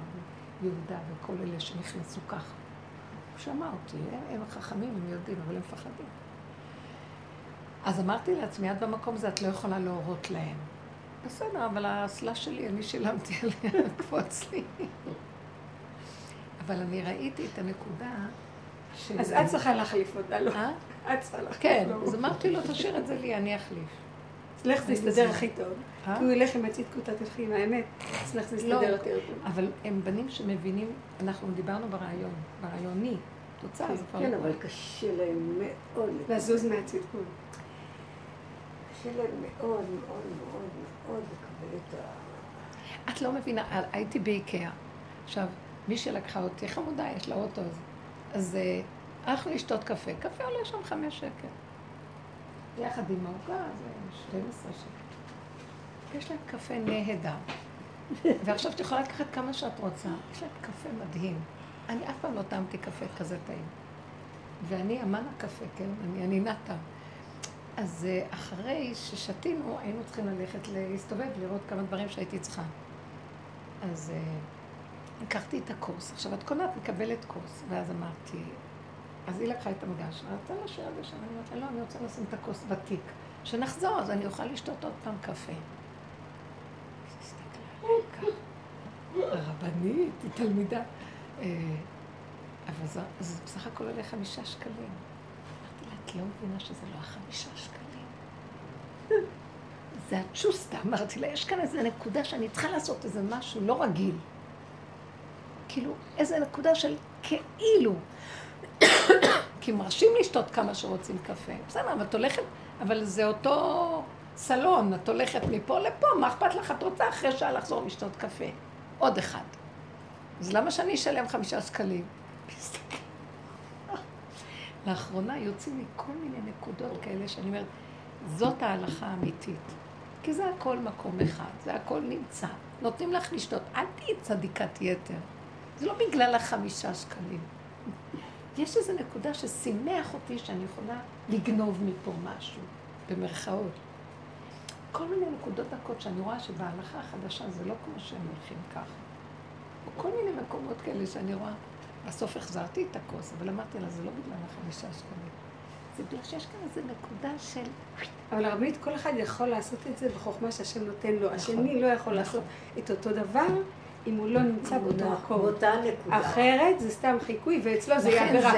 יהודה וכל אלה שנכנסו ככה. הוא שמע אותי, הם חכמים, הם יודעים, אבל הם מפחדים. אז אמרתי לעצמי, עד במקום הזה את לא יכולה להורות להם. בסדר, אבל האסלה שלי, אני שילמתי עליה, *laughs* קפוץ לי. אבל אני ראיתי את הנקודה של... אז את צריכה להחליף אותה, לא? אה? את צריכה להחליף כן, אז אמרתי לו, תשאיר את זה לי, אני אחליף. אצלך זה יסתדר הכי טוב. אה? כי הוא ילך עם הצדקות, את תלכי עם האמת. אצלך זה יסתדר לא, יותר טוב. אבל הם בנים שמבינים, אנחנו דיברנו ברעיון, ברעיוני. תוצאה זה כבר... כן, אבל קשה להם מאוד. לזוז מהצדקות. להם מאוד מאוד מאוד מאוד לקבל את ה... את לא מבינה, הייתי באיקאה. עכשיו, מי שלקחה אותי, חמודה, יש לה אוטו, אז אה, הלכנו לשתות קפה. קפה עולה שם חמש שקל. יחד עם העוגה זה 12 שקל. יש להם קפה נהדר. ועכשיו את יכולה לקחת כמה שאת רוצה. יש להם קפה מדהים. אני אף פעם לא טעמתי קפה כזה טעים. ואני אמן הקפה, כן? אני, אני נטה. אז אה, אחרי ששתינו, היינו צריכים ללכת להסתובב, לראות כמה דברים שהייתי צריכה. אז אה, לקחתי את הכוס. עכשיו, את קונה, את מקבלת כוס. ואז אמרתי, אז היא לקחה את המגש, את זה שם, אני אומרת לא, אני רוצה לשים את הכוס בתיק. כשנחזור, אז אני אוכל לשתות עוד פעם קפה. הרבנית, היא תלמידה. אה, אבל זה בסך הכל עולה חמישה שקלים. לא מבינה שזה לא החמישה שקלים. זה הצ'וסטה, אמרתי לה, יש כאן איזו נקודה שאני צריכה לעשות איזה משהו לא רגיל. כאילו, איזו נקודה של כאילו. כי מרשים לשתות כמה שרוצים קפה. בסדר, אבל את הולכת, אבל זה אותו סלון, את הולכת מפה לפה, מה אכפת לך? את רוצה אחרי שעה לחזור לשתות קפה. עוד אחד. אז למה שאני אשלם חמישה שקלים? לאחרונה יוצאים לי כל מיני נקודות כאלה שאני אומרת, זאת ההלכה האמיתית. כי זה הכל מקום אחד, זה הכל נמצא. נותנים לך לשתות, אל תהיי צדיקת יתר. זה לא בגלל החמישה שקלים. יש איזו נקודה ששימח אותי שאני יכולה לגנוב מפה משהו, במרכאות. כל מיני נקודות דקות שאני רואה שבהלכה החדשה זה לא כמו שהם הולכים ככה. או כל מיני מקומות כאלה שאני רואה, בסוף החזרתי את הכוס, אבל אמרתי לה, זה לא בגלל החמישה שקלים. זה בגלל שיש כאן איזו נקודה של... אבל הרבנית, כל אחד יכול לעשות את זה בחוכמה שהשם נותן לו. נכון, השני לא יכול נכון. לעשות את אותו דבר אם הוא לא נמצא באותו מקום. באותה נקודה. אחרת זה סתם חיקוי, ואצלו זה יהיה עבירה.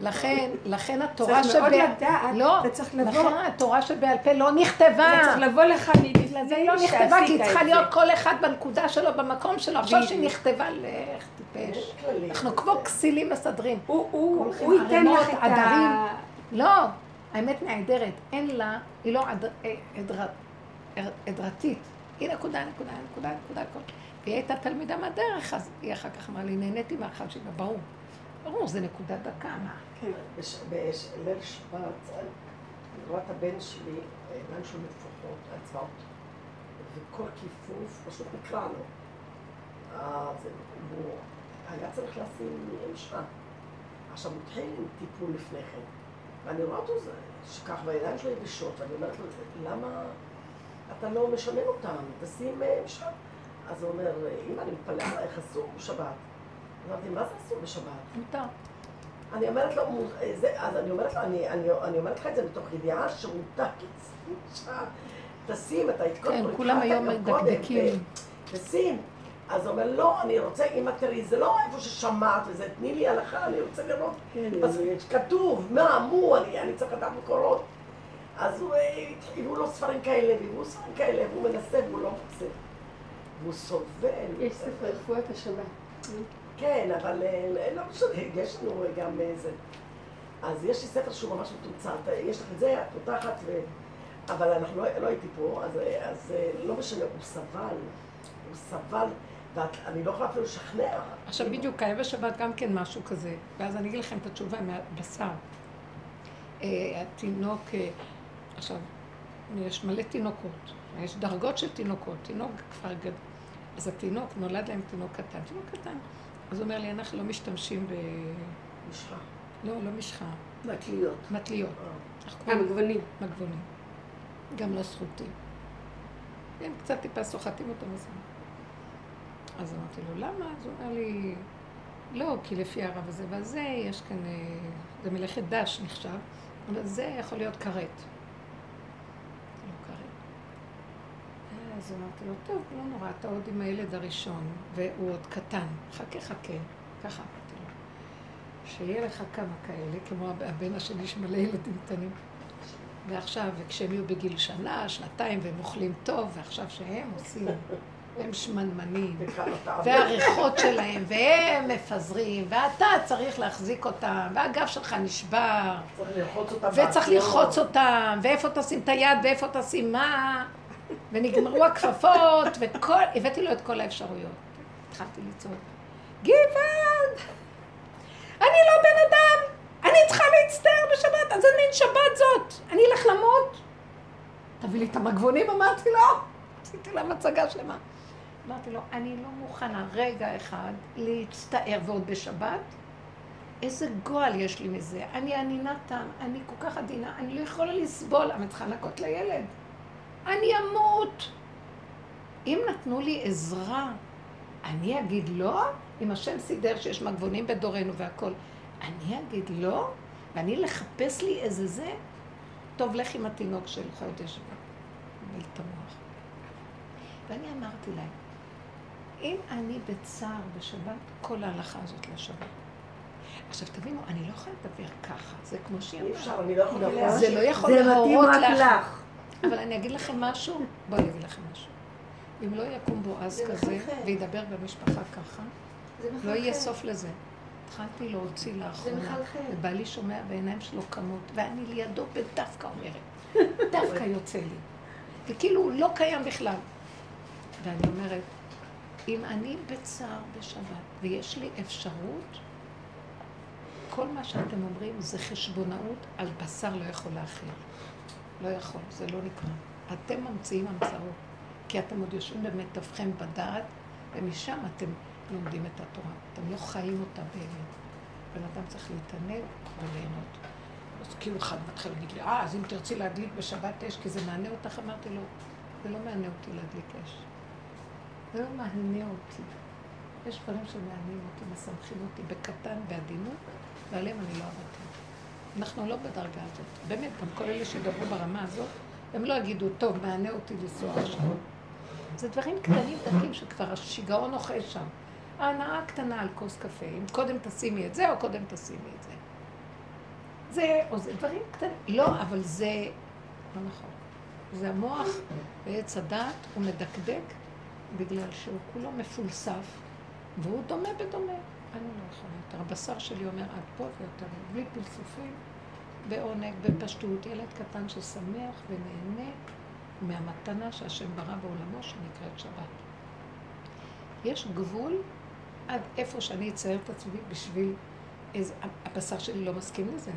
לכן, לכן התורה שבעל... צריך מאוד לדעת, לא, אתה צריך לבוא... לכן התורה שבעל פה לא נכתבה. זה צריך לבוא לך מבפנים זה לא נכתבה, כי היא צריכה להיות כל אחד בנקודה שלו, במקום שלו. עכשיו שהיא נכתבה, לך טיפש. אנחנו כמו כסילים מסדרים. הוא ייתן לך את ה... לא, האמת נהדרת. אין לה, היא לא עדרתית. היא נקודה, נקודה, נקודה, נקודה. והיא הייתה תלמידה מהדרך, אז היא אחר כך אמרה לי, נהניתי מהאחד שלה, ברור. ברור, זה נקודה דקה, מה? כן. בליל שבת, אני רואה את הבן שלי, עיניים שלו מפוחות, הצבעות, וכל כיפוף פשוט נקרע לו. היה צריך לשים משחה. עכשיו הוא התחיל עם טיפול לפני כן, ואני רואה אותו שכך, והידיים שלו יבשות, ואני אומרת לו, למה אתה לא משנן אותם? תשים משחה. אז הוא אומר, אמא, אני מתפלא עלייך, אסור בשבת. אמרתי, מה זה אסור בשבת? מותר. אני אומרת לו, אז אני אומרת לו, אני, אני, אני אומרת לך את זה מתוך ידיעה שמותר *laughs* תשים, אתה התקודם, כן, כולם היום מדקדקים. תשים. אז הוא אומר, לא, אני רוצה, אמא תראי, זה לא איפה ששמעת וזה, תני לי הלכה, אני רוצה לראות. כן, אז כתוב, מה, מו, אני, אני צריך לדעת מקורות. אז הוא, הביאו לו ספרים כאלה, והביאו ספרים כאלה, והוא מנסה והוא לא מוצא. והוא סובל. יש ספר רפואת השבת. כן, אבל אה, לא משנה, *laughs* יש לנו גם איזה... אז יש לי ספר שהוא ממש מתומצת, יש לך את זה, את פותחת, ו... אבל אנחנו לא, לא הייתי פה, אז, אז אה, לא משנה, הוא סבל, הוא סבל, ואני לא יכולה אפילו לשכנע. עכשיו בדיוק היה בשבת גם כן משהו כזה, ואז אני אגיד לכם את התשובה מהבשר. אה, התינוק, אה, עכשיו, יש מלא תינוקות, יש דרגות של תינוקות, תינוק כבר גדול. אז התינוק, נולד להם תינוק קטן, תינוק קטן. אז הוא אומר לי, אנחנו לא משתמשים ב... משחה. לא, לא משחה. מטליות. מטליות. אה, מגוונים. מגבונים. גם לא סחוטים. הם קצת טיפה סוחטים אותם אז... אז אמרתי לו, למה? אז הוא אומר לי, לא, כי לפי הרב הזה והזה, יש כאן, אה, זה מלאכת דש נחשב, אבל זה יכול להיות כרת. לא כרת. אז אמרתי לו, טוב, לא נורא, אתה עוד עם הילד הראשון, והוא עוד קטן, חכה חכה, ככה אמרתי לו. שיהיה לך כמה כאלה, כמו הבן השני שמלא ילדים קטנים. ועכשיו, וכשהם יהיו בגיל שנה, שנתיים, והם אוכלים טוב, ועכשיו שהם עושים, הם שמנמנים, והריחות שלהם, והם מפזרים, ואתה צריך להחזיק אותם, והגב שלך נשבר. וצריך. ללחוץ אותם, ואיפה תשים את היד, ואיפה תשים מה, ונגמרו הכפפות, וכל, הבאתי לו את כל האפשרויות. התחלתי לצעוק, גבעד, אני לא בן אדם, אני צריכה להצטער בשבת, אז איזה מין שבת זאת? אני אלך למות? תביא לי את המגבונים, אמרתי לו. עשיתי לה מצגה שלמה. אמרתי לו, אני לא מוכנה רגע אחד להצטער, ועוד בשבת. איזה גועל יש לי מזה. אני ענינת טעם, אני כל כך עדינה, אני לא יכולה לסבול, אבל צריכה לנקות לילד. אני אמות. אם נתנו לי עזרה, אני אגיד לא? אם השם סידר שיש מגבונים בדורנו והכול, אני אגיד לא? ואני לחפש לי איזה זה? טוב, לך עם התינוק של חודש ומילא את המוח. ואני אמרתי להם, אם אני בצער בשבת, כל ההלכה הזאת לא שווה. עכשיו תבינו, אני לא יכולה לדבר ככה, זה כמו שהיא אי אמרה. אפשר, אני לא יכולה לא, להמשיך. זה לא יכול להורות לך. אבל אני אגיד לכם משהו, בואי אני אגיד לכם משהו. אם לא יקום בועז זה כזה. וידבר במשפחה ככה, לא יהיה. סוף לזה. התחלתי להוציא לאחרונה. ובעלי שומע והעיניים שלו קמות, ואני לידו בדווקא אומרת, *laughs* דווקא יוצא לי. וכאילו הוא לא קיים בכלל. ואני אומרת, אם אני בצער בשבת, ויש לי אפשרות, כל מה שאתם אומרים זה חשבונאות על בשר לא יכול להכיל. לא יכול, זה לא נקרא. אתם ממציאים המצאות, כי אתם עוד יושבים במיטבכם בדעת, ומשם אתם לומדים את התורה. אתם לא חיים אותה באמת. בן אדם צריך להתענג וליהנות. אז כאילו אחד מתחיל להגיד לי, אה, אז אם תרצי להדליק בשבת אש, כי זה מענה אותך, אמרתי לו, זה לא מענה אותי להדליק אש. זה לא מענה אותי. יש דברים שמעניינים אותי, משמחים אותי בקטן, בעדינות, ועליהם אני לא עבדתי. אנחנו לא בדרגה הזאת. באמת, גם כל אלה שידברו ברמה הזאת, הם לא יגידו, טוב, מענה אותי לנסוע עכשיו. זה דברים קטנים דקים שכבר השיגעון אוכל שם. ההנאה הקטנה על כוס קפה, אם קודם תשימי את זה או קודם תשימי את זה. זה, או זה דברים קטנים. לא, אבל זה לא נכון. זה המוח בעץ הדעת, הוא מדקדק בגלל שהוא כולו מפולסף, והוא דומה בדומה. אני לא יכולה יותר. הבשר שלי אומר עד פה ויותר, בלי פלסופים, בעונג, בפשטות, ילד קטן ששמח ונהנה מהמתנה שהשם ברא בעולמו שנקראת שבת. יש גבול עד איפה שאני אצייר את עצמי בשביל איזה... הבשר שלי לא מסכים לזה.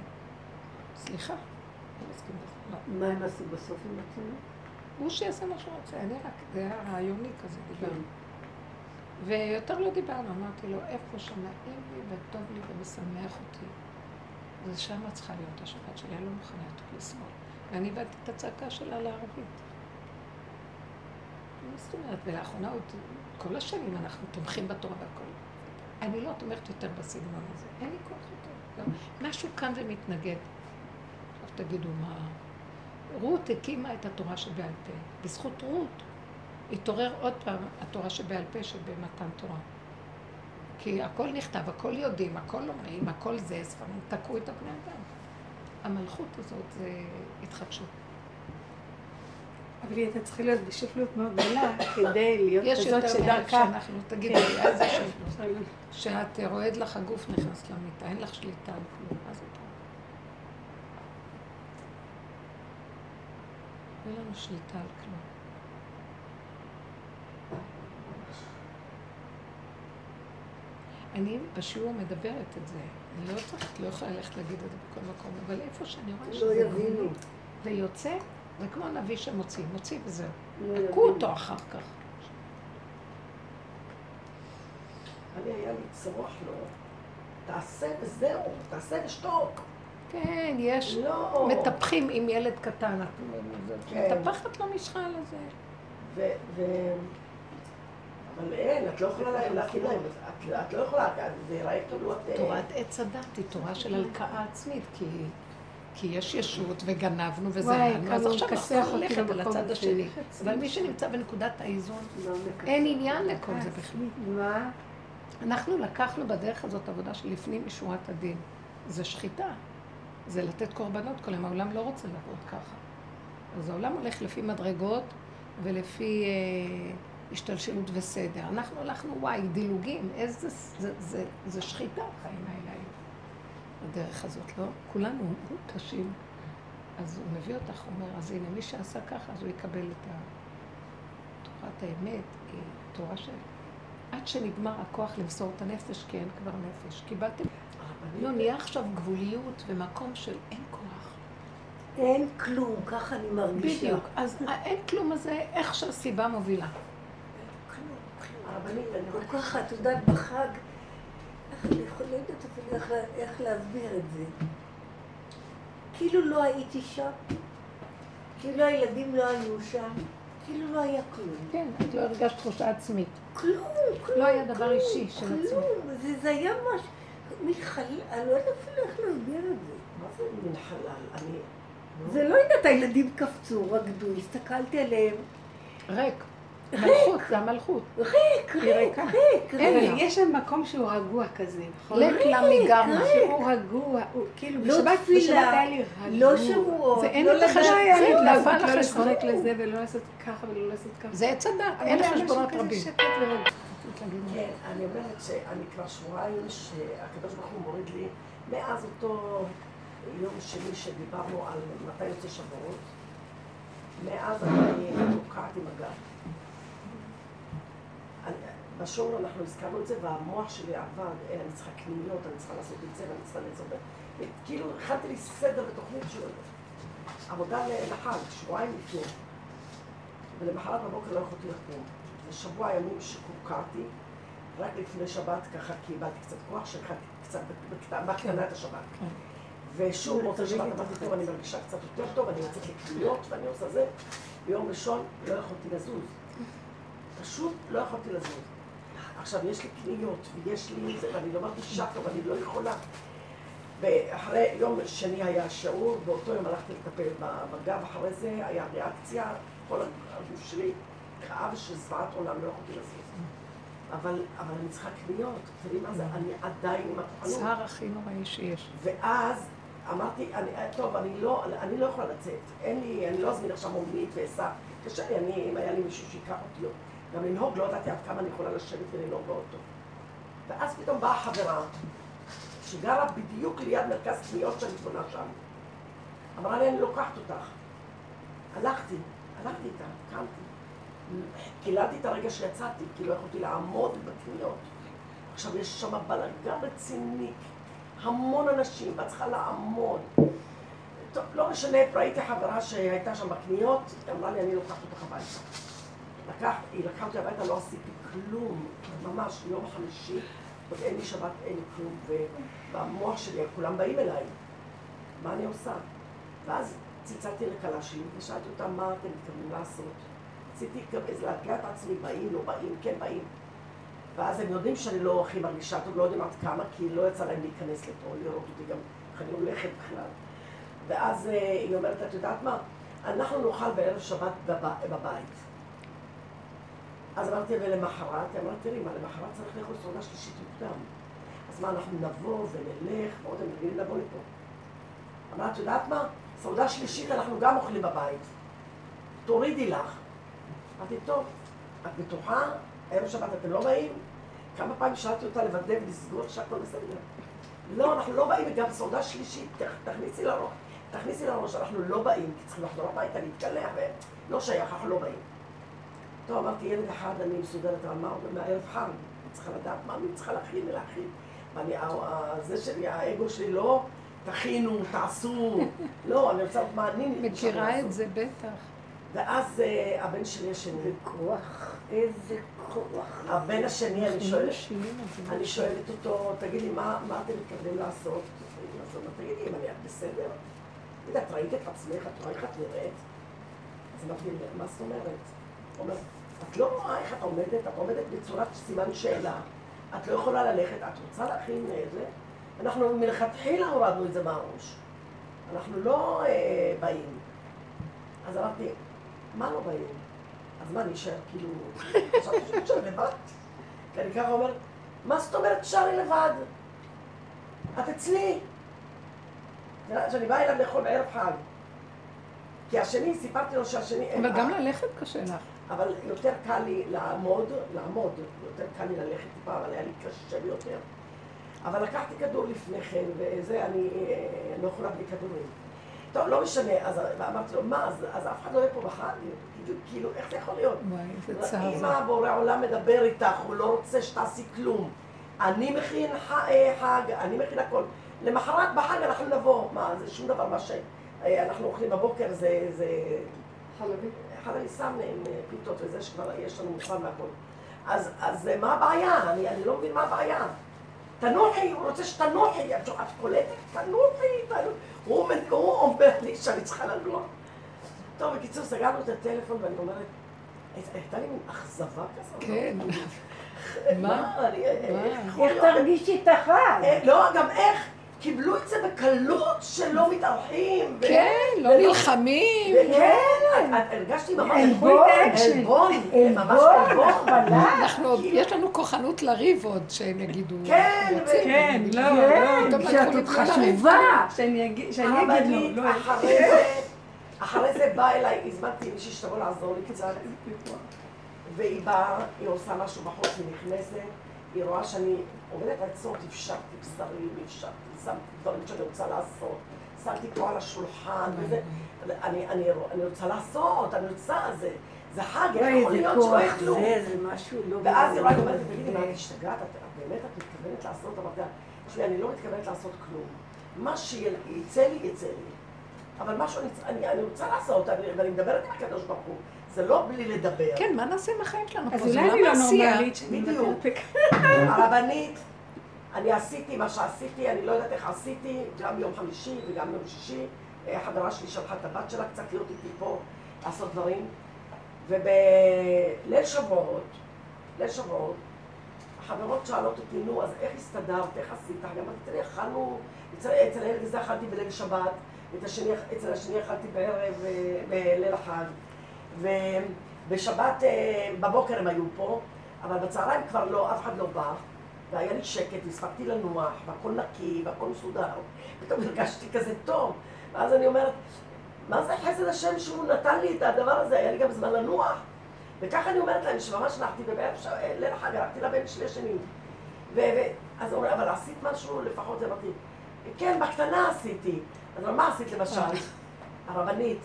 סליחה, לא מסכים לזה. מה הם עשו בסוף עם עצמם? הוא שיעשה מה שהוא רוצה, אני רק, זה היה רעיוני כזה, דיברנו. ויותר לא דיברנו, אמרתי לו, איפה שנעים לי וטוב לי ומשמח אותי, זה שם צריכה להיות השבת שלי, אני לא מוכנה יותר לשמאל. ואני הבנתי את הצעקה שלה לערבית. מה זאת אומרת? ולאחרונה עוד, כל השנים אנחנו תומכים בתורה והכל. אני לא תומכת יותר בסגנון הזה, אין לי כוח יותר. משהו קם ומתנגד. עכשיו תגידו, מה... רות הקימה את התורה שבעל פה. בזכות רות התעורר עוד פעם התורה שבעל פה שבמתן תורה. כי הכל נכתב, הכל יודעים, הכל אומרים, הכל זה, ספרים תקעו את הבני אדם. המלכות הזאת זה התחדשות. אבל היא הייתה צריכה להיות בשפלות מאוד גדולה כדי להיות יש כזאת יותר מעט שדרכה. שאנחנו, תגידי לי, איזה שפלות? שאת רועד לך הגוף נכנס למיטה, אין לך שליטה על כלום. מה זה פה? אין לנו שליטה על כלום. אני בשיעור מדברת את זה. אני לא צריכה, לא יכולה ללכת להגיד את זה בכל מקום, אבל איפה שאני רואה לא שזה יבינו. גבולי ויוצא, זה כמו נביא שמוציא, מוציא וזהו. לא הכו יבינו. אותו אחר כך. אני היה לי צרוח לו, תעשה וזהו, תעשה ושתוק. כן, יש לא. מטפחים עם ילד קטן, את כן. מטפחת לו משחה על הזה. ו... ו... אבל אין, את לא יכולה לה- להכין להם, את- לא יכולה, זה ייראה כאילו את... אה, תורת עץ הדת היא תורה של הלקאה עצמית, כי, כי יש ישות וגנבנו וזה כמה אז עכשיו אנחנו אותי ללכת על הצד. השני. אבל מי שנמצא בנקודת האיזון, אין עניין לכל זה בכלל. מה? אנחנו לקחנו בדרך הזאת עבודה של לפנים משורת הדין. זה שחיטה. זה לתת קורבנות כל היום. העולם לא רוצה לעבוד ככה. אז העולם הולך לפי מדרגות ולפי אה, השתלשלות וסדר. אנחנו הלכנו, וואי, דילוגים, איזה... זה, זה, זה שחיטה החיים האלה היום. הדרך הזאת, לא? כולנו קשים. אז הוא מביא אותך, הוא אומר, אז הנה, מי שעשה ככה, אז הוא יקבל את. תורת האמת היא תורה של... עד שנגמר הכוח למסור את הנפש, כי אין כבר נפש. קיבלתם... לא, נהיה עכשיו גבוליות ומקום של אין כוח. אין כלום, ככה אני מרגישה. בדיוק. אז אין כלום הזה, איך שהסיבה מובילה. כלום, כלום. הרבנית, אני כל. כך, את יודעת, בחג, איך אני יכולה לדעת אפילו איך לה- איך להסביר את זה. כאילו לא הייתי שם, כאילו הילדים לא היו שם, כאילו לא היה כלום. כן, את לא הרגשת תחושה עצמית. כלום, כלום. לא היה דבר כלום, אישי של כלום. עצמי. זה, זה היה משהו, מין חלל, אני לא יודעת אפילו איך להסביר את זה. מה זה מין חלל? אני... זה לא יודעת, הילדים קפצו, רקדו, הסתכלתי עליהם, ריק. מלכות, זה המלכות. ריק, ריק. ריק, ריק. יש שם מקום שהוא רגוע כזה, נכון? לק לה מגרמה. שהוא רגוע, הוא כאילו, לא בשבת היה לי רגוע. לא שבועות, לא לדעת, לא לשחק חשבון. לזה ולא לעשות ככה ולא לעשות ככה. זה עץ הדת, אין חשבונות רבים. ורגוע. כן, אני אומרת שאני כבר שבועיים שהקדוש ברוך הוא מוריד לי, מאז אותו יום שני שדיברנו על מתי יוצא שבועות, מאז אני תוקעת עם הגב. בשיעור אנחנו הזכרנו את זה, והמוח שלי עבד, אה, אני צריכה קניות, אני צריכה לעשות את זה, ואני צריכה לעשות את זה. כאילו, הכנתי לי סדר ותוכנית של עבודה לחג, שבועיים לפני. ולמחרת בבוקר לא יכולתי לקום. זה שבוע ימים שקורקעתי, רק לפני שבת ככה קיבלתי קצת כוח, שהכנתי קצת בקטנה- בקטנה את השבת. כן. ושוב מוצאי שבת אמרתי, טוב, אני מרגישה קצת יותר טוב, אני יוצאת לקניות ואני עושה זה. ביום ראשון לא יכולתי לזוז. פשוט לא יכולתי לזוז. עכשיו, יש לי קניות, ויש לי זה, ואני לא מרגישה טוב, אני לא יכולה. ואחרי יום שני היה שיעור, באותו יום הלכתי לטפל בגב, אחרי זה היה ריאקציה, כל הגוף שלי כאב של זוועת עולם, לא יכולתי לזוז. אבל, אבל אני צריכה קניות, אתם יודעים מה זה? אני עדיין עם הכוחנות. צער הכי נוראי שיש. ואז אמרתי, אני, טוב, אני לא, אני לא יכולה לצאת. אין לי, אני לא אזמין עכשיו מונית ואסע. קשה לי, אני, אם היה לי מישהו שייקח אותי, גם לנהוג, לא ידעתי עד כמה אני יכולה לשבת ולנהוג באוטו. ואז פתאום באה חברה, שגרה בדיוק ליד מרכז קניות שאני קונה שם. אמרה לי, אני לוקחת אותך. הלכתי, הלכתי איתה, קמתי. קיללתי את הרגע שיצאתי, כי לא יכולתי לעמוד בקניות. עכשיו, יש שם בלאגן רציני, המון אנשים, ואת צריכה לעמוד. טוב, לא משנה, ראיתי חברה שהייתה שם בקניות, היא אמרה לי, אני לוקחת אותך הביתה. לקח, היא לקחה אותי הביתה, לא עשיתי כלום, ממש, יום חמישי, עוד אין לי שבת, אין לי כלום, ובמוח שלי, כולם באים אליי, מה אני עושה? ואז צלצלתי לכלה שלי ושאלתי אותה, מה אתם מתכוונים לעשות? רציתי איזה להרגיע את עצמי, באים, לא באים, כן באים. ואז הם יודעים שאני לא הכי מרגישה טוב, לא יודעים עד כמה, כי לא יצא להם להיכנס לפה, לראות אותי גם, איך אני הולכת בכלל. ואז אה, היא אומרת, את יודעת מה? אנחנו נאכל בערב שבת בב- בבית. אז אמרתי, ולמחרת? היא אמרה, תראי, מה, למחרת צריך לאכול סעודה שלישית מוקדם. אז מה, אנחנו נבוא ונלך, ועוד הם רגילים לבוא לפה. אמרה, את יודעת מה? סעודה שלישית אנחנו גם אוכלים בבית. תורידי לך. אמרתי, טוב, את בטוחה? ערב שבת אתם לא באים? כמה פעמים שאלתי אותה לוודא ולסגור שהכל בסדר. לא, אנחנו לא באים, וגם סעודה שלישית, תכ- תכניסי לראש, תכניסי לראש, אנחנו לא באים, כי צריכים לחזור הביתה, להתקלח, ולא שייך, אנחנו לא באים. טוב, אמרתי, ילד אחד, אני מסודרת, אבל מה מהערב חג? אני צריכה לדעת מה אני צריכה להכין ולהכין. ואני, זה שלי, האגו שלי לא, תכינו, תעשו. *laughs* לא, אני רוצה לדעת מה אני מכירה לעשות. את זה בטח. ואז אה, הבן שלי השני, כוח, איזה כוח. הבן השני, אני שואלת. אני שואלת אותו, תגיד לי, מה, אתם מתכוונים לעשות? אומר, תגידי, אם אני את בסדר? תגיד, את ראית את עצמך, את רואה איך את נראית? אז אמרתי, מה זאת אומרת? אומר, את לא רואה איך את עומדת, את עומדת בצורת סימן שאלה. את לא יכולה ללכת, את רוצה להכין זה? אנחנו מלכתחילה הורדנו את זה מהראש. אנחנו לא אה, באים. אז אמרתי, מה לא באים? אז מה, אני אשאר כאילו... חשבתי שאני אשאר לבד. כי אני ככה אומרת, מה זאת אומרת תשארי לבד? את אצלי. את יודעת שאני באה אליו לאכול בערב חג. כי השני, סיפרתי לו שהשני... אבל גם ללכת קשה לך. אבל יותר קל לי לעמוד, לעמוד, יותר קל לי ללכת טיפה, אבל היה לי קשה ביותר. אבל לקחתי כדור לפני כן, וזה, אני אה, לא יכולה בלי כדורים. טוב, לא משנה, אז אמרתי לו, מה, אז, אז אף אחד לא יהיה פה בחג? כאילו, כאילו, איך זה יכול להיות? וואי, איזה צער זה. אם הבורא עולם מדבר איתך, הוא לא רוצה שתעשי כלום. אני מכין ח- אה, חג, אני מכין הכל. למחרת בחג אנחנו נבוא. מה, זה שום דבר מה שאנחנו אוכלים בבוקר, זה... זה... חלבי. חלבי סם עם אה, פיתות וזה שכבר יש לנו מוכן והכל. אז, אז אה, מה הבעיה? אני, אני לא מבין מה הבעיה. תנוחי, הוא רוצה שתנוחי, את, קולטת? תנוחי, תנוחי. הוא, אומר- לי שאני צריכה לנוח. טוב, בקיצור, סגרנו את הטלפון ואני אומרת, הייתה לי אכזבה כזאת. כן. *laughs* מה? איך? תרגישי את החג? אה, לא, גם איך? קיבלו את זה בקלות שלא מתארחים. כן, לא ולא- נלחמים. וכן, את- הרגשתי ממש עלבון, עלבון, ממש עלבון, עלבון. אנחנו עוד, יש לנו כוחנות לריב עוד, שהם יגידו. כן. כן, לא, כן, פתאום שאת עוד חשובה. שאני אגיד לו, לא, אחרי זה, באה אליי, הזמנתי מישהי שתבוא לעזור לי קצת, והיא באה, היא עושה משהו בחוץ, היא נכנסת, היא רואה שאני עובדת על צורת, אפשרתי בשרים, אפשרתי, שמתי דברים שאני רוצה לעשות, שמתי פה על השולחן, וזה, אני, אני, אני רוצה לעשות, אני רוצה, זה, זה חג, איך יכול להיות שלא יהיה כלום? זה, זה משהו לא... ואז היא רואה, היא אומרת, תגידי, מה, את השתגעת? באמת, את מתכוונת לעשות? אמרתי לה, תשמעי, אני לא מתכוונת לעשות כלום. מה שיצא לי, יצא לי. אבל משהו, אני- אני אני רוצה לעשות, אני- ואני מדברת עם הקדוש ברוך הוא. זה לא בלי לדבר. כן, מה נעשה עם החיים שלנו אז אולי אני למה לא? נורמלית שאני בדיוק. מוותרת. הרבנית, אני עשיתי מה שעשיתי, אני לא יודעת איך עשיתי, גם ביום חמישי וגם ביום שישי. אה, חברה שלי שלחה את הבת שלה קצת להיות איתי פה, לעשות דברים. ובליל שבועות, ליל שבועות, החברות שואלות אותי, נו, אז איך הסתדרת, איך עשית? גם אמרתי, תראי, אכלנו, אצל אצל הילד הזה אכלתי בליל שבת, השני, אצל השני אכלתי בערב, אה, בליל החג. ובשבת, אה, בבוקר הם היו פה, אבל בצהריים כבר לא, אף אחד לא בא, והיה לי שקט, והספקתי לנוח, והכל נקי, והכל מסודר. פתאום הרגשתי כזה טוב, ואז אני אומרת, מה זה חסד השם שהוא נתן לי את הדבר הזה, היה לי גם זמן לנוח. וככה אני אומרת להם שממש נחתי, ובערב ליל החג הלכתי לבן שלי השני. אז הוא אומר, אבל עשית משהו לפחות, אמרתי, כן, בקטנה עשיתי. אז מה עשית למשל? *laughs* הרבנית,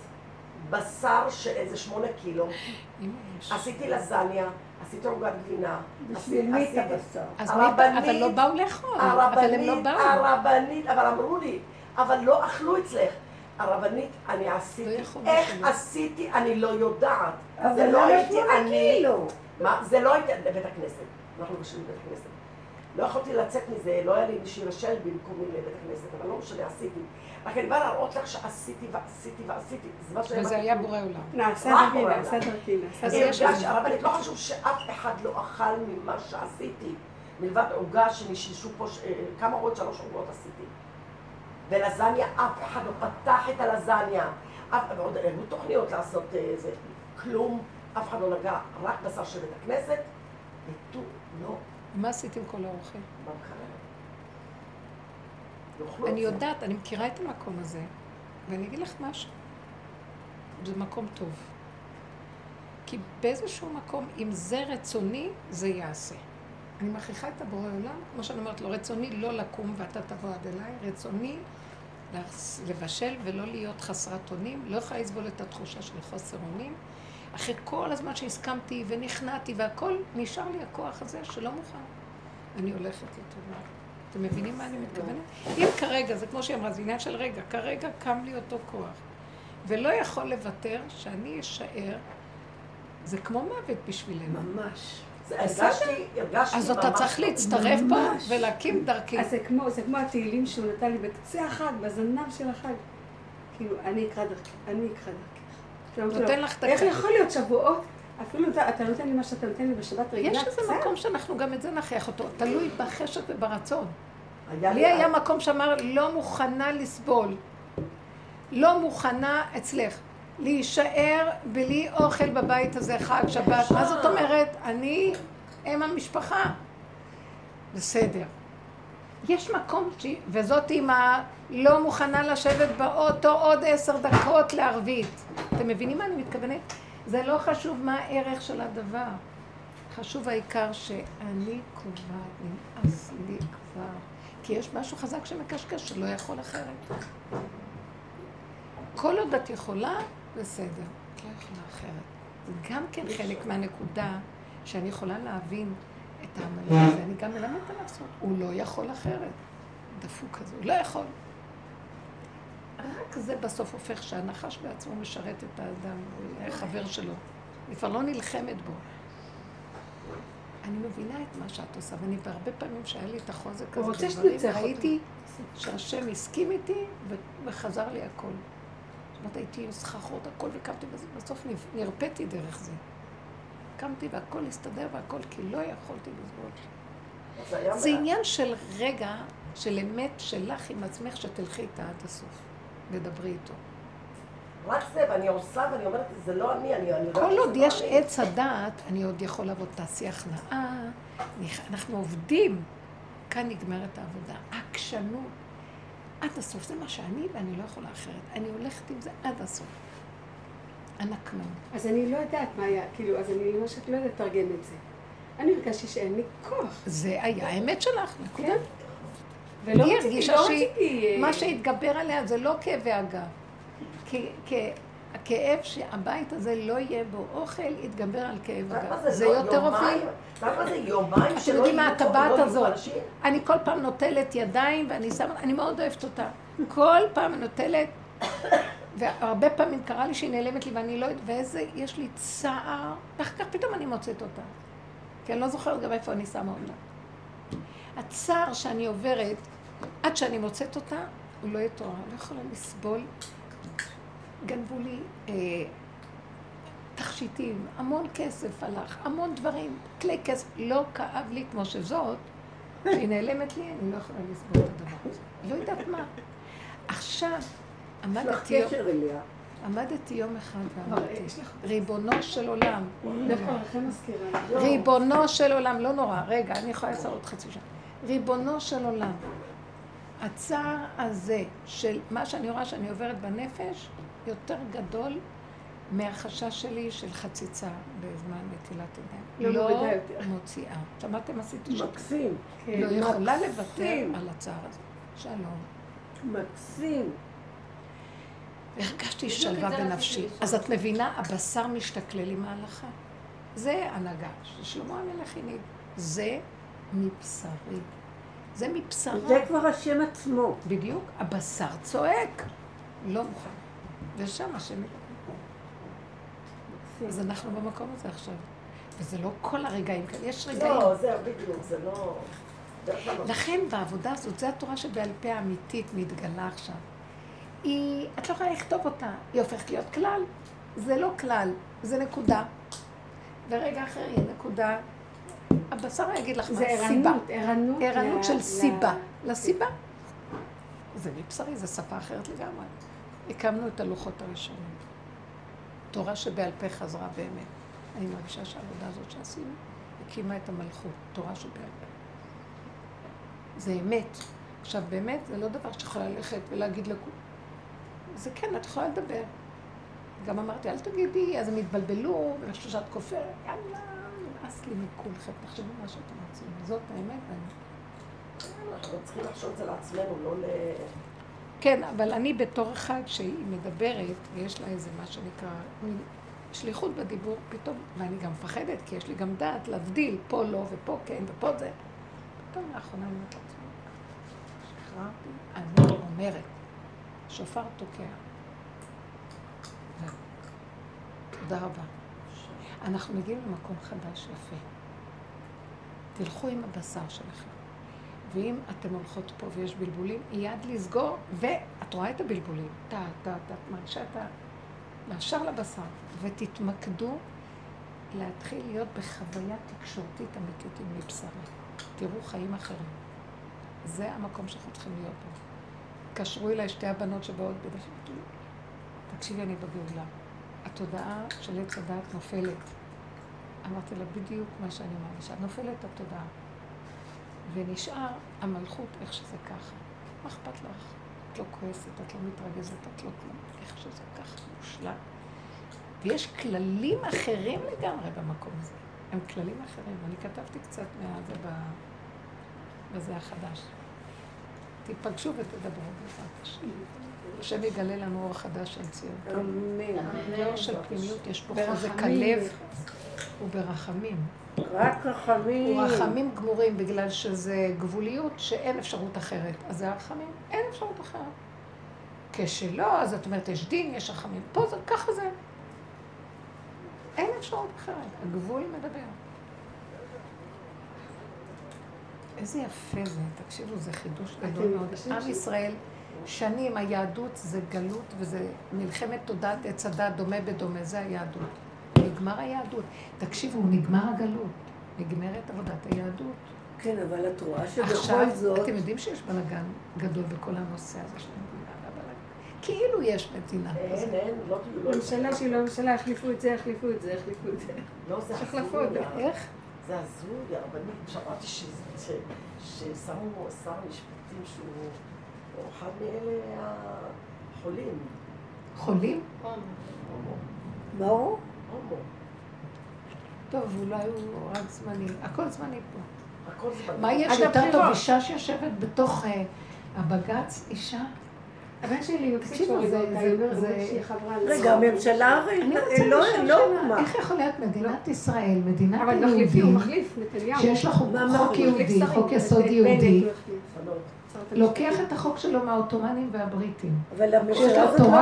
בשר של איזה שמונה קילו, עשיתי לזניה, עשיתי עוגת גבינה, בשביל מי את הבשר? אבל לא באו לאכול, אבל הם לא באו. הרבנית, אבל אמרו לי, אבל לא אכלו אצלך. הרבנית, אני לא עשיתי, יכולו איך. עשיתי, אני לא יודעת. זה לא למה הייתי אני. מה? זה לא הייתי, בבית הכנסת. אנחנו יושבים בבית הכנסת. לא יכולתי לצאת מזה, לא היה לי מי שיבשל במקומי לבית הכנסת, אבל לא משנה, עשיתי. רק אני באה להראות לך שעשיתי ועשיתי ועשיתי. זה מה שהיה וזה היה בורא עולם. נעשה דרכי. נעשה דרכי, נעשה אז דרכי. איזה- הרבנית, לא חשוב שאף אחד לא אכל ממה שעשיתי, מלבד עוגה שנשלשו פה, אה, כמה עוד שלוש עוגות עשיתי. ולזניה, אף אחד לא פתח את הלזניה. אף, ועוד היו תוכניות לעשות אה, זה, כלום, אף אחד לא נגע, רק בשר של בית הכנסת, ותו לא מה עשית עם כל האוכל? במחנה. אני. יודעת, אני מכירה את המקום הזה, ואני אגיד לך משהו. זה מקום טוב. כי באיזשהו מקום, אם זה רצוני, זה יעשה. אני מכריחה את הבורא עולם, כמו שאני אומרת לו, רצוני לא לקום ואתה תבוא עד אליי, רצוני לבשל ולא להיות חסרת אונים, לא יכולה לסבול את התחושה של חוסר אונים. אחרי כל הזמן שהסכמתי ונכנעתי והכל, נשאר לי הכוח הזה שלא מוכן. אני הולכת לטובה. אתם מבינים מה אני מתכוונת? אם כרגע, זה כמו שהיא אמרה, זה עניין של רגע, כרגע קם לי אותו כוח, ולא יכול לוותר שאני אשאר, זה כמו מוות בשבילנו. ממש. זה- הרגשתי, הרגשתי אז אתה צריך לא. להצטרף פה. ולהקים דרכי. אז זה כמו, זה כמו התהילים שהוא נתן לי בקצה החג, בזנב של החג. כאילו, אני אקרא דרכי, אני אקרא דרכך. אמרתי לו, נותן לך את איך הכוח. יכול להיות שבועות? אפילו אתה, נותן לי מה שאתה נותן לי בשבת רגילה. יש איזה. מקום שאנחנו גם את זה נכריח אותו, תלוי בחשק וברצון. לי היה מקום שאמר, לא מוכנה לסבול. לא מוכנה אצלך. להישאר בלי אוכל בבית הזה חג שבת. מה זאת אומרת? אני אם המשפחה. בסדר. יש מקום, ש... וזאת אימא לא מוכנה לשבת באוטו עוד עשר דקות לערבית. אתם מבינים מה אני מתכוונת? זה לא חשוב מה הערך של הדבר. חשוב העיקר שאני קובעת, נמאס לי כבר. כי יש משהו חזק שמקשקש שלא יכול אחרת. כל עוד את יכולה, בסדר. את לא יכולה אחרת. זה גם כן חלק מהנקודה שאני יכולה להבין את העמלה הזה. אני גם מלמדת זאת. הוא לא יכול אחרת. דפוק כזה, הוא לא יכול. רק זה בסוף הופך שהנחש בעצמו משרת את האדם, הוא חבר שלו. אני כבר לא נלחמת בו. אני מבינה את מה שאת עושה, ואני בהרבה פעמים שהיה לי את החוזק הזה. ראיתי שהשם הסכים איתי וחזר לי הכל. זאת אומרת, הייתי עם סחרחורת הכל וקמתי בזה, בסוף נרפאתי דרך זה. קמתי והכל הסתדר והכל, כי לא יכולתי לסבול. זה. עניין של רגע, של אמת שלך עם עצמך, שתלכי איתה עד הסוף. ודברי איתו. רק זה, ואני עושה ואני אומרת, זה לא אני, אני כל עוד לא יש. עץ הדעת, אני עוד יכול לעבוד תעשי הכנעה, אנחנו עובדים, כאן נגמרת העבודה. העקשנות, עד הסוף, זה מה שאני ואני לא יכולה אחרת. אני הולכת עם זה עד הסוף. הנקמנות. אז אני לא יודעת מה היה, כאילו, אז אני ממש לא יודעת לתרגם את זה. אני הרגשתי שאין לי כוח. זה היה האמת שלך, נקודה. כן. ולא היא רציתי, הרגישה לא שהיא- רציתי... אה, מה שהתגבר עליה זה לא כאבי הגב. כי- כי הכאב שהבית הזה לא יהיה בו אוכל, יתגבר על כאב למה הגב. זה לא יותר? הוביל. למה זה יומיים אתם שלא יודעים מה יהיו פה הטבעת ולא יהיו הזאת? אנשים? אני כל פעם נוטלת ידיים ואני שמה, אני מאוד אוהבת אותה. כל פעם אני נוטלת, והרבה פעמים קרה לי שהיא נעלמת לי ואני לא יודעת, ואיזה, יש לי צער, ואחר כך פתאום אני מוצאת אותה. כי אני לא זוכרת גם איפה אני שמה אותה. הצער שאני עוברת, עד שאני מוצאת אותה, הוא לא יתואר. אני לא יכולה לסבול. גנבו לי אה, תכשיטים, המון כסף הלך, המון דברים, כלי כסף. לא כאב לי כמו שזאת, כשהיא נעלמת לי, אני לא יכולה לסבול את הדבר הזה. לא יודעת מה. עכשיו, יש לך עמדתי יום, קשר אליה. עמדתי יום אחד ואמרתי. ריבונו של עולם. לא. ריבונו של עולם, לא נורא, רגע, אני יכולה לעשות עוד חצי שעה. ריבונו של עולם, הצער הזה של מה שאני רואה שאני עוברת בנפש, יותר גדול מהחשש שלי של חציצה בזמן נטילת ידיים. לא לא. מוציאה. שמעתם? עשיתי שם. מקסים, כן. לא יכולה. לוותר על הצער הזה. שלום. מקסים. והרגשתי בדיוק שלווה בנפשי. אז את מבינה, הבשר משתכלל עם ההלכה. זה הנהגה ששלמה המלך הנהיג. זה מבשרי. זה מבשרה. זה כבר השם עצמו. בדיוק. הבשר צועק. לא מוכן. ושם השם. אז אנחנו במקום הזה עכשיו. וזה לא כל הרגעים כאלה, יש רגעים. לא, זהו, בדיוק, זה לא... אגב, לכן בעבודה הזאת, זו התורה שבעל פה האמיתית מתגלה עכשיו. היא, את לא יכולה לכתוב אותה, היא הופכת להיות כלל. זה לא כלל, זה נקודה. ורגע אחר יהיה נקודה. הבשר יגיד לך מה זה הסיבה. ערנות, ערנות. ערנות של סיבה. לסיבה. זה מבשרי, זה שפה אחרת לגמרי. הקמנו את הלוחות הראשונים. תורה שבעל פה חזרה באמת. אני מרגישה שהעבודה הזאת שעשינו הקימה את המלכות, תורה שבעל פה. זה אמת. עכשיו, באמת, זה לא דבר שיכולה ללכת ולהגיד לכולם. זה כן, את יכולה לדבר. גם אמרתי, אל תגידי, אז הם יתבלבלו, ואיך שאת כופרת, יאללה, נמאס לי מכולכם, תחשבו מה שאתם רוצים. זאת האמת, ואני... אנחנו צריכים לחשוב את זה לעצמנו, לא ל... כן, אבל אני בתור אחד שהיא מדברת, ויש לה איזה מה שנקרא, שליחות בדיבור, פתאום, ואני גם מפחדת, כי יש לי גם דעת להבדיל, פה לא, ופה כן, ופה זה. פתאום לאחרונה אני אומרת לעצמי, שחררתי, אני אומרת, שופר תוקע. תודה רבה. אנחנו מגיעים למקום חדש יפה. תלכו עם הבשר שלכם. ואם אתם הולכות פה ויש בלבולים, יד לסגור, ואת רואה את הבלבולים. טה, טה, טה, מרגישה את ה... ישר לבשר, ותתמקדו להתחיל להיות בחוויה תקשורתית אמיתית עם מבשרי. תראו חיים אחרים. זה המקום שאנחנו צריכים להיות בו. התקשרו אליי שתי הבנות שבאות בדרך כלל, תקשיבי, אני בגאולה. התודעה של עץ הדעת נופלת. אמרתי לה בדיוק מה שאני מרגישה. נופלת התודעה. ונשאר המלכות איך שזה ככה. מה אכפת לך? את לא כועסת, את לא מתרגזת, את לא כלום. איך שזה ככה, מושלם. ויש כללים אחרים לגמרי במקום הזה. הם כללים אחרים. אני כתבתי קצת מהזה. בזה החדש. תיפגשו ותדברו בעזרת השם. השם יגלה לנו אור חדש של ציון. אמן. אור של פנימיות, יש פה חוזק הלב וברחמים. רק רחמים. הוא רחמים גמורים בגלל שזה גבוליות שאין אפשרות אחרת. אז זה הרחמים, אין אפשרות אחרת. כשלא, אז את אומרת, יש דין, יש רחמים. פה זה, ככה זה. אין אפשרות אחרת. הגבול מדבר. איזה יפה זה, תקשיבו, זה חידוש גדול מאוד. עם ישראל, שנים, היהדות זה גלות וזה מלחמת תודעת עץ הדת דומה בדומה, זה היהדות. נגמר היהדות. תקשיבו, נגמר הגלות. נגמרת עבודת היהדות. כן, אבל את רואה עכשיו, שבכל זאת... אתם יודעים שיש בלאגן גדול בכל הנושא הזה של המדינה. כאילו יש מדינה כזאת. אין, אין, לא תהיו, לא ממשלה שהיא לא ממשלה, החליפו את זה, החליפו את זה, החליפו את זה. לא, זה יש החלפות. איך? זה הזוי, הרבנית. שמעתי ששמו שר המשפטים שהוא הוא אחד מאלה החולים. חולים? הומו. מה הוא? הומו. טוב, אולי הוא רק זמני. הכל זמני פה. הכל זה... מה יש יותר טוב. אישה שיושבת בתוך אה, הבג"ץ, אישה? הבן שלי מפסיק אותה, שהיא חברה רגע, הממשלה הרי לא לא. הוקמה. איך יכול להיות מדינת ישראל, מדינת היהודים. שיש לה חוק? יהודי, חוק יסוד יהודי, לוקח. את החוק שלו מהעות'מאנים והבריטים. אבל שיש הממשלה לה הזאת לא תקום.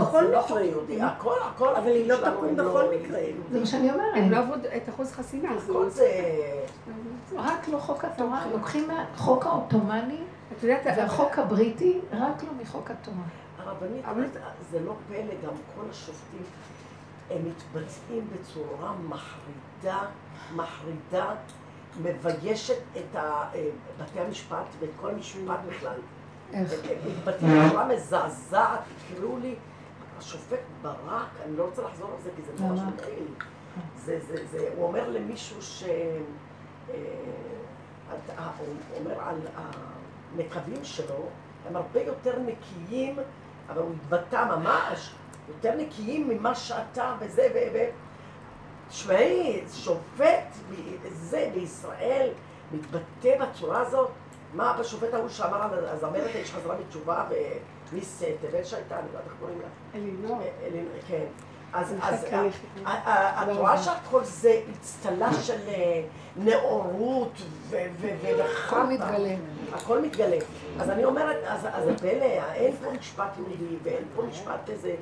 בכל זה לא מקרה. יהודי, הכל, הכל. אבל היא לא תקום בכל לא- מקרה. זה מה שאני הם לא אומרת. עברו את אחוז חסימה. אז הכל זה... רק לא חוק התורה, לוקחים מהחוק העות'מאני את יודעת, והחוק הבריטי, רק לא מחוק התורה. הרבנית, אבל- זה לא פלא, גם כל השופטים, הם מתבצעים בצורה מחרידה, מחרידה, מביישת את אה, בתי המשפט ואת כל המשפט בכלל. איך? מתבטאים בצורה מזעזעת, תקראו לי, השופט ברק, אני לא רוצה לחזור על זה כי זה ממש? מגעיל. זה, זה, זה, הוא אומר למישהו ש... אה, את- ה- הוא אומר על המקבים שלו, הם הרבה יותר נקיים, אבל הוא התבטא ממש, יותר נקיים ממה שאתה וזה, ו... ו... תשמעי, שופט זה בישראל מתבטא בצורה הזאת? מה בשופט ההוא שאמר על הזמרת האיש חזרה בתשובה ומיס תבל שהייתה, אני לא יודעת איך קוראים לה. אלינור. אלין- כן. אז, זה אז חקר ה- יחיד. ה- ה- את לא רואה. שהכל זה אצטלה של אה, נאורות ו- ו- הכל. מתגלה. הכל מתגלה. אז אני אומרת, אז אז זה פלא, אין פה משפט יהודי ואין פה משפט איזה,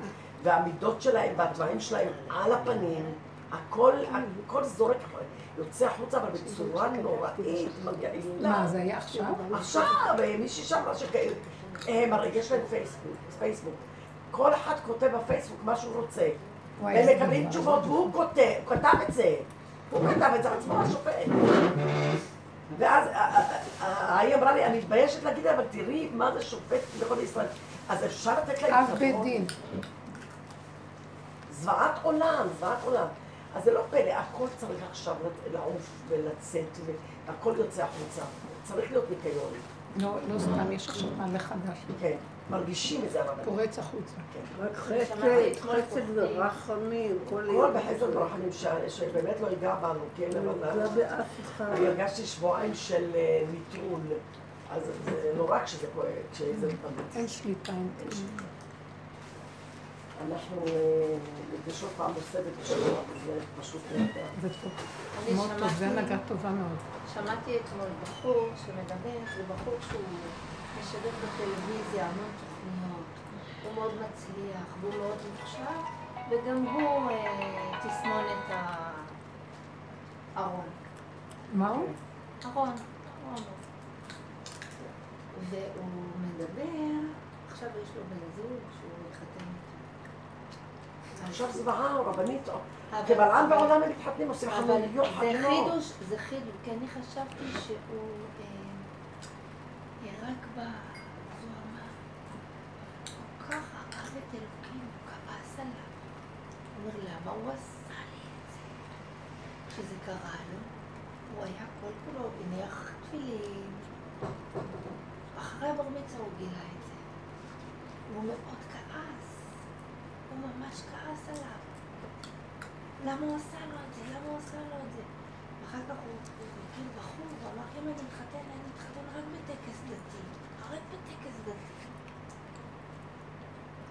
והמידות שלהם והדברים שלהם על הפנים, הכל, זורק, יוצא החוצה, אבל בצורה נוראית, מגעילה. מה, זה היה עכשיו? עכשיו, אה, מישהי שכאלה, הם הרי יש להם פייסבוק, פייסבוק. כל אחד כותב בפייסבוק מה שהוא רוצה. והם איזה מקבלים. תשובות, והוא כותב, כתב את זה. הוא כתב את זה עצמו, השופט. ואז אה, אה, ההיא אמרה לי, אני מתביישת להגיד, אבל תראי מה זה שופט כביכול בישראל. אז אפשר לתת להם אב בית דין. זוועת עולם, זוועת עולם. אז זה לא פלא, הכל צריך עכשיו לעוף ולצאת, והכל יוצא החוצה. צריך להיות ניקיון. לא, לא סתם, יש עכשיו מעלה חדש. כן. מרגישים את זה הרבנים. פורץ החוצה. רק שמעתי חסד. ורחמים, כל הכל בחסד ורחמים ש- שבאמת לא ייגע בנו, כן, לא אבל יפגע באף אחד. אני הרגשתי שבועיים של אה, נטרול, אז זה נורא כשזה כואב, כשזה מתאמץ. אין שליטה. אנחנו אה, נפגשות פעם נוספת בשבוע, זה פשוט נהדר. זה טוב. מאוד טוב, זה הנהגה טובה מאוד. שמעתי אתמול בחור שמדבר, זה בחור שהוא משדר בטלוויזיה המון תוכניות, הוא מאוד מצליח והוא מאוד מוכשר, וגם הוא אה, תסמונת הארון. מה הוא? ארון, ארון. והוא מדבר, עכשיו יש לו בן זוג שהוא מתחתן איתו. עכשיו זוועה, רבנית, כבלעם בעולם הם מתחתנים, עושים אבל חנויות, זה חתונות. חידוש, זה חידוש, כי אני חשבתי שהוא רק ב... הוא ככה אהב את אלוקים, הוא כעס עליו. הוא אומר, למה הוא עשה לי את זה? כשזה קרה לו, הוא היה כל כולו הניח תפילין. אחרי הבר מצווה הוא גילה את זה. הוא מאוד כעס, הוא ממש כעס עליו. למה הוא עשה לו את זה? למה הוא עשה לו את זה? ואחר כך הוא הוא הכיר בחור, ואמר, אם אני אתחתן, אני אתחתן רק בטקס דתי. רק בטקס דתי.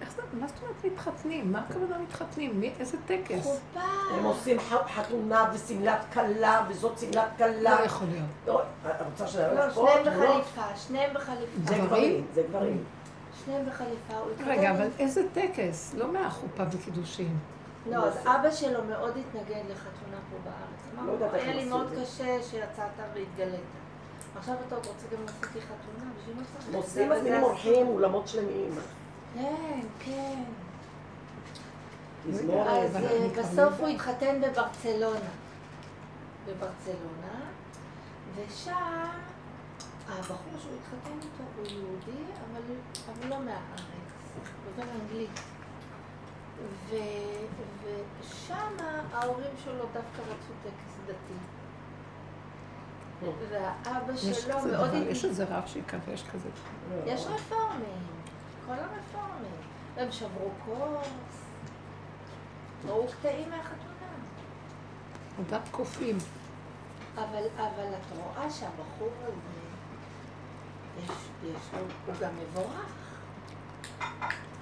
איך זה, מה זאת אומרת מתחתנים? מה הכוונה מתחתנים? מי, איזה טקס? חופה! הם עושים חתונה ושמלת כלה, וזאת שמלת כלה. לא יכול להיות. לא, את רוצה שאני לא, פה? שניהם? בחליפה, שניהם בחליפה. זה גברים, זה גברים. שניהם בחליפה. רגע, אבל איזה טקס? לא מהחופה וקידושים. לא, אז אבא שלו מאוד התנגד לחתונה פה בארץ. לא אמר, יודעת איך היה לי מאוד קשה שיצאת והתגלית. עכשיו אתה רוצה גם לעשות לי חתונה, בשביל מה צריך? מזמינים זה אורחים, אולמות שלמים. כן, כן. אז אבל אה, בסוף לא הוא התחתן בברצלונה. בברצלונה, ושם הבחור שהוא התחתן איתו הוא יהודי, אבל, אבל לא מהארץ, הוא דובר אנגלית. ו, ושם ההורים שלו דווקא רצו טקס דתי. והאבא יש שלו מאוד... יש איזה רב שיכבש כזה. יש רפורמים, כל הרפורמים. והם שברו כוס, ראו קטעים מהחתונה. עודת קופים. אבל, אבל את רואה שהבחור הזה, יש, יש לו, הוא גם מבורך.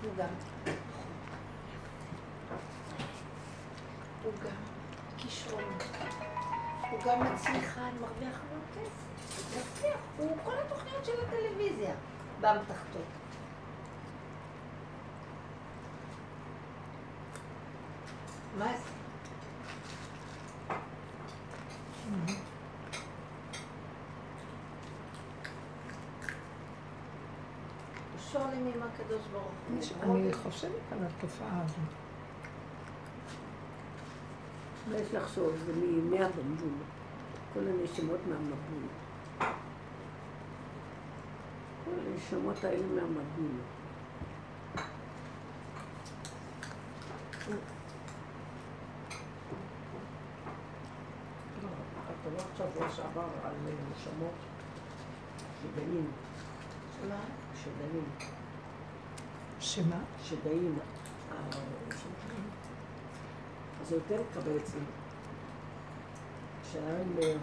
הוא גם... הוא גם כישרוני. הוא גם מצליחן, מרוויח המון כסף. הוא הוא כל התוכניות של הטלוויזיה באמתחתו. שואלים עם הקדוש ברוך הוא. אני חושבת על התופעה הזאת. מה יש לחשוב? זה מימי המבול. כל הנשמות מהמבול. כל הנשמות האלה מהמבול. לא, את אמרת שבוע שעבר על נשמות שדאים, מה? שדאים, שמה? שדאים. אה. אז זה יותר מתקבל אצלי. שהיה עם... אה,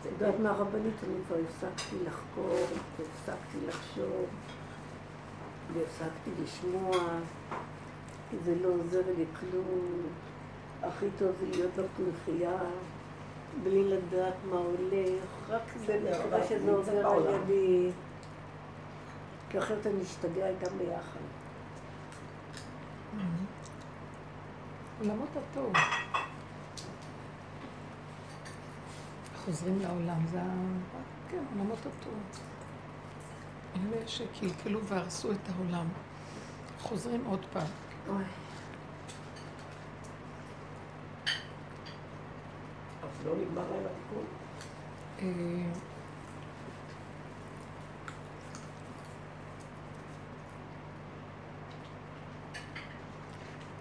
את יודעת מה הרבנית? אני כבר הפסקתי לחקור, והפסקתי לחשוב, והפסקתי לשמוע, כי זה לא עוזר לי כלום. הכי טוב זה להיות בפלחייה, בלי לדעת מה הולך, רק זה מקווה אבל שזה עובר. על ידי, כי אחרת אני אשתגע איתם ביחד. עולמות הטוב. חוזרים לעולם, זה ה... כן, עולמות הטוב. אלה שקלקלו והרסו את העולם. חוזרים עוד פעם. אוי, אז לא נגמר להם התיקון. אה,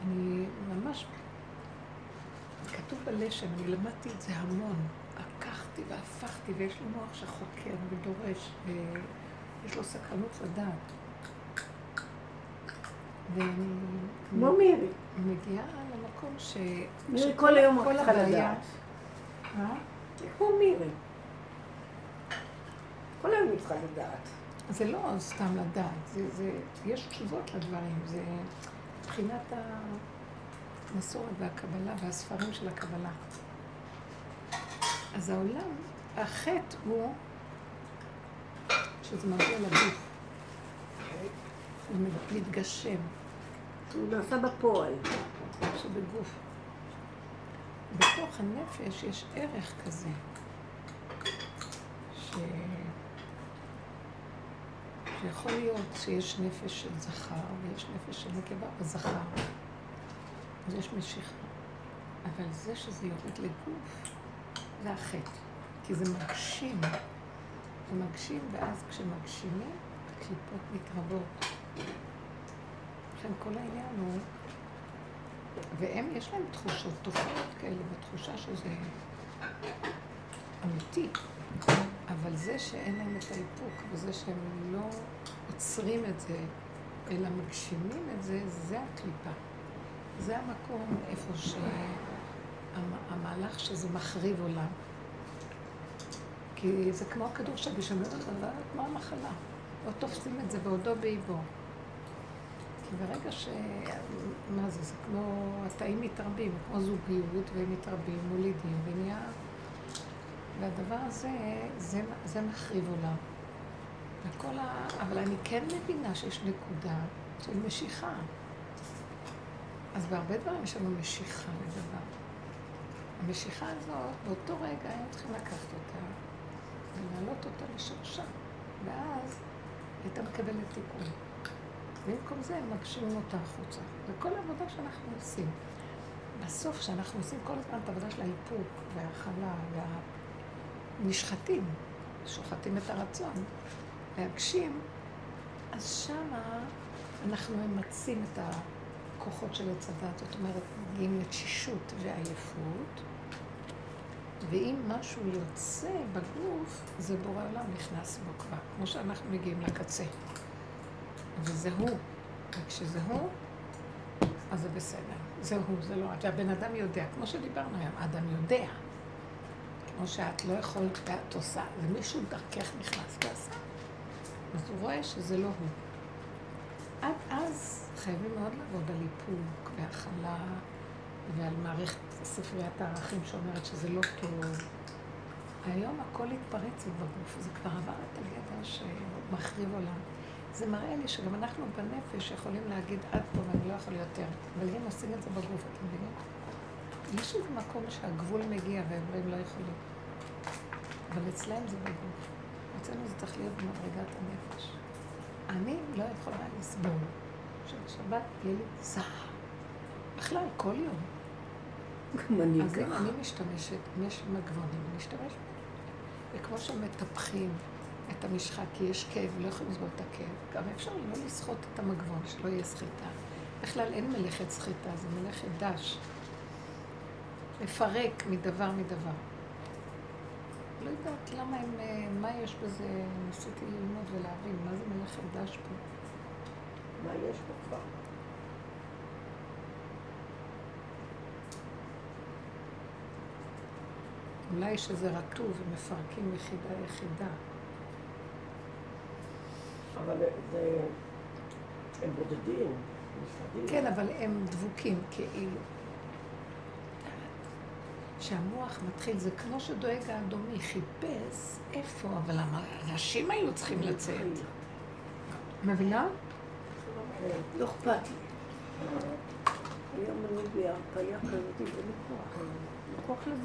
אני ממש, כתוב בלשם, אני למדתי את זה המון. לקחת והפכתי ויש לו מוח שחוקר ודורש, ויש לו סקרנות לדעת. ואני כמו מירי. מגיעה למקום ש... מירי כל היום רק צריכה לדעת. מה? כמו מירי. כל היום היא צריכה לדעת. זה לא סתם לדעת, זה, זה, יש תשובות לדברים, זה מבחינת המסורת והקבלה והספרים של הקבלה. אז העולם, החטא הוא שזה מגיע לגוף, הוא מתגשם, הוא נעשה בפועל. שבגוף. בתוך הנפש יש ערך כזה, ש... שיכול להיות שיש נפש של זכר ויש נפש של נקבה בזכר, אז יש משיכה. אבל זה שזה יורד לגוף, זה החטא. כי זה מגשים. זה מגשים, ואז כשמגשימים, הקליפות מתרבות. לכן כל העניין הוא... והם, יש להם תחושות, תופעות כאלה, בתחושה שזה אמיתי. אבל זה שאין להם את האיפוק, וזה שהם לא עוצרים את זה, אלא מגשימים את זה, זה הקליפה. זה המקום איפה שהמהלך שזה מחריב עולם. כי זה כמו הכדור שבשם לא דבר, כמו המחלה. עוד תופסים את זה בעודו באיבו. כי ברגע ש... מה זה? זה כמו... התאים מתרבים, כמו זוגיות, והם מתרבים, מולידים, ונהיה... והדבר הזה, זה, זה מחריב עולם. וכל ה... אבל אני כן מבינה שיש נקודה של משיכה. אז בהרבה דברים יש לנו משיכה לדבר. המשיכה הזאת, באותו רגע היינו צריכים לקחת אותה ולהעלות אותה לשורשה. ואז הייתה מקבלת תיקון. במקום זה הם מגשימים אותה החוצה. וכל העבודה שאנחנו עושים. בסוף, כשאנחנו עושים כל הזמן את העבודה של האיפוק וההכלה והנשחטים, שוחטים את הרצון להגשים, אז שמה אנחנו ממצים את הכוחות של עץ הדת. זאת אומרת, מגיעים לתשישות ועייפות, ואם משהו יוצא בגוף, זה בורא עולם נכנס בו כבר, כמו שאנחנו מגיעים לקצה. וזה הוא. וכשזה הוא, אז זה בסדר. זה הוא, זה לא את. והבן אדם יודע, כמו שדיברנו היום, האדם יודע. כמו שאת לא יכולת ואת עושה, ומישהו דרכך נכנס ועשה. אז הוא רואה שזה לא הוא. עד אז חייבים מאוד לעבוד על איפוק והכלה ועל מערכת ספריית הערכים שאומרת שזה לא טוב. היום הכל התפרץ בגוף, זה כבר עבר את הגדר שמחריב עולם. זה מראה לי שגם אנחנו בנפש יכולים להגיד עד פה ואני לא יכול יותר, אבל הם עושים את זה בגוף, אתם מבינים? יש איזה מקום שהגבול מגיע והם לא יכולים. אבל אצלם זה בגוף. אצלנו זה צריך להיות במדרגת הנפש. אני לא יכולה לסבול שבשבת יהיה לי זעם. בכלל, כל יום. גם אני אז אם ככה. אני משתמשת, אם יש מגבונים, אני אשתמש. וכמו שמטפחים את המשחה, כי יש כאב, לא יכולים לסבול את הכאב, גם אפשר לא לסחוט את המגבון, שלא יהיה סחיטה. בכלל אין מלאכת סחיטה, זה מלאכת דש. לפרק מדבר מדבר. לא יודעת למה הם, אה, מה יש בזה, ניסיתי ללמוד ולהבין, מה זה מלאכת דש פה. מה יש פה כבר? אולי שזה רטוב ומפרקים יחידה יחידה. אבל זה... הם בודדים. כן, אבל הם דבוקים, כאילו. שהמוח מתחיל, זה כמו שדואג האדומי, חיפש איפה, אבל הנשים היו צריכים לצאת. מבינה? לא אכפת לי. היום אני בהרפאיה כזאת, אין לי כוח. אין לי כוח לזה.